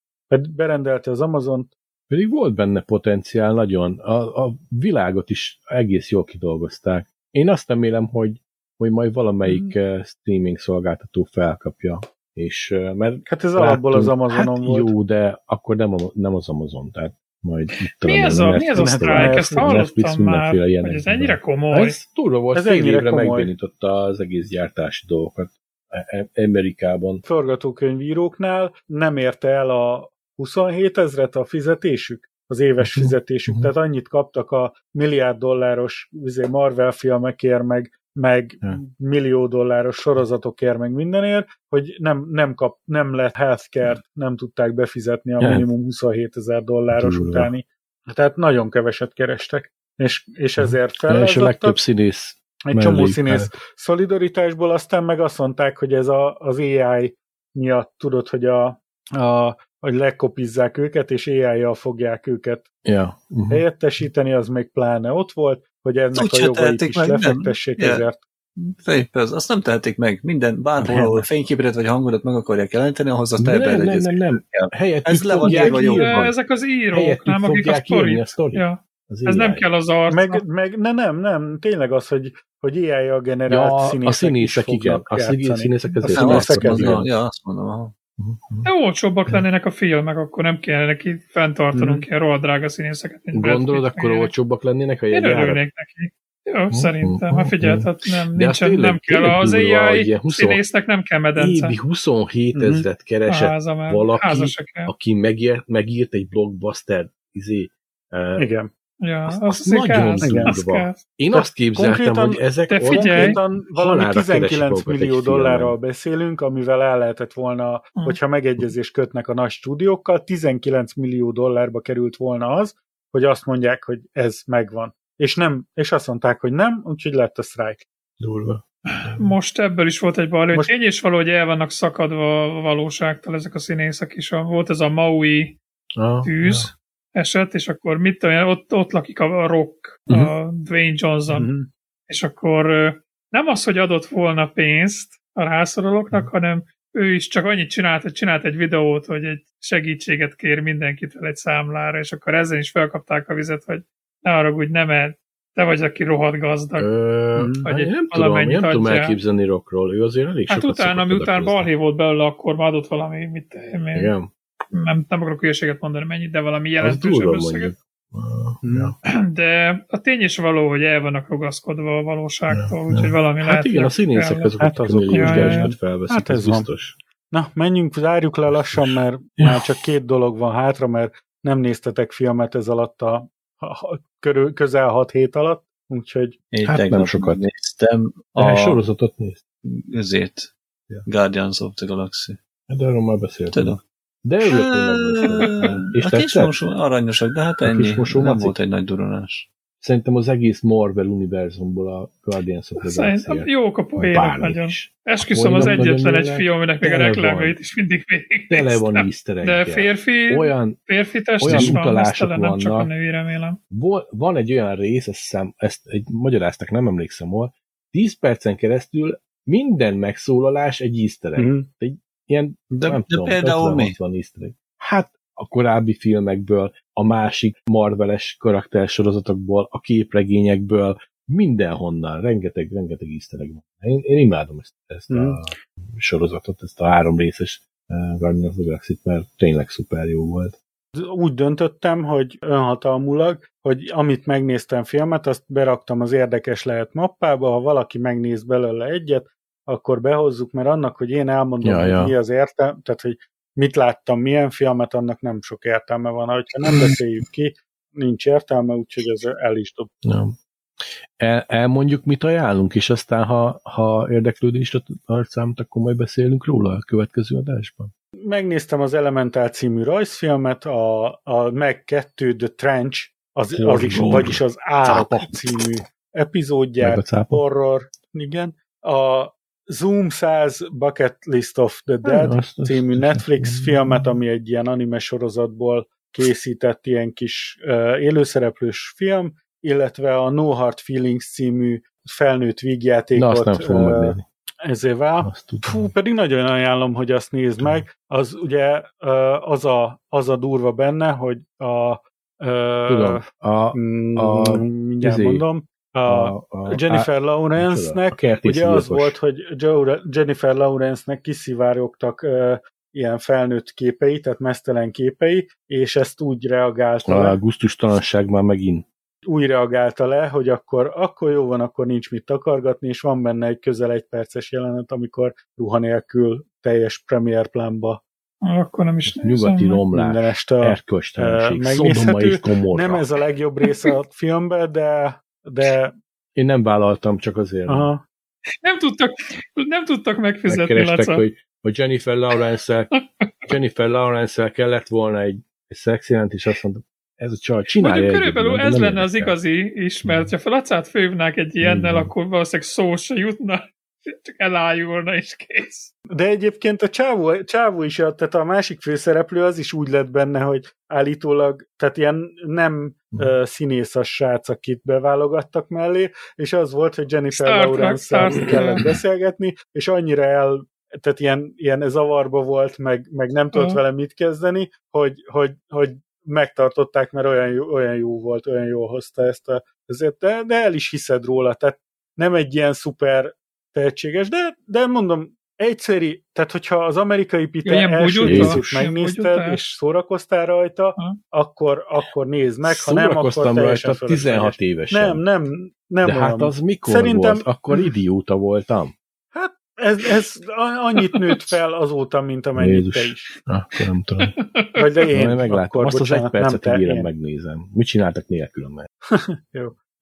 Berendelte az Amazon, Pedig volt benne potenciál nagyon. A, a világot is egész jól kidolgozták. Én azt remélem, hogy, hogy majd valamelyik mm. streaming szolgáltató felkapja. És, eh, mert hát ez alapból az láttunk- Amazonon hát volt. Jó, de akkor nem, nem az Amazon, tehát majd itt Mi ez a, mi ez a Netflix- sztrájk? Ezt Netflix hallottam már, ilyenekben. ez ennyire komoly. Ez durva volt, Ez fél évre megbénította az egész gyártási dolgokat E- E- Amerikában. forgatókönyvíróknál nem érte el a 27 ezret a fizetésük, az éves fizetésük, mhm. tehát annyit kaptak a milliárd dolláros izé, Marvel filmekért, meg, meg Ja. millió dolláros sorozatokért, meg mindenért, hogy nem, nem, kap, nem lett healthcare nem tudták befizetni a minimum 27 ezer dolláros Durva. utáni. Tehát nagyon keveset kerestek, és, és ezért Ja, és a legtöbb színész Egy csomó mellé színész szolidaritásból, aztán meg azt mondták, hogy ez a, az AI miatt tudod, hogy a, a hogy lekopizzák őket, és AI-jal fogják őket Ja. Uh-huh. helyettesíteni, az még pláne ott volt, hogy ennek Úgy a jogait is meg, nem? lefektessék Ja. ezért. Felipe, az- azt nem tehetik meg. Minden, bárhol, Nem. ahol fényképedet vagy hangodat meg akarják jelenteni, ahhoz azt nem, nem, nem, nem. Helyettük Ez le van írva. De ezek az írók, Helyettük nem, akik a írni a sztorit. sztorit. Ja, Az ez nem kell az arc. Meg, meg ne, nem, nem, tényleg az, hogy, hogy AI-a generált Ja, színészek a színészek, igen. A színészek, színészek A ezért Nem, játsznak, mondom, igen. ja, azt mondom. aha. De olcsóbbak lennének a filmek, akkor nem kellene neki fenntartanunk Mhm. ilyen rohadt drága színészeket. Gondolod, akkor olcsóbbak lennének a Én jegyárak? örülnék neki. Jó, szerintem. Hát figyelj, hát nem, De az nincsen, tényleg- nem kell. Az AI ilyen 20 színésznek nem kell medence. Évi 27 Mhm. ezret keresett háza valaki, aki megírt, megírt egy blockbuster izé, uh, Igen. Ja, azt- az, azt az, az nagyon durva. Én azt képzeltem, hogy ezek olyan- figyelj, Konkrétan valami halálra keresik 19 magukat egy millió dollárral beszélünk, amivel el lehetett volna, Hm. hogyha megegyezést kötnek a nagy stúdiókkal, 19 millió dollárba került volna az, hogy azt mondják, hogy ez megvan. És, nem, és azt mondták, hogy nem, úgyhogy lett a sztrájk. durva. Most ebből is volt egy baj, hogy Most- tény és való, hogy el vannak szakadva a valóságtól ezek a színészek is. Volt ez a Maui Ah, tűz eset, és akkor mit tudom, én, ott, ott lakik a Rock, a Mhm. Dwayne Johnson, Mhm. és akkor nem az, hogy adott volna pénzt a rászorulóknak, hanem ő is csak annyit csinált, hogy csinált egy videót, hogy egy segítséget kér mindenkitől egy számlára, és akkor ezen is felkapták a vizet, hogy ne haragudj, nem el, te vagy, aki rohadt gazdag. Ö, Mhm. hát Vagy én egy nem tudom, nem tudom adjál. elképzelni rockról. Ő azért elég hát sokat utána, adakozni. balhé volt belőle, akkor már adott valami, mit én Igen, nem, nem akarok hülyeséget mondani mennyit, de valami jelentősebb összeget. Mhm. ja. De a tény is való, hogy el vannak ragaszkodva a valóságtól, úgyhogy valami Hát lehet. igen, a hogy színészek kell. azok, Hát azok- Ja, ja, ja. kereset felveszik, Hát ez ez van. biztos. Na, menjünk, zárjuk le lassan, mert Ja. már csak két dolog van hátra, mert nem néztetek filmet ez alatt a, a, a körül, közel hat hét alatt, úgyhogy Én Hát nem sokat. néztem A a sorozatot nézd. özét, Ja. Guardians of the Galaxy. Hát erről már beszéltem. Tudom. De örülök, hogy megnéztem. És A kismosó aranyosak, de hát A ennyi. kismosó Nem volt egy nagy duranás. Szerintem az egész Marvel univerzumból a Guardians of the Szerintem Galaxy. jók a poénok nagyon. Esküszöm az egyetlen egy film, aminek még a reklámjait is mindig végig Tele van easter De férfi, Olyan, férfi test olyan is van, utalások mesztelen, nem csak a női remélem. Van egy olyan rész, azt hiszem, ezt egy magyaráztak, nem emlékszem hol, 10 percen keresztül minden megszólalás egy easter egg. Mhm. Ilyen, De, nem de tudom, például mi? 50-60 easter egg. Hát a korábbi filmekből, a másik Marveles karaktersorozatokból, a képregényekből, mindenhonnan, rengeteg, rengeteg easter egg van. Én, én imádom ezt, ezt Mhm. a sorozatot, ezt a három részes uh, Guardians of the Galaxy, mert tényleg szuper jó volt. úgy döntöttem, hogy önhatalmulag, hogy amit megnéztem filmet, azt beraktam az érdekes lehet mappába, ha valaki megnéz belőle egyet, akkor behozzuk, mert annak, hogy én elmondom, Ja, hogy ja. mi az értelme, tehát, hogy mit láttam, milyen filmet, annak nem sok értelme van. Ha nem beszéljük ki, nincs értelme, úgyhogy ez el is dob. Ja. El, elmondjuk, mit ajánlunk, és aztán, ha, ha érdeklődésre tart számot, akkor majd beszélünk róla a következő adásban. Megnéztem az Elemental című rajzfilmet, a, a Meg 2 The Trench, az, az is, vagyis az Árak című epizódját, horror, igen. A, Zoom 100 Bucket List of the Dead azt- azt- című azt- Netflix filmet, ami egy ilyen anime sorozatból készített ilyen kis uh, élőszereplős film, illetve a No Hard Feelings című felnőtt vígjátékot Na, azt nem ezével. Azt tudom. Fú, pedig nagyon ajánlom, hogy azt nézd meg. Az ugye az a, az a durva benne, hogy a Tudom. A, mm, a- mindjárt izé, mondom, a, a, a, Jennifer a Lawrence-nek kertész ugye az volt, hogy Jennifer Lawrence-nek kiszivárogtak ö, ilyen felnőtt képei, tehát mesztelen képei, és ezt úgy reagálta A le, gusztustalanság már megint. úgy reagálta le, hogy akkor, akkor jó van, akkor nincs mit takargatni, és van benne egy közel egy perces jelenet, amikor ruha nélkül teljes premier plánba. Akkor nem is Nyugati romlás, minden este a erkölcstelenség, Szodoma és Gomorra. Nem ez a legjobb része a filmben, de, de Én nem vállaltam, csak azért. aha, Nem tudtak, nem tudtak megfizetni, Megkerestek, Laca. hogy, hogy Jennifer Lawrence-el Jennifer Lawrence-el kellett volna egy, egy szexjelent, és azt mondtam, ez a csaj csinálja Mondjuk körülbelül ez lenne az igazi is, mert ha Lacát fővnák egy ilyennel, akkor valószínűleg szó se jutna, csak elájulna és kész. De egyébként a csávó, csávó is, tehát a másik főszereplő az is úgy lett benne, hogy állítólag, tehát ilyen nem Mhm. uh, színészes srác, akit beválogattak mellé, és az volt, hogy Jennifer Lawrence-szel kellett beszélgetni, és annyira el, tehát ilyen, ilyen zavarba volt, meg, meg nem tudott Aha. vele mit kezdeni, hogy, hogy, hogy megtartották, mert olyan jó, olyan jó volt, olyan jól hozta ezt a, ezért, de, de el is hiszed róla, tehát nem egy ilyen szuper tehetséges, de, de mondom, egyszeri, tehát hogyha az amerikai Peter Ilyen első részét megnézted, bugyuta? és szórakoztál rajta, Aha. akkor, akkor nézd meg, ha nem, akkor rajta 16 fölösleges. évesen. Nem, nem, nem de olyan. hát az mikor Szerintem- volt? Akkor idióta voltam. Hát ez, ez annyit nőtt fel azóta, mint amennyit Jézus. te is. Akkor nem tudom. Vagy de én, Én meglátom. akkor, Azt az egy bocsánat, nem percet ígérem, megnézem. Mit csináltak nélkülöm meg?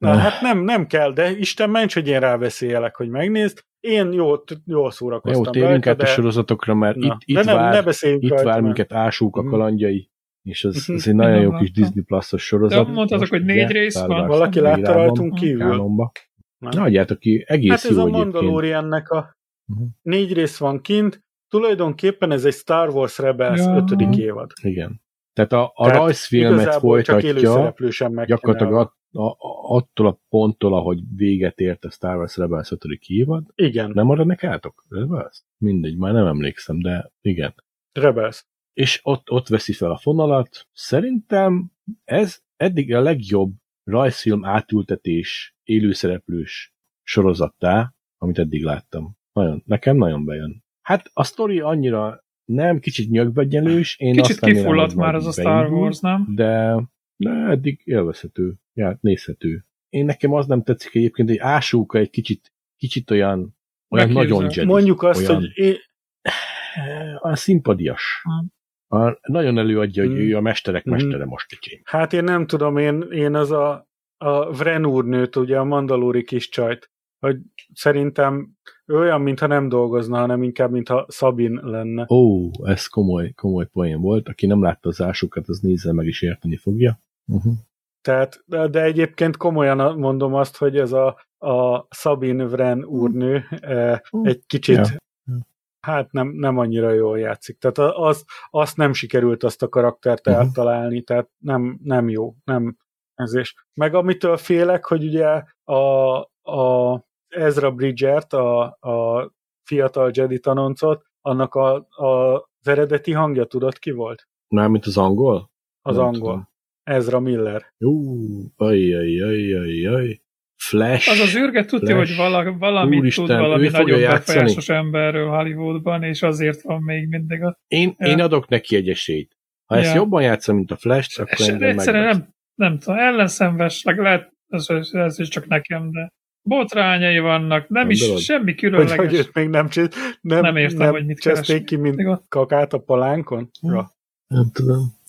Na, hát nem, nem kell, de Isten ments, hogy én ráveszélyelek, hogy megnézd. Én jól, jól szórakoztam Jó, térjünk át a sorozatokra, mert na, itt, itt nem, vár, ne itt vár mert- minket Ásók a Mhm. kalandjai, és az, Mhm. az egy nagyon jó kis Disney Plus-os sorozat. De mondtátok, Most hogy négy rész van? Valaki látta rajtunk kívül? Kánonba. Na. Adjátok ki, egész Hát ez jó a. Mandaloriannek a Mhm. négy rész van kint, tulajdonképpen ez egy Star Wars Rebels Ja. ötödik évad. Igen. Tehát a, a Tehát rajzfilmet folytatja, sem meg. gyakorlatilag a, attól a ponttól, ahogy véget ért a Star Wars Rebels 5. évad. Igen, Nem arra nekátok? Rebels? Mindegy, már nem emlékszem, de igen. Rebels. És ott, ott veszi fel a fonalat. Szerintem ez eddig a legjobb rajzfilm átültetés élőszereplős sorozattá, amit eddig láttam. Nagyon, nekem nagyon bejön. Hát a sztori annyira nem, kicsit nyögvegyenlős. Én Kicsit kifulladt már az a Star Wars, nem? De, de eddig élvezhető, já, nézhető. Én nekem az nem tetszik egyébként, hogy Ásóka egy kicsit, kicsit olyan, olyan Megképzel. nagyon Jedi. Mondjuk azt, olyan, hogy én, olyan szimpadias. Hmm. A, nagyon előadja, hogy Hmm. ő a mesterek Hmm. mestere most kicsi. hát én nem tudom, én, én az a, a Vren úrnőt, ugye a mandalóri kis csajt, hogy szerintem ő olyan, mintha nem dolgozna, hanem inkább, mintha Szabin lenne. Ó, ez komoly, komoly poén volt. Aki nem látta az ásokat, az nézze meg is érteni fogja. Uh-huh. Tehát, de, egyébként komolyan mondom azt, hogy ez a, a Sabine Vren úrnő eh, egy kicsit, Ja. hát nem, nem annyira jól játszik. Tehát az, azt nem sikerült azt a karaktert Mhm. eltalálni, tehát nem, nem jó, nem ez is. Meg amitől félek, hogy ugye a, a Ezra Bridgert, a, a fiatal Jedi tanoncot, annak a, a, az eredeti hangja tudod ki volt? Mármint az angol? Az Nem angol. tudom. Ezra Miller. Ú, ajjajajajaj. Flash. Az az űrge tudja, Flash. hogy vala, valamit Úristen, tud valami nagyon befolyásos emberről Hollywoodban, és azért van még mindig a... Én, Ja. én adok neki egy esélyt. Ha ezt Ja. jobban játszom, mint a Flash, akkor engem egyszerűen megvesz. nem, nem tudom, ellenszenves, meg lehet, ez, ez is csak nekem, de botrányai vannak, nem is Gondolod? semmi Hogy, különleges. hogy őt még nem, csilt, nem, Nem értem, nem hogy mit keres. ki, mint Igaz? kakát a palánkon? Hm. Ja. Nem tudom.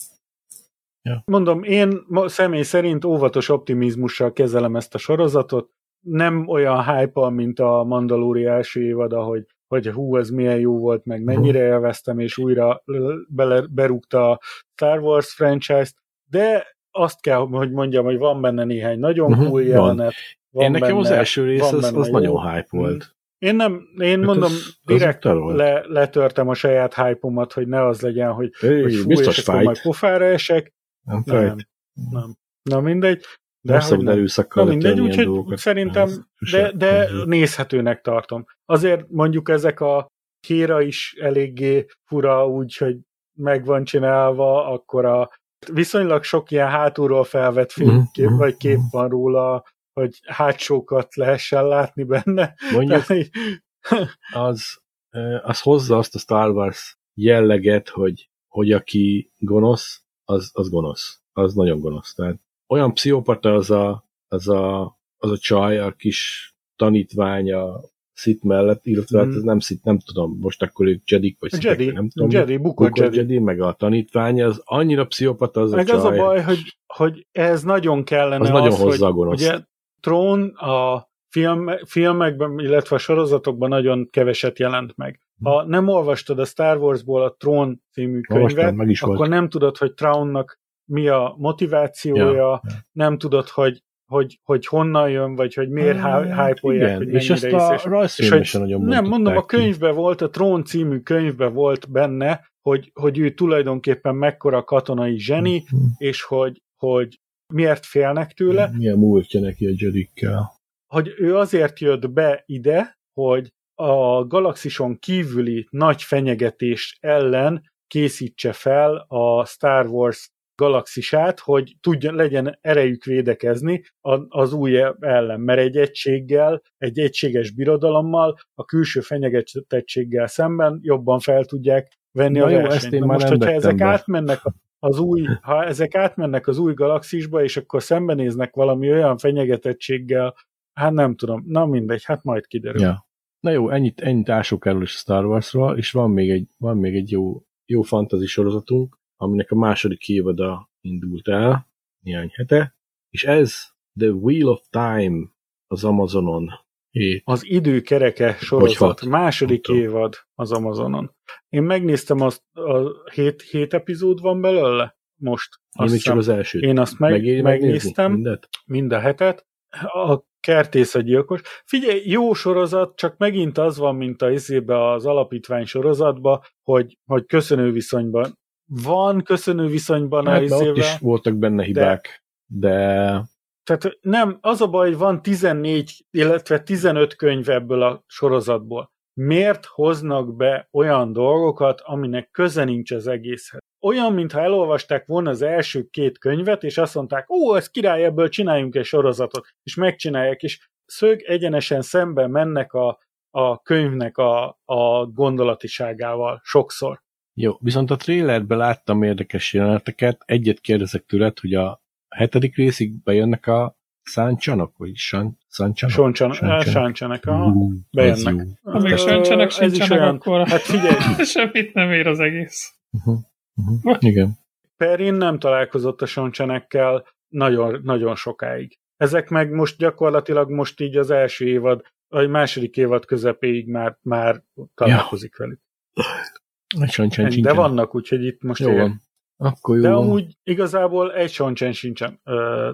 Mondom, én személy szerint óvatos optimizmussal kezelem ezt a sorozatot. Nem olyan hype mint a Mandalori első évad, hogy, hogy hú, ez milyen jó volt, meg mennyire élveztem, és újra bele, berúgta a Star Wars franchise-t, de azt kell, hogy mondjam, hogy van benne néhány nagyon Mhm, cool van. jelenet. Van Én nekem az benne- első rész az, az jó. nagyon hype Mhm. volt. Én nem, én Hát mondom, az- az direkt volt. le, letörtem a saját hype hogy ne az legyen, hogy, Hey, hogy fú, biztos és akkor majd pofára esek. Nem Nem, fájt. nem. Na mindegy. De Nem hogy szabad nem. erőszakkal Na mindegy, úgyhogy dolgokat. szerintem, de, de nézhetőnek tartom. Azért mondjuk ezek a kéra is eléggé fura, úgyhogy meg van csinálva, akkor a viszonylag sok ilyen hátulról felvett fénykép, Mhm, vagy kép mhm. van róla, hogy hátsókat lehessen látni benne. Mondjuk az, az hozza azt a Star Wars jelleget, hogy, hogy aki gonosz, az, az gonosz. Az nagyon gonosz. Tehát olyan pszichopata az a, az a, az a csaj, a kis tanítványa Szit mellett, illetve hát Mhm. ez nem Szit, nem tudom, most akkor ők Jedik, vagy Jedi, nem tudom. Jedi, Bukott Jedi. Jedi, meg a tanítványa, az annyira pszichopata az Meg a az a csaj. baj, hogy, hogy ez nagyon kellene Az nagyon az, a hogy ugye Trón a film, filmekben, illetve a sorozatokban nagyon keveset jelent meg. Ha nem olvastad a Star Warsból a Trón című könyvet, akkor volt. nem tudod, hogy Traunnak mi a motivációja, Ja, nem tudod, hogy, hogy, hogy honnan jön, vagy hogy miért Hát, hype-olják, igen, hogy és ezt a is, és- nagyon nem, mondom, a ki. könyvben volt, a Trón című könyvben volt benne, hogy, hogy ő tulajdonképpen mekkora katonai zseni, Mhm. és hogy, hogy miért félnek tőle, Milyen múltja neki a Jedikkel. hogy ő azért jött be ide, hogy a galaxison kívüli nagy fenyegetés ellen készítse fel a Star Wars galaxisát, hogy tudja, legyen erejük védekezni az új ellen, mert egy egységgel, egy egységes birodalommal, a külső fenyegetettséggel szemben jobban fel tudják venni Na a jó, versenyt. ezt én Na már most, nem hogyha ezek be. átmennek az új, ha ezek átmennek az új galaxisba, és akkor szembenéznek valami olyan fenyegetettséggel, hát nem tudom, na mindegy, hát majd kiderül. Ja. Na jó, ennyit, ennyit ások erről is a Star Warsról, és van még egy, van még egy jó, jó fantasy sorozatunk, aminek a második évada indult el, néhány hete, és ez The Wheel of Time az Amazonon. Az időkereke sorozat, második évad az Amazonon. Én megnéztem azt, a hét, hét epizód van belőle most. én még csak az elsőt. Én azt meg, megnézni megnéztem, Mindet? mind a hetet. A kertész a gyilkos. Figyelj, jó sorozat, csak megint az van, mint a izébe az alapítvány sorozatba, hogy, hogy köszönő viszonyban. Van köszönő viszonyban a Hát, de ott izével. is voltak benne hibák, de, Tehát nem, az a baj, hogy van 14, illetve 15 könyv ebből a sorozatból. Miért hoznak be olyan dolgokat, aminek köze nincs az egészhez? Olyan, mintha elolvasták volna az első két könyvet, és azt mondták, ó, ez király, ebből csináljunk egy sorozatot, és megcsinálják, és szög egyenesen szembe mennek a, a könyvnek a, a gondolatiságával sokszor. Jó, viszont a trailerben láttam érdekes jeleneteket, egyet kérdezek tőled, hogy a hetedik részig bejönnek a száncsanok, vagy san, száncsanok? Soncsan, Sáncsanak. aha. Bejönnek. ez is sincsenek, akkor Hát figyelj, semmit nem ér az egész. Uh-huh. Uh-huh. Igen. Perrin nem találkozott a soncsenekkel nagyon, nagyon sokáig. Ezek meg most gyakorlatilag most így az első évad, vagy második évad közepéig már, már találkozik velük. Sancsen De vannak, úgyhogy itt most Jó igen. van. Akkor jó De amúgy igazából egy soncsen sincsen,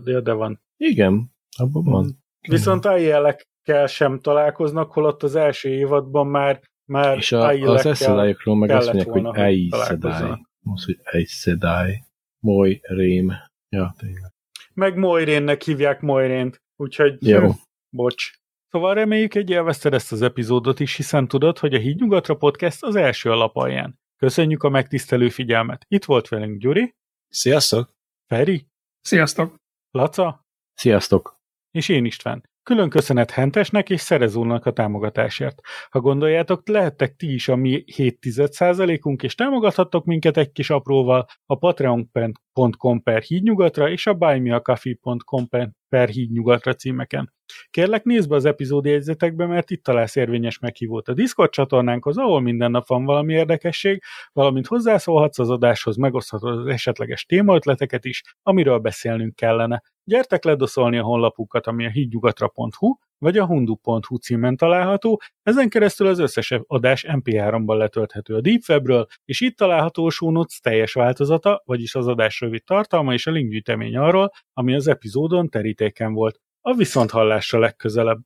de, de van. Igen, abban van. Viszont ájjelekkel sem találkoznak, holott az első évadban már, már És a, az eszedályokról meg azt mondják, hogy volna, hogy Ei Sedai. Most, hogy Ei Sedai. Moly Rém. Ja, tényleg. meg Moirénnek hívják Moirént, úgyhogy Jó. Bocs. Szóval reméljük, hogy élvezted ezt az epizódot is, hiszen tudod, hogy a Híd Nyugatra Podcast az első alapalján. Köszönjük a megtisztelő figyelmet. Itt volt velünk Gyuri, Sziasztok! Feri, Sziasztok! Laca Sziasztok! és én István. Külön köszönet Hentesnek és Szerezónak a támogatásért. Ha gondoljátok, lehettek ti is a mi 7%-unk, és támogathattok minket egy kis apróval a patreon.com per hídnyugatra és a buymeacoffee.com per hídnyugatra címeken. Kérlek nézd be az epizódjegyzetekbe, mert itt találsz érvényes meghívót a Discord csatornánkhoz, ahol minden nap van valami érdekesség, valamint hozzászólhatsz az adáshoz, megoszthatod az esetleges témaötleteket is, amiről beszélnünk kellene. Gyertek ledoszolni a honlapukat, ami a hídnyugatra.hu vagy a hundu.hu címen található, ezen keresztül az összes adás MP3-ban letölthető a Deepwebről, és itt található a show teljes változata, vagyis az adás rövid tartalma és a linkgyűjtemény arról, ami az epizódon terítéken volt. A viszonthallásra legközelebb.